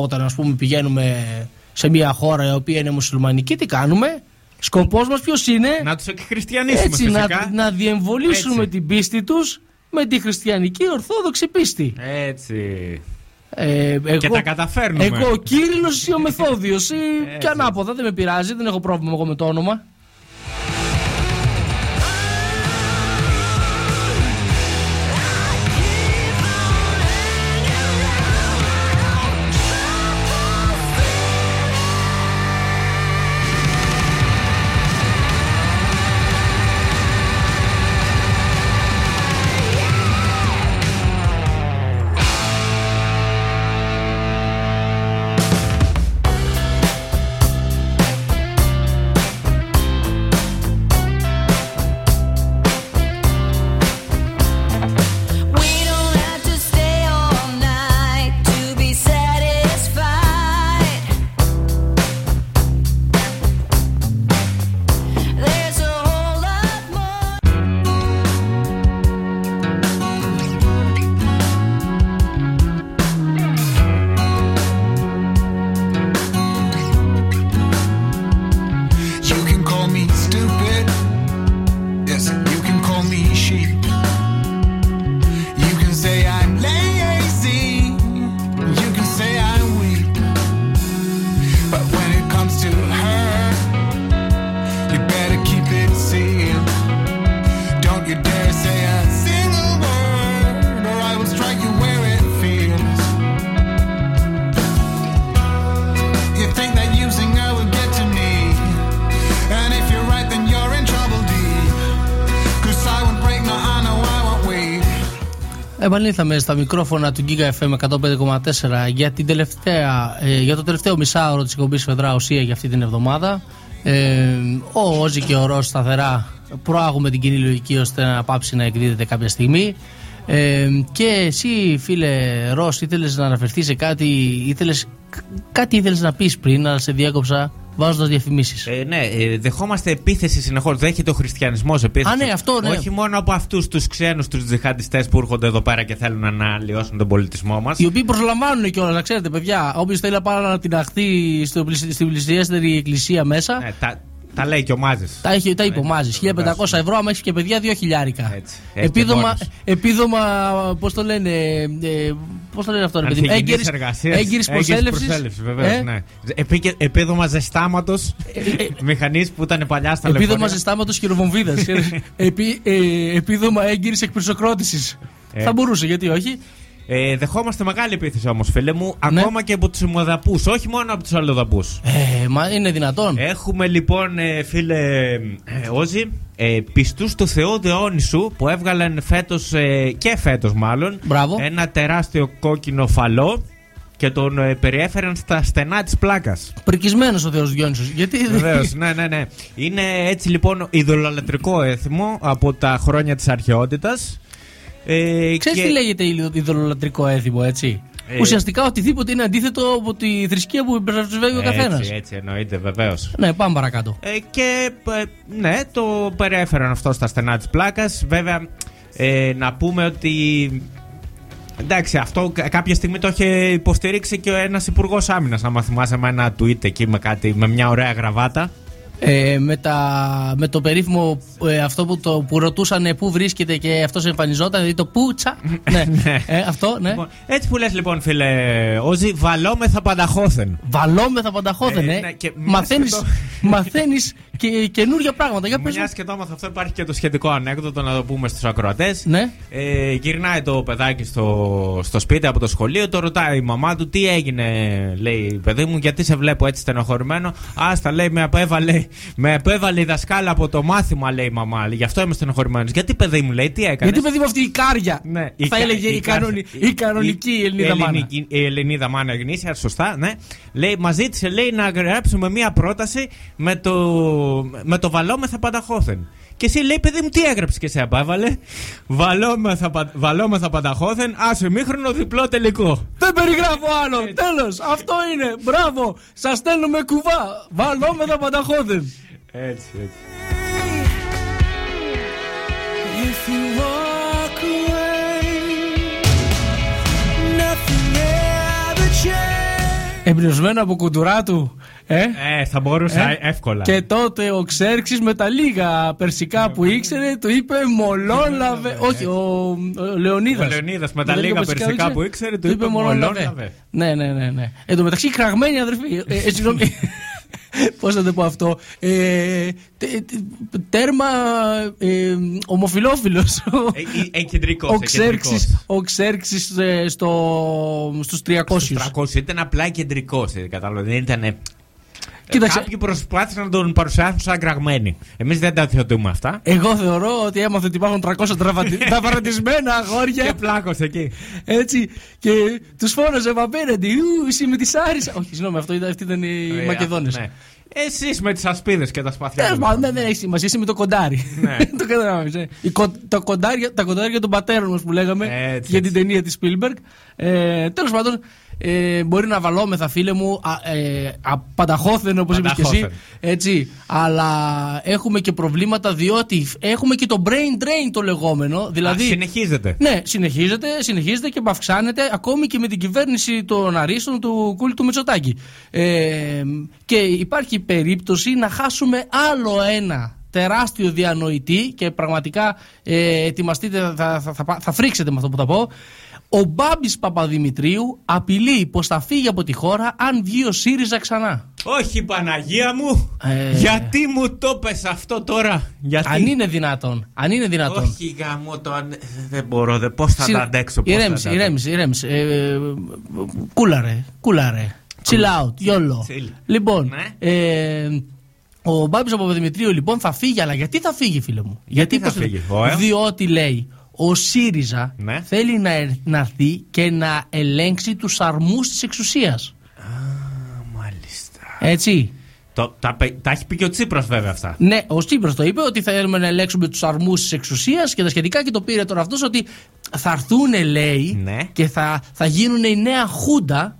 όταν ας πούμε, πηγαίνουμε σε μια χώρα η οποία είναι μουσουλμανική, τι κάνουμε; Σκοπός μας ποιος είναι; Να τους εκχριστιανίσουμε έτσι, να, φυσικά. να διεμβολήσουμε Έτσι. την πίστη τους με τη χριστιανική ορθόδοξη πίστη. Έτσι. Ε, εγώ, Και τα καταφέρνουμε. Εγώ ο Κύριλλος ή ο Μεθόδιος ή και Έτσι. ανάποδα δεν με πειράζει, δεν έχω πρόβλημα εγώ με το όνομα. Επανήλθαμε στα μικρόφωνα του Giga FM 105,4 για, την τελευταία, ε, για το τελευταίο μισάωρο της εκπομπής Φεδρά Ουσία για αυτή την εβδομάδα. Ε, ο Όζη και ο Ρος σταθερά προάγουμε την κοινή λογική ώστε να πάψει να εκδίδεται κάποια στιγμή. Ε, και εσύ φίλε Ρος ήθελες να αναφερθείς σε κάτι, ήθελες, κάτι ήθελες να πεις πριν αλλά σε διέκοψα βάζοντας διαφημίσεις. Ε, ναι, ε, δεχόμαστε επίθεση συνεχώς. Δέχεται ο χριστιανισμός επίθεση. Α, ναι, αυτό, ναι. Όχι μόνο από αυτούς τους ξένους, τους τζιχαντιστές που έρχονται εδώ πέρα και θέλουν να αναλυώσουν τον πολιτισμό μας. Οι οποίοι προσλαμβάνουν κιόλας, να ξέρετε, παιδιά. Όποιος θέλει να πάει να την αχθεί στο πλησι- στην πλησιέστερη εκκλησία μέσα, Ναι, τα, τα λέει και ο Μάζης. τα, έχει, τα είπε ο Μάζης. 1500 βεβαίως. ευρώ, άμα έχεις και παιδιά, 2 χιλιάρικα. Έτσι, έχει Επίδομα, και μόνος. επίδομα πώς το λένε, ε, πώς το λένε αυτό, ρε παιδί μου. Ανθυγιεινής εργασίας. έγκυρης Έγκυρης προσέλευσης. προσέλευσης, βεβαίως, Ε, ναι. Επί- επίδομα ζεστάματος μηχανής που ήταν παλιά στα Επίδομα λεωφορεία. ζεστάματος χειροβομβίδας. Επί, ε, επίδομα έγκυρης εκπροσωπρότηση. Ε. Θα μπορούσε, γιατί όχι. Ε, δεχόμαστε μεγάλη επίθεση όμως, φίλε μου, ακόμα και από τους ημοδαπούς, όχι μόνο από τους αλλοδαπούς. Ε, μα είναι δυνατόν. Έχουμε λοιπόν, ε, φίλε ε, Όζη, ε, πιστούς του Θεού Δεόνυσου που έβγαλαν φέτος ε, και φέτος μάλλον Μπράβο. ένα τεράστιο κόκκινο φαλό και τον ε, περιέφεραν στα στενά της πλάκας. Πρικισμένος ο Θεός Διόνυσος. Γιατί. Βεβαίως, ναι, ναι, ναι. Είναι έτσι λοιπόν ειδωλολατρικό έθιμο από τα χρόνια της αρχαιότητας. Ε, Ξέρεις και- τι λέγεται ειδωλολατρικό έθιμο, έτσι; Ε. Ουσιαστικά οτιδήποτε είναι αντίθετο από τη θρησκεία που υπερασπιστεύει ο καθένας. Έτσι, έτσι εννοείται βεβαίως. Ναι, πάμε παρακάτω. Ε, και ε, ναι, το περιέφεραν αυτό στα στενά της πλάκας. Βέβαια, ε, να πούμε ότι. Εντάξει, αυτό κα- κάποια στιγμή το είχε υποστηρίξει και ένας υπουργός άμυνας. Αν θυμάσαι με ένα tweet εκεί με, κάτι, με μια ωραία γραβάτα. Ε, με, τα, με το περίφημο ε, αυτό που, το, που ρωτούσαν πού βρίσκεται και αυτός εμφανιζόταν, δηλαδή το πούτσα. ναι, ε, αυτό, ναι. Λοιπόν, έτσι που λες λοιπόν, φίλε Όζη, βαλόμεθα πανταχώθεν. Βαλόμεθα πανταχώδεν, Ε, ε. ναι, και μιας Μαθαίνεις, και το- μαθαίνεις και καινούργια πράγματα. Για πες Μια μου. και το έμαθα αυτό, υπάρχει και το σχετικό ανέκδοτο να το πούμε στους ακροατές. Ναι. Ε, γυρνάει το παιδάκι στο, στο σπίτι από το σχολείο, το ρωτάει η μαμά του τι έγινε, λέει παιδί μου, γιατί σε βλέπω έτσι στενοχωρημένο; Άστα, λέει, με απέβαλε, με απέβαλε η δασκάλα από το μάθημα, λέει η μαμά. Γι' αυτό είμαι στενοχωρημένος. Γιατί παιδί μου, λέει, τι έκανες; Γιατί παιδί μου αυτή η κάρια. Ναι, θα κα- έλεγε η, κα- κανονι- η κανονική η- Ελληνίδα η μάνα. ελληνική- Η Ελληνίδα μάνα γνήσια, σωστά, ναι. Λέει, μας ζήτησε, λέει, να γράψουμε μία πρόταση με το, με το βαλόμεθα πανταχώθεν. Και εσύ λέει, παιδί μου, τι έγραψες και σε απάβαλε; Βαλόμεθα, πα- βαλόμεθα πανταχώθεν, άσε μήχρονο διπλό τελικό. Δεν περιγράφω άλλο. Τέλος. Αυτό είναι. Μπράβο. Σας στέλνουμε κουβά. Βαλόμεθα πανταχώδεν. Έτσι, έτσι. If you walk away, nothing ever changes. Εμπνευσμένο από κουντουρά του. Ε; Ε, θα μπορούσα Ε; εύκολα. Και τότε ο Ξέρξης με τα λίγα περσικά που ήξερε του είπε Μολόλαβε. Όχι, ο, ο Λεωνίδας. Ο Λεωνίδας με τα λίγα περσικά που ήξερε, του είπε «Μολόλαβε». Ναι, ναι, ναι. ναι. Εν τω μεταξύ, κραγμένη αδερφή. Ε, ε, συγγνώμη. Πώς θα το πω αυτό. Ε, τε- τε- τέρμα ε, ομοφιλόφιλος. Ε, ε, ε, κεντρικός, Ο ε, Ξέρξης, κεντρικός. ο Ξέρξης ε, στο, στους 300. Στους 300 ήταν απλά κεντρικός. Κατάλαβε. Δεν ήταν. Ε, Κοίταξε. Κάποιοι προσπάθησαν να τον παρουσιάσουν σαν κραγμένη. Εμείς δεν τα θεωρούμε αυτά. Εγώ θεωρώ ότι έμαθε ότι υπάρχουν 300 τραυματι- τραυματισμένα αγόρια. Και πλάκωσε εκεί. Έτσι. Και τους φώναζε απέναντι. Ου, εσύ με τη Άρισα. Όχι, συγγνώμη, αυτό ήταν, αυτοί ήταν οι Ε, Μακεδόνες. ναι. Εσείς με τις ασπίδες και τα σπαθιά. Τέλο του. πάντων, δεν έχει σημασία, εσύ με το κοντάρι. Ναι. το καταλάβεις. Τα κοντάρια, τα κοντάρια των πατέρων μας που λέγαμε Έτσι, για την έτσι. ταινία της Spielberg. Ε, Τέλος πάντων, ε, μπορεί να βαλόμεθα, φίλε μου, α, ε, απανταχώθεν όπως είπες και εσύ. Πανταχώθεν. Έτσι. Αλλά έχουμε και προβλήματα διότι έχουμε και το brain drain το λεγόμενο. Δηλαδή, Α, συνεχίζεται. ναι, συνεχίζεται, συνεχίζεται και αυξάνεται ακόμη και με την κυβέρνηση των Αρίστων του Κούλη του Μητσοτάκη. Ε, και υπάρχει περίπτωση να χάσουμε άλλο ένα τεράστιο διανοητή και πραγματικά ε, ετοιμαστείτε, θα, θα, θα, θα φρίξετε με αυτό που θα πω. Ο Μπάμπης Παπαδημητρίου απειλεί πως θα φύγει από τη χώρα αν βγει ο ΣΥΡΙΖΑ ξανά. Όχι, Παναγία μου! Ε. Γιατί μου το πες αυτό τώρα, Γιατί; Αν είναι δυνατόν. Αν είναι δυνατόν. Όχι, γάμο το. αν- Δεν μπορώ, δεν, πώς θα Συ- τα αντέξω. πώς θα Ηρέμησε, τα αντέξω. ηρέμησε, ηρέμησε. Ε, ε, κούλαρε, κούλαρε. Chill out, γιόλο. Chill. Λοιπόν, Ναι. ε, ο Μπάμπης Παπαδημητρίου λοιπόν θα φύγει, αλλά γιατί θα φύγει, φίλε μου; Γιατί θα πώς φύγει, ο, ε; Διότι λέει ο ΣΥΡΙΖΑ Ναι. θέλει να, ερ- να έρθει και να ελέγξει τους αρμούς της εξουσίας. Μάλιστα. Έτσι. Το, τα, πε- τα έχει πει και ο Τσίπρας βέβαια αυτά. Ναι, ο Τσίπρας το είπε ότι θέλουμε να ελέγξουμε τους αρμούς της εξουσίας και τα σχετικά και το πήρε τώρα αυτός ότι θα έρθουν λέει Ναι. και θα, θα γίνουν η νέα χούντα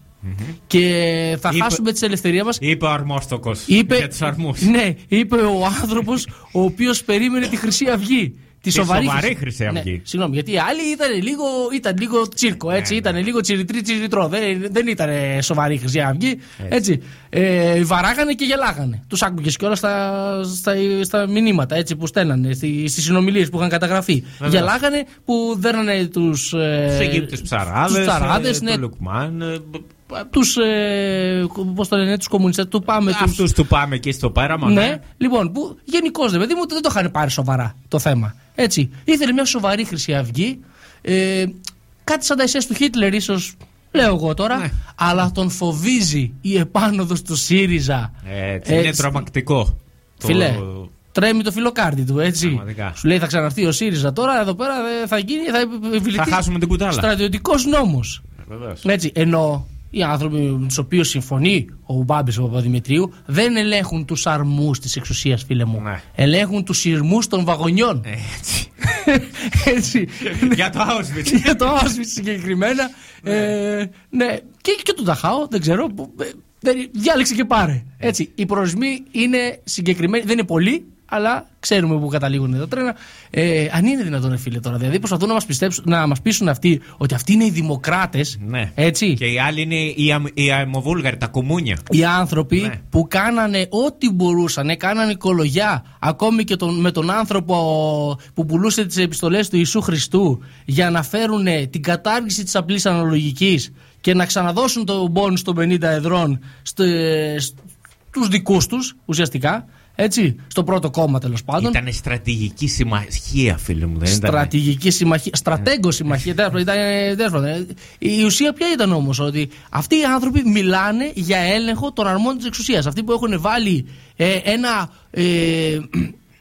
και θα Είπε- χάσουμε τις ελευθερίες μας Είπε ο αρμόστοκος Είπε, για τους αρμούς. Ναι, είπε ο άνθρωπος ο οποίος περίμενε τη Χρυσή Αυγή. Τη σοβαρή, σοβαρή Χρυσή Αυγή. Ναι, συγγνώμη, γιατί οι άλλοι ήταν λίγο, ήταν λίγο τσίρκο, έτσι. Ναι, ήταν λίγο τσιριτρί τσιριτρό. Δεν, δεν ήταν σοβαρή Χρυσή Αυγή. Έτσι. Ε, βαράγανε και γελάγανε. Τους άκουγες κιόλας στα, στα, στα μηνύματα έτσι, που στέλνανε, στις συνομιλίες που είχαν καταγραφεί. Βεβαίως. Γελάγανε που δέρνανε τους. Ε, Τους Αιγύπτιους ψαράδες, τους ψαράδες, ε, ναι, το Λουκμάν, ε, τους, ε, πώς το λένε, τους κομμουνιστές, του πάμε τους... αυτούς του πάμε εκεί στο πέραμα. Ναι, λοιπόν, που γενικώς δε παιδί μου δεν το είχαν πάρει σοβαρά το θέμα. Έτσι. Ήθελε μια σοβαρή Χρυσή Αυγή. Ε, κάτι σαν τα εσέ του Χίτλερ, ίσως λέω εγώ τώρα. Ναι. Αλλά τον φοβίζει η επάνωδος του ΣΥΡΙΖΑ. Έτσι, Ε, είναι τρομακτικό. Το- Φίλε, τρέμει το φιλοκάρτι του, έτσι. Πραγματικά. Σου λέει θα ξαναρθεί ο ΣΥΡΙΖΑ τώρα, εδώ πέρα ε, θα γίνει, θα επιβληθεί. Θα χάσουμε την κουτάλα. Στρατιωτικός νόμος. Βεβαίως. Έτσι, ενώ οι άνθρωποι με τους οποίους συμφωνεί ο Μπάμπης ο Παπαδημητρίου δεν ελέγχουν τους αρμούς της εξουσίας, φίλε μου. Ναι. Ελέγχουν τους σειρμούς των βαγονιών. Έτσι. Έτσι. Για το Auschwitz. Για το Auschwitz συγκεκριμένα. Ε, ναι, και, και τον Ταχάο, δεν ξέρω. που, ε, δεν- Διάλεξε και πάρε. Έτσι. Οι προορισμοί είναι συγκεκριμένοι, δεν είναι πολλοί, αλλά ξέρουμε που καταλήγουν τα τρένα. Ε, αν είναι δυνατόν, ρε φίλε, τώρα. Δηλαδή προσπαθούν να μας πιστέψουν, να μας πείσουν αυτοί ότι αυτοί είναι οι δημοκράτες. Ναι. Έτσι. Και οι άλλοι είναι οι, αμ- οι αιμοβούλγαροι, τα κουμούνια. Οι άνθρωποι Ναι. που κάνανε ό,τι μπορούσαν, ε, κάνανε οικολογιά, ακόμη και τον, με τον άνθρωπο που πουλούσε τις επιστολές του Ιησού Χριστού για να φέρουν την κατάργηση της απλής αναλογικής και να ξαναδώσουν το μπόνους των 50 εδρών στε, στους δικούς τους ουσιαστικά, έτσι, στο πρώτο κόμμα τέλος πάντων. Ήταν στρατηγική συμμαχία, φίλε μου. Δεν ήταν. Στρατηγική συμμαχία, στρατέγκο συμμαχία. τέλος πάντων, ήταν, ε, τέλος πάντων. Η ουσία ποια ήταν όμως, ότι αυτοί οι άνθρωποι μιλάνε για έλεγχο των αρμών της εξουσίας. Αυτοί που έχουν βάλει ε, ένα. Ε,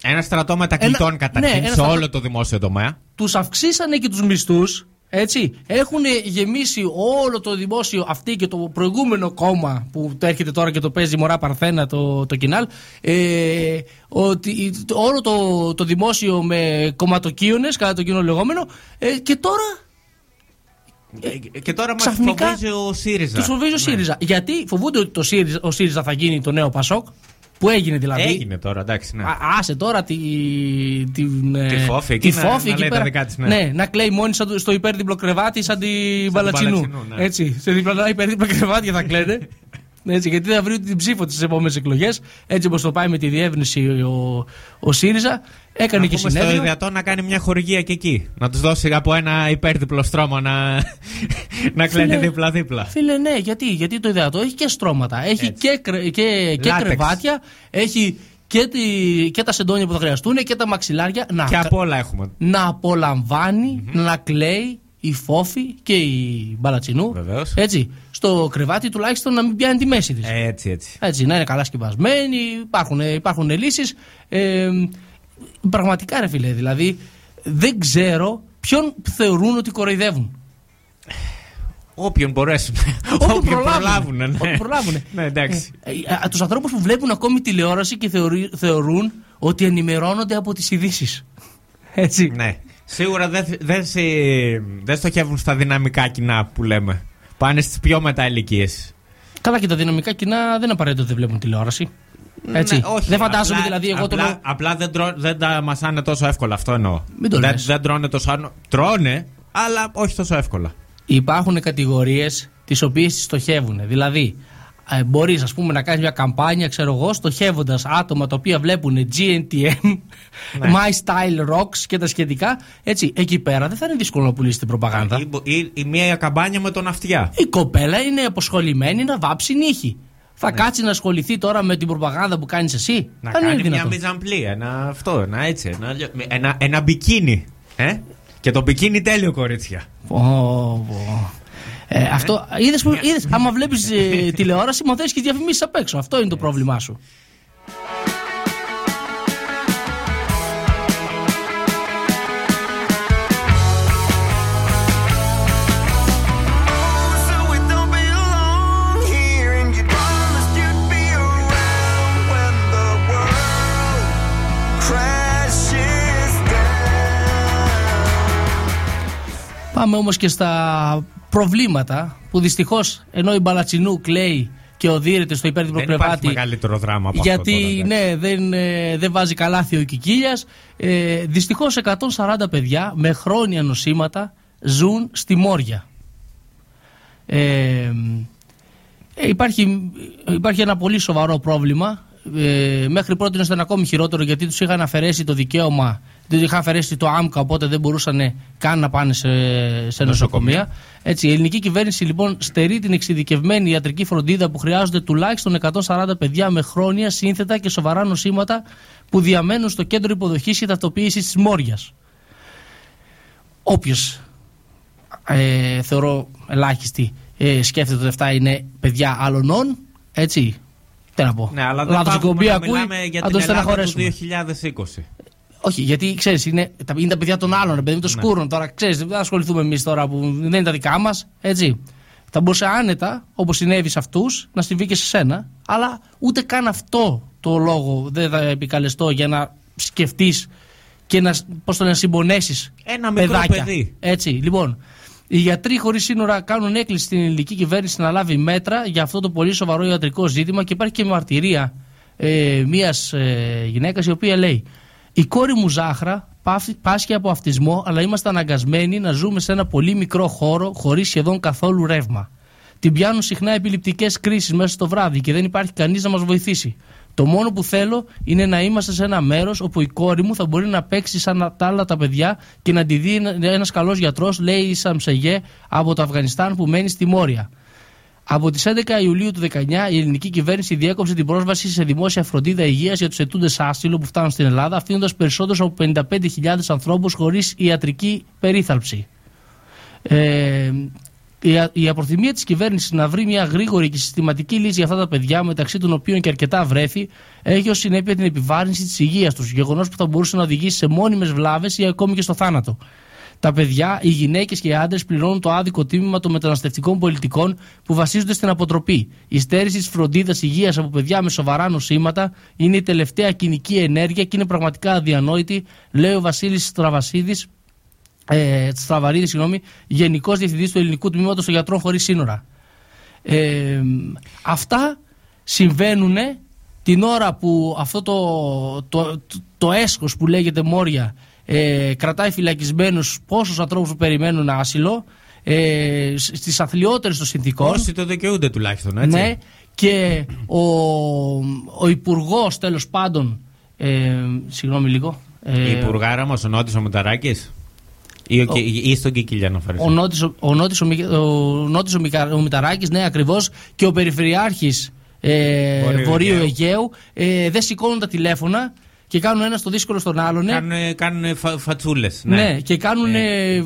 Ένα στρατό μετακλητών Ένα- καταρχήν ναι, ένα σε στρατό- όλο το δημόσιο τομέα. τους αυξήσανε και τους μισθούς έτσι, έχουν γεμίσει όλο το δημόσιο αυτή και το προηγούμενο κόμμα που το έρχεται τώρα και το παίζει μωρά παρθένα το, το κοινάλ ε, ότι το- όλο το, το δημόσιο με κομματοκίονες κατά το κοινό λεγόμενο ε, και τώρα Ε, Και τώρα μας ξαφνικά φοβίζει ο ΣΥΡΙΖΑ. τους φοβίζει ο Ναι. ΣΥΡΙΖΑ γιατί φοβούνται ότι το ΣΥΡΙΖΑ, ο ΣΥΡΙΖΑ θα γίνει το νέο ΠΑΣΟΚ που έγινε δηλαδή Έγινε τώρα, εντάξει. Ναι. Α, άσε τώρα τη, την, ε, Τη φόφη εκεί τη να- φόφη να εκεί λέει τα πέρα. δικά της, ναι. να κλαίει μόνη σαν το- στο υπέρδιπλο κρεβάτι σαν την Μπαλατσινού. Μπαλατσινού, ναι. Έτσι, σε διπλανά υπέρδιπλα κρεβάτια θα κλαίνε. Έτσι, γιατί θα βρει την ψήφο της επόμενες εκλογές. Έτσι όπως το πάει με τη διεύρυνση ο, ο ΣΥΡΙΖΑ. Έκανε Να και πούμε στο συνέδριο. ιδεατό να κάνει μια χορηγία και εκεί. Να τους δώσει από ένα υπέρδιπλο στρώμα να, να κλαίνε Φίλε, δίπλα-δίπλα. Φίλε, ναι, γιατί, γιατί το ιδεατό έχει και στρώματα. Έχει Έτσι. και, κρε- και, και Λάτεξ. κρεβάτια. Έχει και, τη, και τα σεντόνια που θα χρειαστούν και τα μαξιλάρια. Να, Και από όλα έχουμε. να απολαμβάνει, να κλαίει η Φόφη και η Μπαλατσινού. Βεβαίως. Έτσι. Στο κρεβάτι τουλάχιστον να μην πιάνει τη μέση της. Έτσι, έτσι. Έτσι, να είναι καλά σκεπασμένοι, υπάρχουν, υπάρχουν λύσεις. Ε, πραγματικά ρε φίλε, δηλαδή δεν ξέρω ποιον θεωρούν ότι κοροϊδεύουν. Όποιον μπορέσουν. Όποιον Όποιον προλάβουν. προλάβουν. ναι. Όποιον προλάβουν. Ναι, εντάξει. Ε, ε, τους ανθρώπους που βλέπουν ακόμη τηλεόραση και θεωρεί- θεωρούν ότι ενημερώνονται από τις ειδήσεις. Έτσι. Ναι. Σίγουρα δεν δεν σε- δεν στοχεύουν στα δυναμικά κοινά που λέμε. Πάνε στις πιο μετά ηλικίε. Καλά και τα δυναμικά κοινά δεν είναι απαραίτητο ότι δεν βλέπουν τηλεόραση. Έτσι. Ναι, όχι, δεν φαντάζομαι απλά- δηλαδή εγώ απλά, τον. Απλά δεν, τρώ, δεν τα μασάνε τόσο εύκολα, αυτό εννοώ. Μην το δεν, λες. δεν τρώνε τόσο. άνω- Τρώνε, αλλά όχι τόσο εύκολα. Υπάρχουν κατηγορίες τις οποίες τι στοχεύουν. Δηλαδή, ε, μπορείς ας να κάνεις μια καμπάνια, ξέρω εγώ, στοχεύοντας άτομα τα οποία βλέπουν GNTM, Ναι. My Style Rocks και τα σχετικά. Έτσι, εκεί πέρα δεν θα είναι δύσκολο να πουλήσεις την προπαγάνδα. Ή, μπο- ή, ή μια καμπάνια με τον αυτιά. Η κοπέλα είναι αποσχολημένη να βάψει νύχη. Θα κάτσει να ασχοληθεί τώρα με την προπαγάνδα που κάνεις εσύ; Ναι. Να Δεν είναι κάνει μια δυνατόν. μιζαμπλή, ένα αυτό, ένα έτσι. Ένα, αλλιώ- ένα, ένα μπικίνι. Ε; Και το μπικίνι τέλειο, κορίτσια. Πω, πω. Ε, αυτό, είδες που, είδες, άμα βλέπεις ε, τηλεόραση, μαθαίνεις και διαφημίσεις απ' έξω. Αυτό είναι το πρόβλημά σου. Πάμε όμως και στα προβλήματα που δυστυχώς ενώ η Μπαλατσινού κλαίει και οδύρεται στο υπέρτυπο Δεν υπάρχει κρεβάτι μεγαλύτερο δράμα από γιατί αυτό. τώρα, εντάξει. ναι, δεν, ε, δεν βάζει καλάθι ο Κικίλιας. Ε, δυστυχώς 140 παιδιά με χρόνια νοσήματα ζουν στη Μόρια. Ε, ε, υπάρχει, υπάρχει ένα πολύ σοβαρό πρόβλημα. Ε, μέχρι πρώτη ήταν ακόμη χειρότερο γιατί τους είχαν αφαιρέσει το δικαίωμα, τους είχαν αφαιρέσει το άμκα οπότε δεν μπορούσαν καν να πάνε σε, σε νοσοκομεία. Έτσι, η ελληνική κυβέρνηση λοιπόν στερεί την εξειδικευμένη ιατρική φροντίδα που χρειάζονται τουλάχιστον 140 παιδιά με χρόνια, σύνθετα και σοβαρά νοσήματα που διαμένουν στο κέντρο υποδοχής και ταυτοποίησης της Μόριας. Όποιος ε, θεωρώ ελάχιστη ε, σκέφτεται ότι αυτά είναι παιδιά άλλων έτσι. Τι να πω. Ναι, αλλά δεν Λάθος πάβουμε εκπομπή να ακούει, μιλάμε για θα την το Ελλάδα του στεναχωρέσουμε. 2020. Όχι, γιατί ξέρεις, είναι, τα- είναι τα παιδιά των άλλων, ρε παιδί μου, το Ναι. σκούρων. Τώρα ξέρεις, δεν θα ασχοληθούμε εμείς τώρα που δεν είναι τα δικά μας, έτσι. Θα μπορούσε άνετα, όπως συνέβη σε αυτούς, να συμβεί και σε σένα, αλλά ούτε καν αυτό το λόγο δεν θα επικαλεστώ για να σκεφτείς και να, πώς το λένε, συμπονέσεις Ένα μικρό παιδάκια. παιδί. Έτσι, λοιπόν. Οι γιατροί χωρίς σύνορα κάνουν έκκληση στην ελληνική κυβέρνηση να λάβει μέτρα για αυτό το πολύ σοβαρό ιατρικό ζήτημα και υπάρχει και μαρτυρία ε, μιας ε, γυναίκας η οποία λέει: Η κόρη μου Ζάχρα πάφ- πάσχει από αυτισμό, αλλά είμαστε αναγκασμένοι να ζούμε σε ένα πολύ μικρό χώρο χωρίς σχεδόν καθόλου ρεύμα. Την πιάνουν συχνά επιληπτικές κρίσεις μέσα στο βράδυ και δεν υπάρχει κανείς να μας βοηθήσει. Το μόνο που θέλω είναι να είμαστε σε ένα μέρος όπου η κόρη μου θα μπορεί να παίξει σαν τα άλλα τα παιδιά και να τη δει ένα καλός γιατρός, λέει η Σαμσεγέ από το Αφγανιστάν που μένει στη Μόρια. Από τις 11 Ιουλίου του 19 η ελληνική κυβέρνηση διέκοψε την πρόσβαση σε δημόσια φροντίδα υγείας για τους ετούντες άσυλο που φτάνουν στην Ελλάδα, αφήνοντας περισσότερους από 55.000 ανθρώπους χωρίς ιατρική περίθαλψη. Ε, η, α- η απροθυμία της κυβέρνησης να βρει μια γρήγορη και συστηματική λύση για αυτά τα παιδιά, μεταξύ των οποίων και αρκετά βρέφη, έχει ως συνέπεια την επιβάρυνση της υγείας τους. Γεγονός που θα μπορούσε να οδηγήσει σε μόνιμες βλάβες ή ακόμη και στο θάνατο. Τα παιδιά, οι γυναίκες και οι άντρες πληρώνουν το άδικο τίμημα των μεταναστευτικών πολιτικών που βασίζονται στην αποτροπή. Η στέρηση της φροντίδας υγείας από παιδιά με σοβαρά νοσήματα είναι η τελευταία κοινική ενέργεια και είναι πραγματικά αδιανόητη, λέει ο Βασίλης Στραβασίδης, ε, Στραβαρίδη, συγγνώμη, Γενικός Διευθυντής του Ελληνικού Τμήματος των Γιατρών Χωρίς Σύνορα. Ε, αυτά συμβαίνουν την ώρα που αυτό το, το, το, το έσχος που λέγεται Μόρια ε, κρατάει φυλακισμένους πόσους ανθρώπους που περιμένουν άσυλο ε, σ- στις αθλιότερες των συνθήκων. Όσοι το δικαιούνται τουλάχιστον, έτσι. Ναι, και ο, ο υπουργός τέλος πάντων, ε, συγγνώμη λίγο, ε, Η υπουργάρα μας, ο Νότης ο Μηταράκης. Ή, ο, Ο- ή, ή στον Κικίλια να φέρει. ο Νότης ο, ο, Νότης, ο, Μι- ο, Νότης ο, Μικα- ο Μηταράκης, ναι ακριβώς, και ο Περιφερειάρχης ε, Βορείου Βορείου Αιγαίου. Αιγαίου ε, δεν σηκώνουν τα τηλέφωνα και κάνουν ένα στο δύσκολο στον άλλον. Ναι, Κάνουν, κάνουν φα, φατσούλες. ναι, και κάνουν. Ε,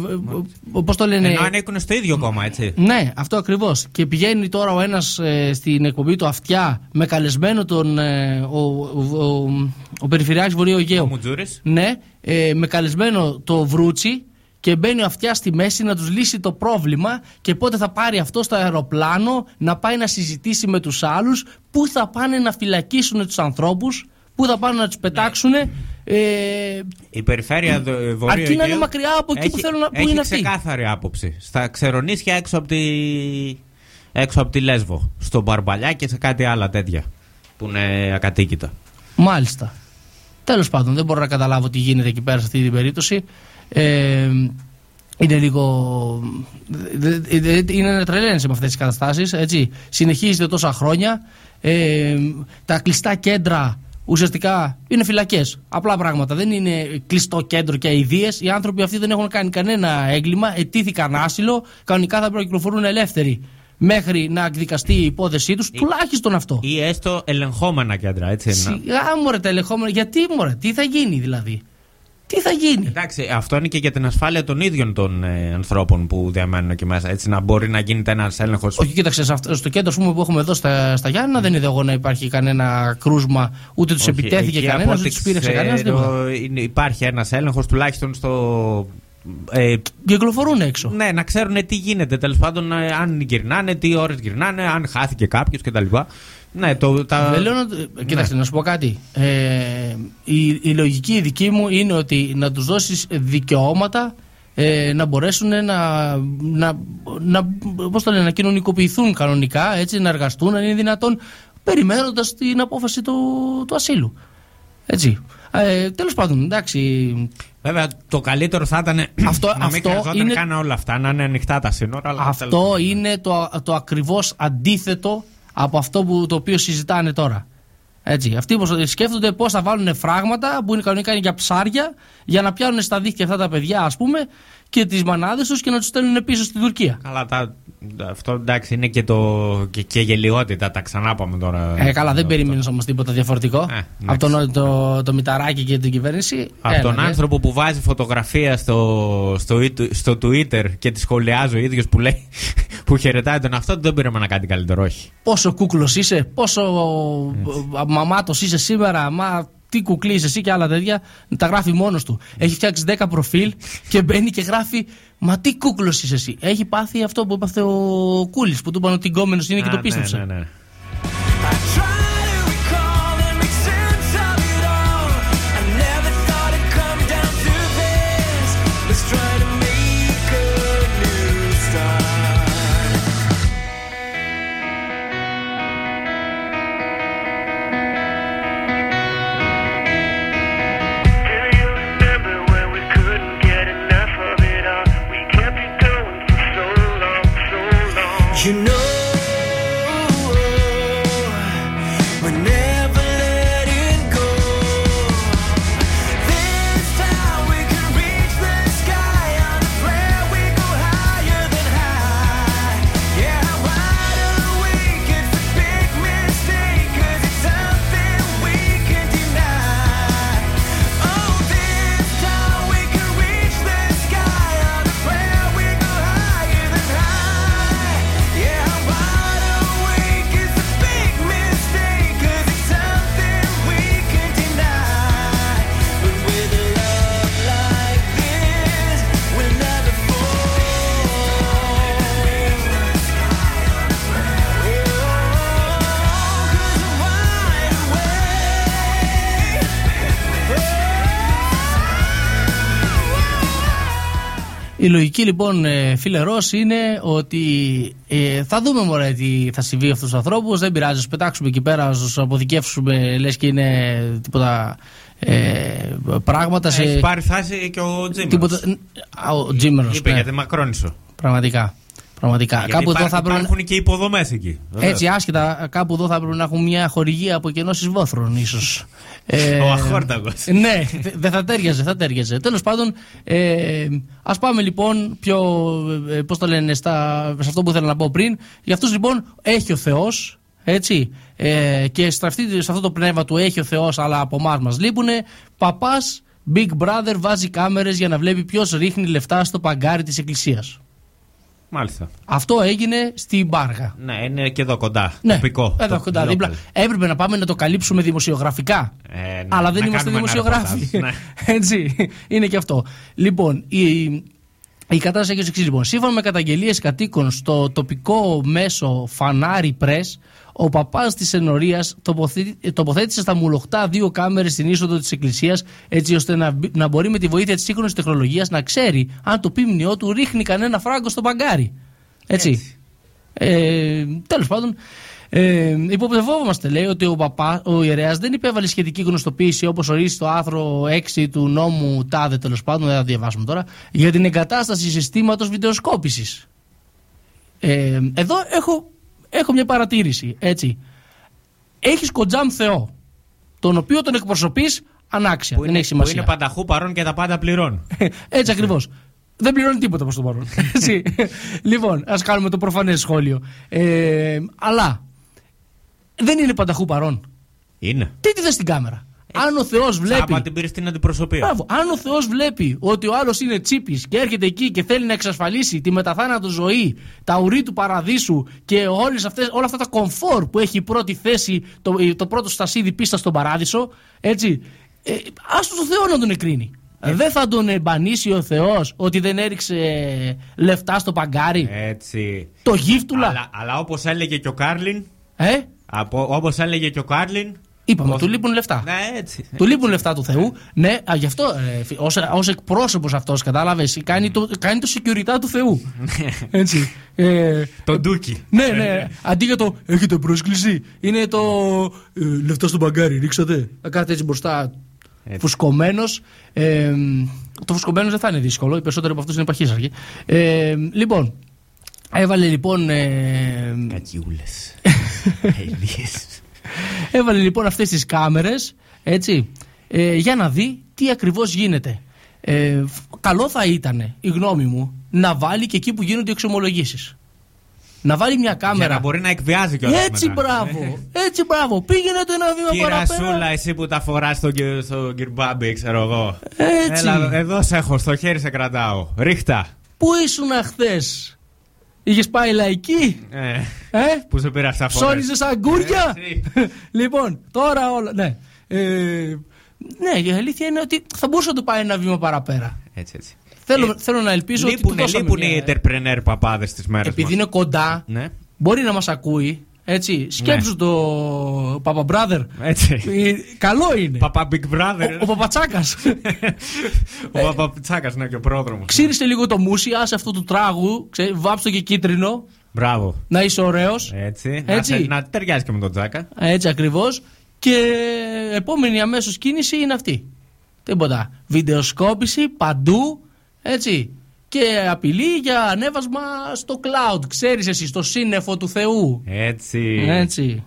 Πώς το λένε; Ενώ ανήκουν στο ίδιο κόμμα, έτσι. Ναι, αυτό ακριβώς. Και πηγαίνει τώρα ο ένας στην εκπομπή του Αυτιά με καλεσμένο τον. ε, ο, ο, ο, ο Περιφερειάρχης Βορείου Ο Αιγαίου. Μουτζούρης. Ναι, ε, με καλεσμένο το Βρούτσι και μπαίνει ο Αυτιά στη μέση να τους λύσει το πρόβλημα και πότε θα πάρει αυτό στο αεροπλάνο να πάει να συζητήσει με τους άλλους πού θα πάνε να φυλακίσουν τους ανθρώπους, πού θα πάνε να τους πετάξουν. Ε, Η περιφέρεια δο- Βορείου Αρκεί να είναι Αιγαίου μακριά από εκεί που έχει- θέλουν να- που έχει είναι αυτοί. ξεκάθαρη άποψη. Στα ξερονίσια έξω από τη, έξω από τη Λέσβο. Στο Μπαρμπαλιά και σε κάτι άλλα τέτοια. Που είναι ακατοίκητα. Μάλιστα. Τέλος πάντων, δεν μπορώ να καταλάβω τι γίνεται εκεί πέρα σε αυτή την περίπτωση. Ε, είναι λίγο. δε- δε- δε- Είναι να τρελαίνεσαι με αυτές τις καταστάσεις. Έτσι. Συνεχίζεται τόσα χρόνια. Ε, τα κλειστά κέντρα ουσιαστικά είναι φυλακές. Απλά πράγματα. Δεν είναι κλειστό κέντρο και αηδίες. Οι άνθρωποι αυτοί δεν έχουν κάνει κανένα έγκλημα. Ετήθηκαν άσυλο. Κανονικά θα πρέπει να κυκλοφορούν ελεύθεροι μέχρι να εκδικαστεί η υπόθεσή τους. Τουλάχιστον αυτό. Ή έστω ελεγχόμενα κέντρα, έτσι. να- Σιγά μωρέ τα ελεγχόμενα. Γιατί μωρέ, τι θα γίνει δηλαδή; Τι θα γίνει; Εντάξει, αυτό είναι και για την ασφάλεια των ίδιων των ε, ανθρώπων που διαμένουν εκεί μέσα. Έτσι, να μπορεί να γίνεται ένας έλεγχος. Όχι, κοίταξε, σε αυτό- στο κέντρο ας πούμε, που έχουμε εδώ στα, στα Γιάννα δεν είδα εγώ να υπάρχει κανένα κρούσμα, ούτε τους επιτέθηκε κανένας, ούτε τους πήρεξε κανένας. Τίποτα. Υπάρχει ένας έλεγχος τουλάχιστον στο. Ε, Κυκλοφορούν έξω. ναι, να ξέρουν τι γίνεται τέλος πάντων, ε, αν γυρνάνε, τι ώρες γυρνάνε, αν χάθηκε κάποιος κτλ. Ναι, το, τα... Δεν λέω να... Κοίταξε, να σου πω κάτι. Ε, η, η λογική η δική μου είναι ότι να τους δώσεις δικαιώματα ε, να μπορέσουν να, να, να, πώς το λένε, να κοινωνικοποιηθούν κανονικά, έτσι, να εργαστούν, αν είναι δυνατόν, περιμένοντας την απόφαση του, του ασύλου. Έτσι. Ε, τέλος πάντων, εντάξει, Βέβαια, το καλύτερο θα ήταν Αυτό- να μην αυτό χρειαζόταν είναι- καν όλα αυτά, να είναι ανοιχτά τα σύνορα. Αλλά τέλος Αυτό πάντων. είναι το, το ακριβώς αντίθετο από αυτό που, το οποίο συζητάνε τώρα. Έτσι, αυτοί πως σκέφτονται πώς θα βάλουν φράγματα που είναι κανονικά είναι για ψάρια για να πιάνουν στα δίχτυα αυτά τα παιδιά ας πούμε και τις μανάδες τους και να τους στέλνουν πίσω στην Τουρκία. Καλά, τα, αυτό εντάξει είναι και, το, και, και γελιότητα, τα ξανά πάμε τώρα. Ε, καλά, δεν Αυτό. περίμενες όμως τίποτα διαφορετικό. Ε, από εντάξει. τον, το, το Μηταράκι και την κυβέρνηση. Από Έλα, τον δε. άνθρωπο που βάζει φωτογραφία στο, στο, στο Twitter και τη σχολιάζει ο ίδιος που λέει που χαιρετάει τον αυτό, δεν πήραμε να κάνει καλύτερο, όχι. Πόσο κούκλος είσαι, πόσο μαμάτος είσαι σήμερα, μα τι κουκλί είσαι εσύ και άλλα τέτοια. Τα γράφει μόνος του. Έχει φτιάξει 10 προφίλ και μπαίνει και γράφει Μα τι κούκλος είσαι εσύ. Έχει πάθει αυτό που έπαθε ο Κούλης που του είπαν ότι γκόμενος είναι και Α, το πίστεψε. Ναι, ναι, ναι. Η λογική λοιπόν, ε, φίλε Ρος, είναι ότι ε, θα δούμε μωρέ τι θα συμβεί αυτούς τους ανθρώπους. Δεν πειράζει, του πετάξουμε εκεί πέρα, να τους αποθηκεύσουμε, λες και είναι τίποτα ε, πράγματα. Σε... Έχει πάρει θάση και ο Τζίμερ. τίποτα... Α, Ο Τζίμερος, Είπε ναι. για τη Μακρόνισο. Πραγματικά. Πραγματικά. Γιατί Κάπου εδώ υπά- θα έπρεπε. υπάρχουν και υποδομές εκεί. βεβαίως. Έτσι, άσχετα, κάπου εδώ θα έπρεπε να έχουν μια χορηγία από κενώσει βόθρων, ίσως. Ο αχόρταγος. Ναι, δε- δεν θα τέριαζε, θα τέριαζε. Τέλος πάντων, ε, ας πάμε λοιπόν πιο. Ε, Πώς το λένε, στα, σε αυτό που ήθελα να πω πριν. Για αυτούς λοιπόν έχει ο Θεός. Έτσι, ε, και σε, αυτή, σε αυτό το πνεύμα του έχει ο Θεός, αλλά από εμάς μας λείπουνε. Παπάς Big Brother βάζει κάμερες για να βλέπει ποιος ρίχνει λεφτά στο παγκάρι της Εκκλησίας. Μάλιστα. Αυτό έγινε στην Πάργα. Ναι, είναι και εδώ κοντά. Ναι, Τοπικό. εδώ Το- κοντά local. δίπλα. Έπρεπε να πάμε να το καλύψουμε δημοσιογραφικά. Ε, ναι, Αλλά δεν να είμαστε κάνουμε ένα δημοσιογράφοι. ρεπορτάζ, ναι. Έτσι. Είναι και αυτό. Λοιπόν, η, η κατάσταση έχει ως εξής λοιπόν. Σύμφωνα με καταγγελίες κατοίκων στο τοπικό μέσο Φανάρι Press, ο παπάς της ενορίας τοποθέτησε στα μουλοχτά δύο κάμερες στην είσοδο της εκκλησίας, έτσι ώστε να, μπ- να μπορεί με τη βοήθεια της σύγχρονης τεχνολογίας να ξέρει αν το πίμνιό του ρίχνει κανένα φράγκο στο παγκάρι. Έτσι. Ε, Τέλος πάντων, ε, υποπτευόμαστε, λέει, ότι ο, παπά, ο ιερέας δεν υπέβαλε σχετική γνωστοποίηση όπως ορίζει το άρθρο 6 του νόμου ΤΑΔΕ, τέλος πάντων, δεν θα διαβάσουμε τώρα, για την εγκατάσταση συστήματος βιντεοσκόπησης. Ε, εδώ έχω, έχω μια παρατήρηση. Έτσι. Έχεις κοντζάμ Θεό, τον οποίο τον εκπροσωπείς ανάξια. Που δεν είναι, έχει που σημασία. είναι πανταχού παρόν και τα πάντα πληρώνει. Έτσι ακριβώς. Δεν πληρώνει τίποτα προς το παρόν. Έτσι. λοιπόν, ας κάνουμε το προφανές σχόλιο. Ε, αλλά δεν είναι πανταχού παρόν. Είναι. Τι τι θες στην κάμερα; Αν ο Θεός βλέπει. Τσάπα την πήρε στην αντιπροσωπεία. Μπράβο. Αν ο Θεός βλέπει ότι ο άλλος είναι τσίπης και έρχεται εκεί και θέλει να εξασφαλίσει τη μεταθάνατο ζωή, τα ουρή του παραδείσου και όλες αυτές, όλα αυτά τα κομφόρ που έχει η πρώτη θέση, το, το πρώτο στασίδι πίστα στον παράδεισο, έτσι. Ε, άσ' τον, ο Θεός να τον εκρίνει. Δεν θα τον εμπανίσει ο Θεός ότι δεν έριξε λεφτά στο παγκάρι. Έτσι. Το γύφτουλα. Αλλά, αλλά όπως έλεγε και ο Κάρλιν, Ε, όπως έλεγε και ο Κάρλιν, Είπαμε, του λείπουν λεφτά. Ναι, έτσι. Του λείπουν λεφτά του Θεού. Ναι, α, γι' αυτό ε, ως εκπρόσωπος αυτός, κατάλαβες. Κάνει το, κάνει το security του Θεού. Έτσι. Ε, Το ντούκι. ναι, ναι. Αντί για το έχετε πρόσκληση, είναι το ε, λεφτά στο μπαγκάρι, ρίξατε. Θα κάθεται έτσι μπροστά Έτσι. φουσκωμένος. Ε, το φουσκωμένος δεν θα είναι δύσκολο. Οι περισσότεροι από αυτούς είναι παχύσαρκοι. Ε, λοιπόν, έβαλε λοιπόν. Ε, Κακιούλες. Ελίε. Έβαλε λοιπόν αυτές τις κάμερες έτσι, ε, για να δει τι ακριβώς γίνεται. Ε, καλό θα ήταν, η γνώμη μου, να βάλει και εκεί που γίνονται οι εξομολογήσεις. Να βάλει μια Για κάμερα. να μπορεί να εκβιάζει κιόλας. Έτσι μπράβο, έτσι μπράβο. Πήγαινε το ένα βήμα Κύρα παραπέρα. Σούλα, εσύ που τα φοράς στο, κυ- στο κυρμπάμπι, ξέρω εγώ. Έτσι. Έλα, εδώ σε έχω, στο χέρι σε κρατάω. Ρίχτα. Πού ήσουν χθες, Είχες πάει λαϊκή, Ε, ε; που σε πήρα αυτά φορές. Ψώνιζε αγκούρια; Έτσι. λοιπόν, τώρα όλα. Ναι. Ε, ναι, η αλήθεια είναι ότι θα μπορούσε να το πάει ένα βήμα παραπέρα. Έτσι, έτσι. Θέλω, θέλω να ελπίζω ότι. του Λείπουνε, δώσαμε λείπουν μια- οι entrepreneur παπάδες της μέρας. Επειδή είναι κοντά, Ναι, μπορεί να μας ακούει. Έτσι, σκέψου το Παπα Brother. έτσι. Ε, Καλό είναι. Παπα Big Brother. Ο, ο Παπατσάκας. Ο Παπατσάκας είναι και ο πρόδρομος. Ξύρισε λίγο το μουσι, άσε αυτό του τράγου, ξέ, βάψε το και κίτρινο, Μπράβο. να είσαι ωραίος. Έτσι. Έτσι. Να, σε- να ταιριάζει και με τον Τζάκα. Έτσι ακριβώς. Και επόμενη αμέσως κίνηση είναι αυτή. Τίποτα. Βιντεοσκόπηση παντού. Έτσι. Και απειλή για ανέβασμα στο cloud. Ξέρεις εσύ, στο σύννεφο του Θεού. Έτσι. Έτσι.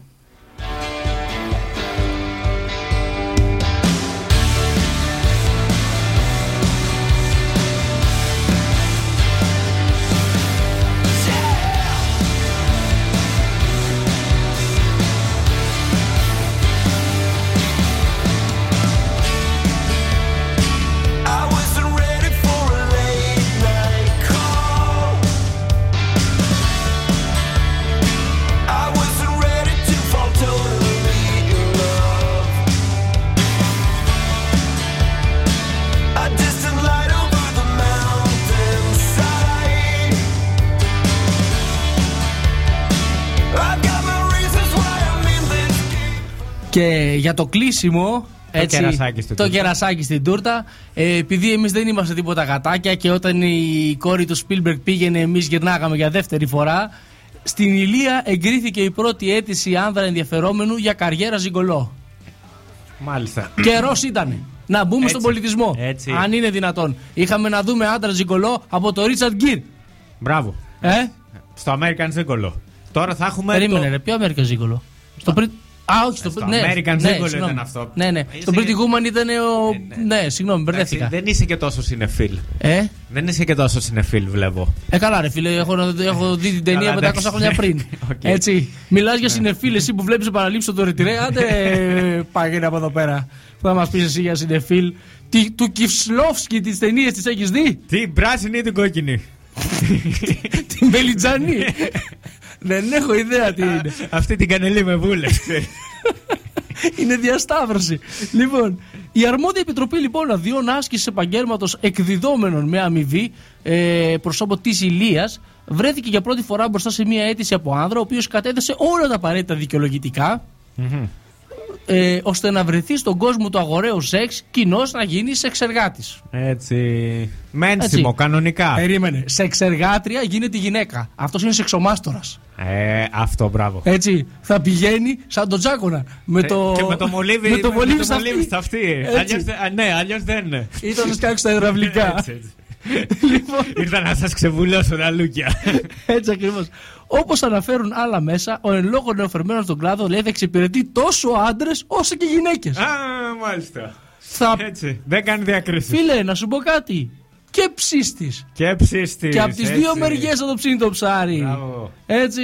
Για το κλείσιμο. Έτσι, κερασάκι στην το τούρτα. κερασάκι στην τούρτα. Ε, επειδή εμείς δεν είμαστε τίποτα γατάκια και όταν η κόρη του Spielberg πήγαινε, εμείς γυρνάγαμε για δεύτερη φορά. Στην Ηλία εγκρίθηκε η πρώτη αίτηση άνδρα ενδιαφερόμενου για καριέρα ζυγκολό. Μάλιστα. Καιρός ήταν να μπούμε Έτσι. στον πολιτισμό. Έτσι. Αν είναι δυνατόν. Είχαμε να δούμε άντρα ζυγκολό από το Richard Gere. Μπράβο. Ε, Στο American Zigolo. Τώρα θα έχουμε. περίμενε, το... ρε, ποιο American Gigolo. Στο πριν. Α, όχι, στο, Στο ναι, American ναι, Gigolo συγγνώμη. ήταν αυτό. Ναι, ναι. Είσαι- Στο Pretty Woman ήταν ο. Ε, ναι. Ναι, συγγνώμη, Εντάξει, μπερδεύτηκα. δεν είσαι και τόσο σινεφίλ. Ε, Δεν είσαι και τόσο σινεφίλ, βλέπω. ε, καλά, ρε φίλε, έχω, έχω δει την ταινία Καλά, 500 εντάξει. χρόνια πριν. Οκ. Έτσι. Μιλάς για σινεφίλ, εσύ που βλέπεις επαναλήψεις το Ρετιρέ. Άντε, πάγαινε από εδώ πέρα. Που θα μας πεις εσύ για σινεφίλ. Τι, του Κισλόφσκι τις ταινίες τις έχεις δει; Την πράσινη ή την κόκκινη; την Μπελιτζανή. Δεν έχω ιδέα τι είναι. Αυτή την κανελή με βούλε. είναι διασταύρωση. λοιπόν, η αρμόδια επιτροπή λοιπόν αδειών άσκησης επαγγέλματος εκδιδόμενων με αμοιβή ε, προσώπο της Ηλίας βρέθηκε για πρώτη φορά μπροστά σε μια αίτηση από άνδρα, ο οποίος κατέθεσε όλα τα απαραίτητα δικαιολογητικά. Ε, ώστε να βρεθεί στον κόσμο του αγοραίου σεξ κοινώ να γίνει σεξεργάτης. Έτσι. Μένσιμο, κανονικά. Περίμενε. Σεξεργάτρια γίνεται γυναίκα. Αυτός είναι σεξομάστορας. Ε, αυτό, μπράβο. Έτσι. Θα πηγαίνει σαν τον Τζάκονα. Με το, Ε, Και με το μολύβι, με το μολύβι στα μολύβι στα αυτή. Έτσι. Αλλιώς δεν- α, ναι, αλλιώς δεν είναι. Ήταν να σκάξει τα υδραυλικά. Έτσι, έτσι. λοιπόν, Ήρθα να σας ξεβουλώσω τα λούκια. έτσι ακριβώς. Όπως αναφέρουν άλλα μέσα, ο εν λόγω νεοφερμένος στον κλάδο λέει θα εξυπηρετεί τόσο άντρες όσο και γυναίκες. Α, μάλιστα. Θα... Έτσι. Δεν κάνει διακρίσεις. Φίλε, να σου πω κάτι. Και ψήστη. Και ψήστη. Και από τις δύο μεριές θα το ψήνει το ψάρι. Μπράβο. Έτσι.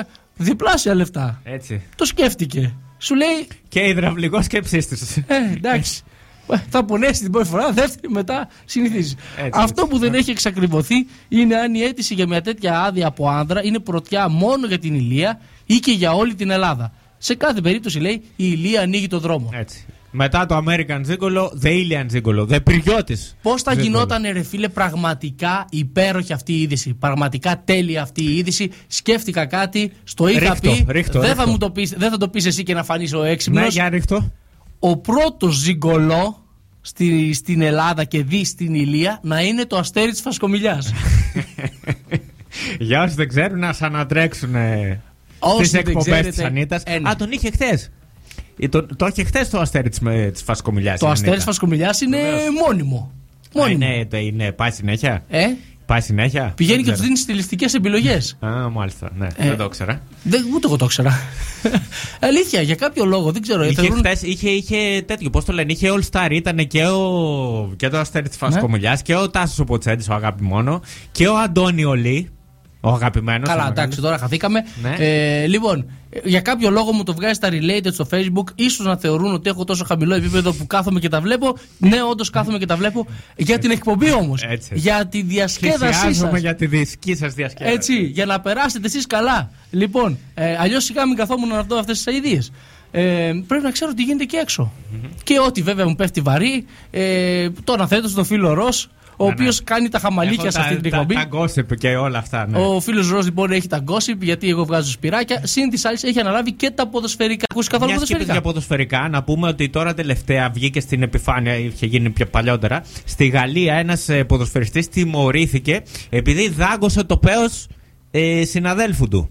ε, Διπλάσια λεφτά. Έτσι. Το σκέφτηκε. Σου λέει, Και υδραυλικός και ψήστη. ε, εντάξει. Ε, Θα πονέσει την πρώτη φορά, δεύτερη μετά συνηθίζεις. Έτσι, Αυτό έτσι. που δεν έχει εξακριβωθεί είναι αν η αίτηση για μια τέτοια άδεια από άνδρα είναι πρωτιά μόνο για την Ηλία ή και για όλη την Ελλάδα. Σε κάθε περίπτωση λέει η Ηλία ανοίγει το δρόμο. Έτσι. Μετά το American Gigolo, The Alien Gigolo. The Πυριώτης. Πώς θα Gigolo. γινόταν, ρε φίλε, πραγματικά υπέροχη αυτή η είδηση. Πραγματικά τέλεια αυτή η είδηση. Σκέφτηκα κάτι, στο είχα Ρίχτω, πει. ρίχτω, δεν, ρίχτω. Θα μου το πεις, δεν θα το πεις εσύ και να φανείς ο έξυπνος. Ναι, για ρίχτω. Ο πρώτος ζυγκολό στη, στην Ελλάδα και δει στην Ηλία να είναι το αστέρι της Φασκομιλιάς. Για όσου δεν ξέρουν, να σα ανατρέξουν Όσοι στις δεν εκπομπές ξέρετε, τη Ανίτας. ένα. Α, τον είχε χθες. Το, το είχε χθες το αστέρι της Φασκομιλιάς. το αστέρι της Φασκομιλιάς είναι Βεβαίως. μόνιμο. Μόνιμο. Είναι, το είναι, πάει συνέχεια. Ε, Πάει συνέχεια; πηγαίνει και Δεν του δίνει στιλιστικές επιλογές. ξέρω. Α, μάλιστα. Ναι, Ε, δεν το ήξερα. Δεν, ούτε εγώ το ήξερα. Αλήθεια, για κάποιο λόγο, δεν ξέρω. Είχε, θεωρούν- χθες, είχε, είχε τέτοιο, πώς το λένε, είχε All Star. Ήταν και, ο, και το αστέρι τη Ναι. Φασκομιλιά και ο Τάσος ο Ποτσέντης, ο αγαπημένο. Και ο Αντώνιο Λί, ο αγαπημένος. Καλά, εντάξει, τώρα χαθήκαμε. Ναι. Ε, λοιπόν, ε, για κάποιο λόγο μου το βγάζει στα related στο facebook. ίσως να θεωρούν ότι έχω τόσο χαμηλό επίπεδο που κάθομαι και τα βλέπω. Ναι, όντως κάθομαι και τα βλέπω. Για την εκπομπή όμως. Έτσι. Για τη διασκέδασή Πλησιάζουμε σας. για τη δική σας διασκέδαση. Έτσι, για να περάσετε εσείς καλά. Λοιπόν, ε, αλλιώς σιγά μην καθόμουν να δω αυτές τις αειδίε. Ε, πρέπει να ξέρω τι γίνεται και εξω Και ό,τι βέβαια μου πέφτει βαρύ. Ε, το αναθέτω στον φίλο Ρος, ο Ναι, οποίος ναι. κάνει τα χαμαλίκια Έχω σε αυτή τα- την τα- εκπομπή. Τα gossip και όλα αυτά. Ναι. Ο φίλος Ρος λοιπόν έχει τα gossip γιατί εγώ βγάζω σπυράκια. Συν της άλλης έχει αναλάβει και τα ποδοσφαιρικά. Ακούσεις καθόλου Μιας και είπες για ποδοσφαιρικά. ποδοσφαιρικά, να πούμε ότι τώρα τελευταία βγήκε στην επιφάνεια, είχε γίνει πιο παλιότερα. Στη Γαλλία ένας ποδοσφαιριστής τιμωρήθηκε επειδή δάγκωσε το πέος ε, συναδέλφου του.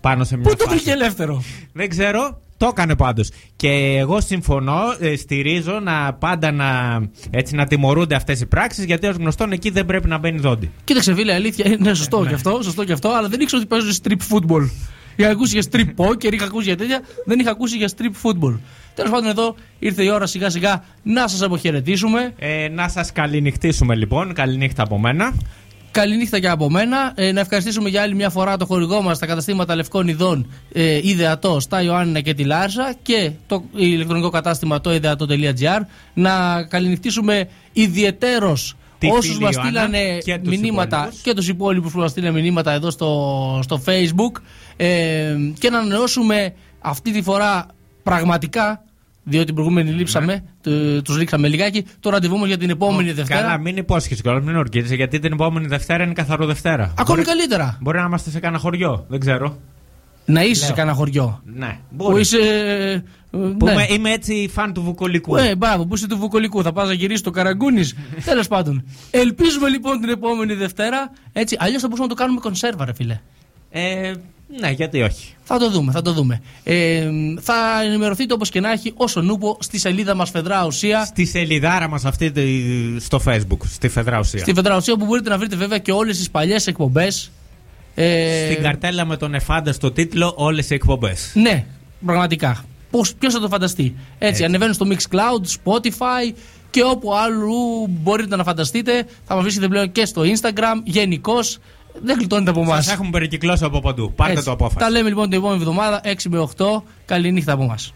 Πάνω σε μια Πού το φάση. βρήκε ελεύθερο; Δεν ξέρω, το έκανε πάντως. Και εγώ συμφωνώ, ε, στηρίζω να πάντα να, έτσι, να τιμωρούνται αυτές οι πράξεις γιατί ως γνωστόν εκεί δεν πρέπει να μπαίνει δόντι. Κοίταξε, φίλε, αλήθεια. Είναι σωστό και αυτό, σωστό και αυτό, αλλά δεν ήξερα ότι παίζουν strip football. Είχα ακούσει για strip poker, είχα ακούσει για τέτοια, δεν είχα ακούσει για strip football. Τέλος πάντων, εδώ ήρθε η ώρα σιγά σιγά να σας αποχαιρετήσουμε. Ε, να σας καληνυχτήσουμε λοιπόν, καληνύχτα από μένα. Καληνύχτα και από μένα. Ε, να ευχαριστήσουμε για άλλη μια φορά το χορηγό μας στα καταστήματα Λευκών Ιδών ε, Ιδεατό στα Ιωάννινα και τη Λάρσα και το ηλεκτρονικό κατάστημα το ιδεατό.gr. Να καληνυχτήσουμε ιδιαιτέρως Τη όσους φίλη μας Ιωάννα στείλανε και τους μηνύματα υπόλοιπους. και τους υπόλοιπους που μας στείλανε μηνύματα εδώ στο, στο Facebook. Ε, και να ανανεώσουμε αυτή τη φορά πραγματικά. Διότι την προηγούμενη λείψαμε, του τους ρίξαμε λιγάκι. Το ραντεβού μας για την επόμενη Δευτέρα. Καλά, μην υπόσχεσαι κιόλας, μην ορκίζεσαι γιατί την επόμενη Δευτέρα είναι καθαρό Δευτέρα. Ακόμη Μπορεί- καλύτερα. Μπορεί να είμαστε σε κανένα χωριό, δεν ξέρω. Να είσαι σε Λέω. κανένα χωριό. Ναι, Που μπορεί. είσαι. ε, Που ναι. είμαι, είμαι έτσι φαν του βουκολικού. Ε, μπράβο, που είσαι του Βουκολικού. Θα πας να γυρίσεις το Καραγκούνη. Τέλος πάντων. Ελπίζουμε λοιπόν την επόμενη Δευτέρα. Έτσι, αλλιώς θα μπορούσαμε να το κάνουμε κονσέρβα, ρε φίλε. Ε, ναι, γιατί όχι. Θα το δούμε, θα το δούμε. Ε, θα ενημερωθείτε όπως και να έχει όσο νούπο στη σελίδα μας Φεδρά Ουσία. Στη σελιδάρα μας αυτή τη- στο facebook, στη Φεδρά Ουσία. Στη Φεδρά Ουσία που μπορείτε να βρείτε βέβαια και όλες τις παλιές εκπομπές. Ε, Στην καρτέλα με τον Εφάντα στο τίτλο Όλες οι εκπομπές. Ναι, πραγματικά. Ποιος θα το φανταστεί. Έτσι, Έτσι. ανεβαίνουν στο Mixcloud, Spotify και όπου άλλου μπορείτε να φανταστείτε. Θα μας βρίσκετε πλέον και στο Instagram. Γενικώς δεν γλιτώνετε από εμάς. Σας έχουμε περικυκλώσει από παντού. Πάρτε το απόφαση. Τα λέμε λοιπόν την επόμενη εβδομάδα 6 με 8. Καλή νύχτα από εμάς.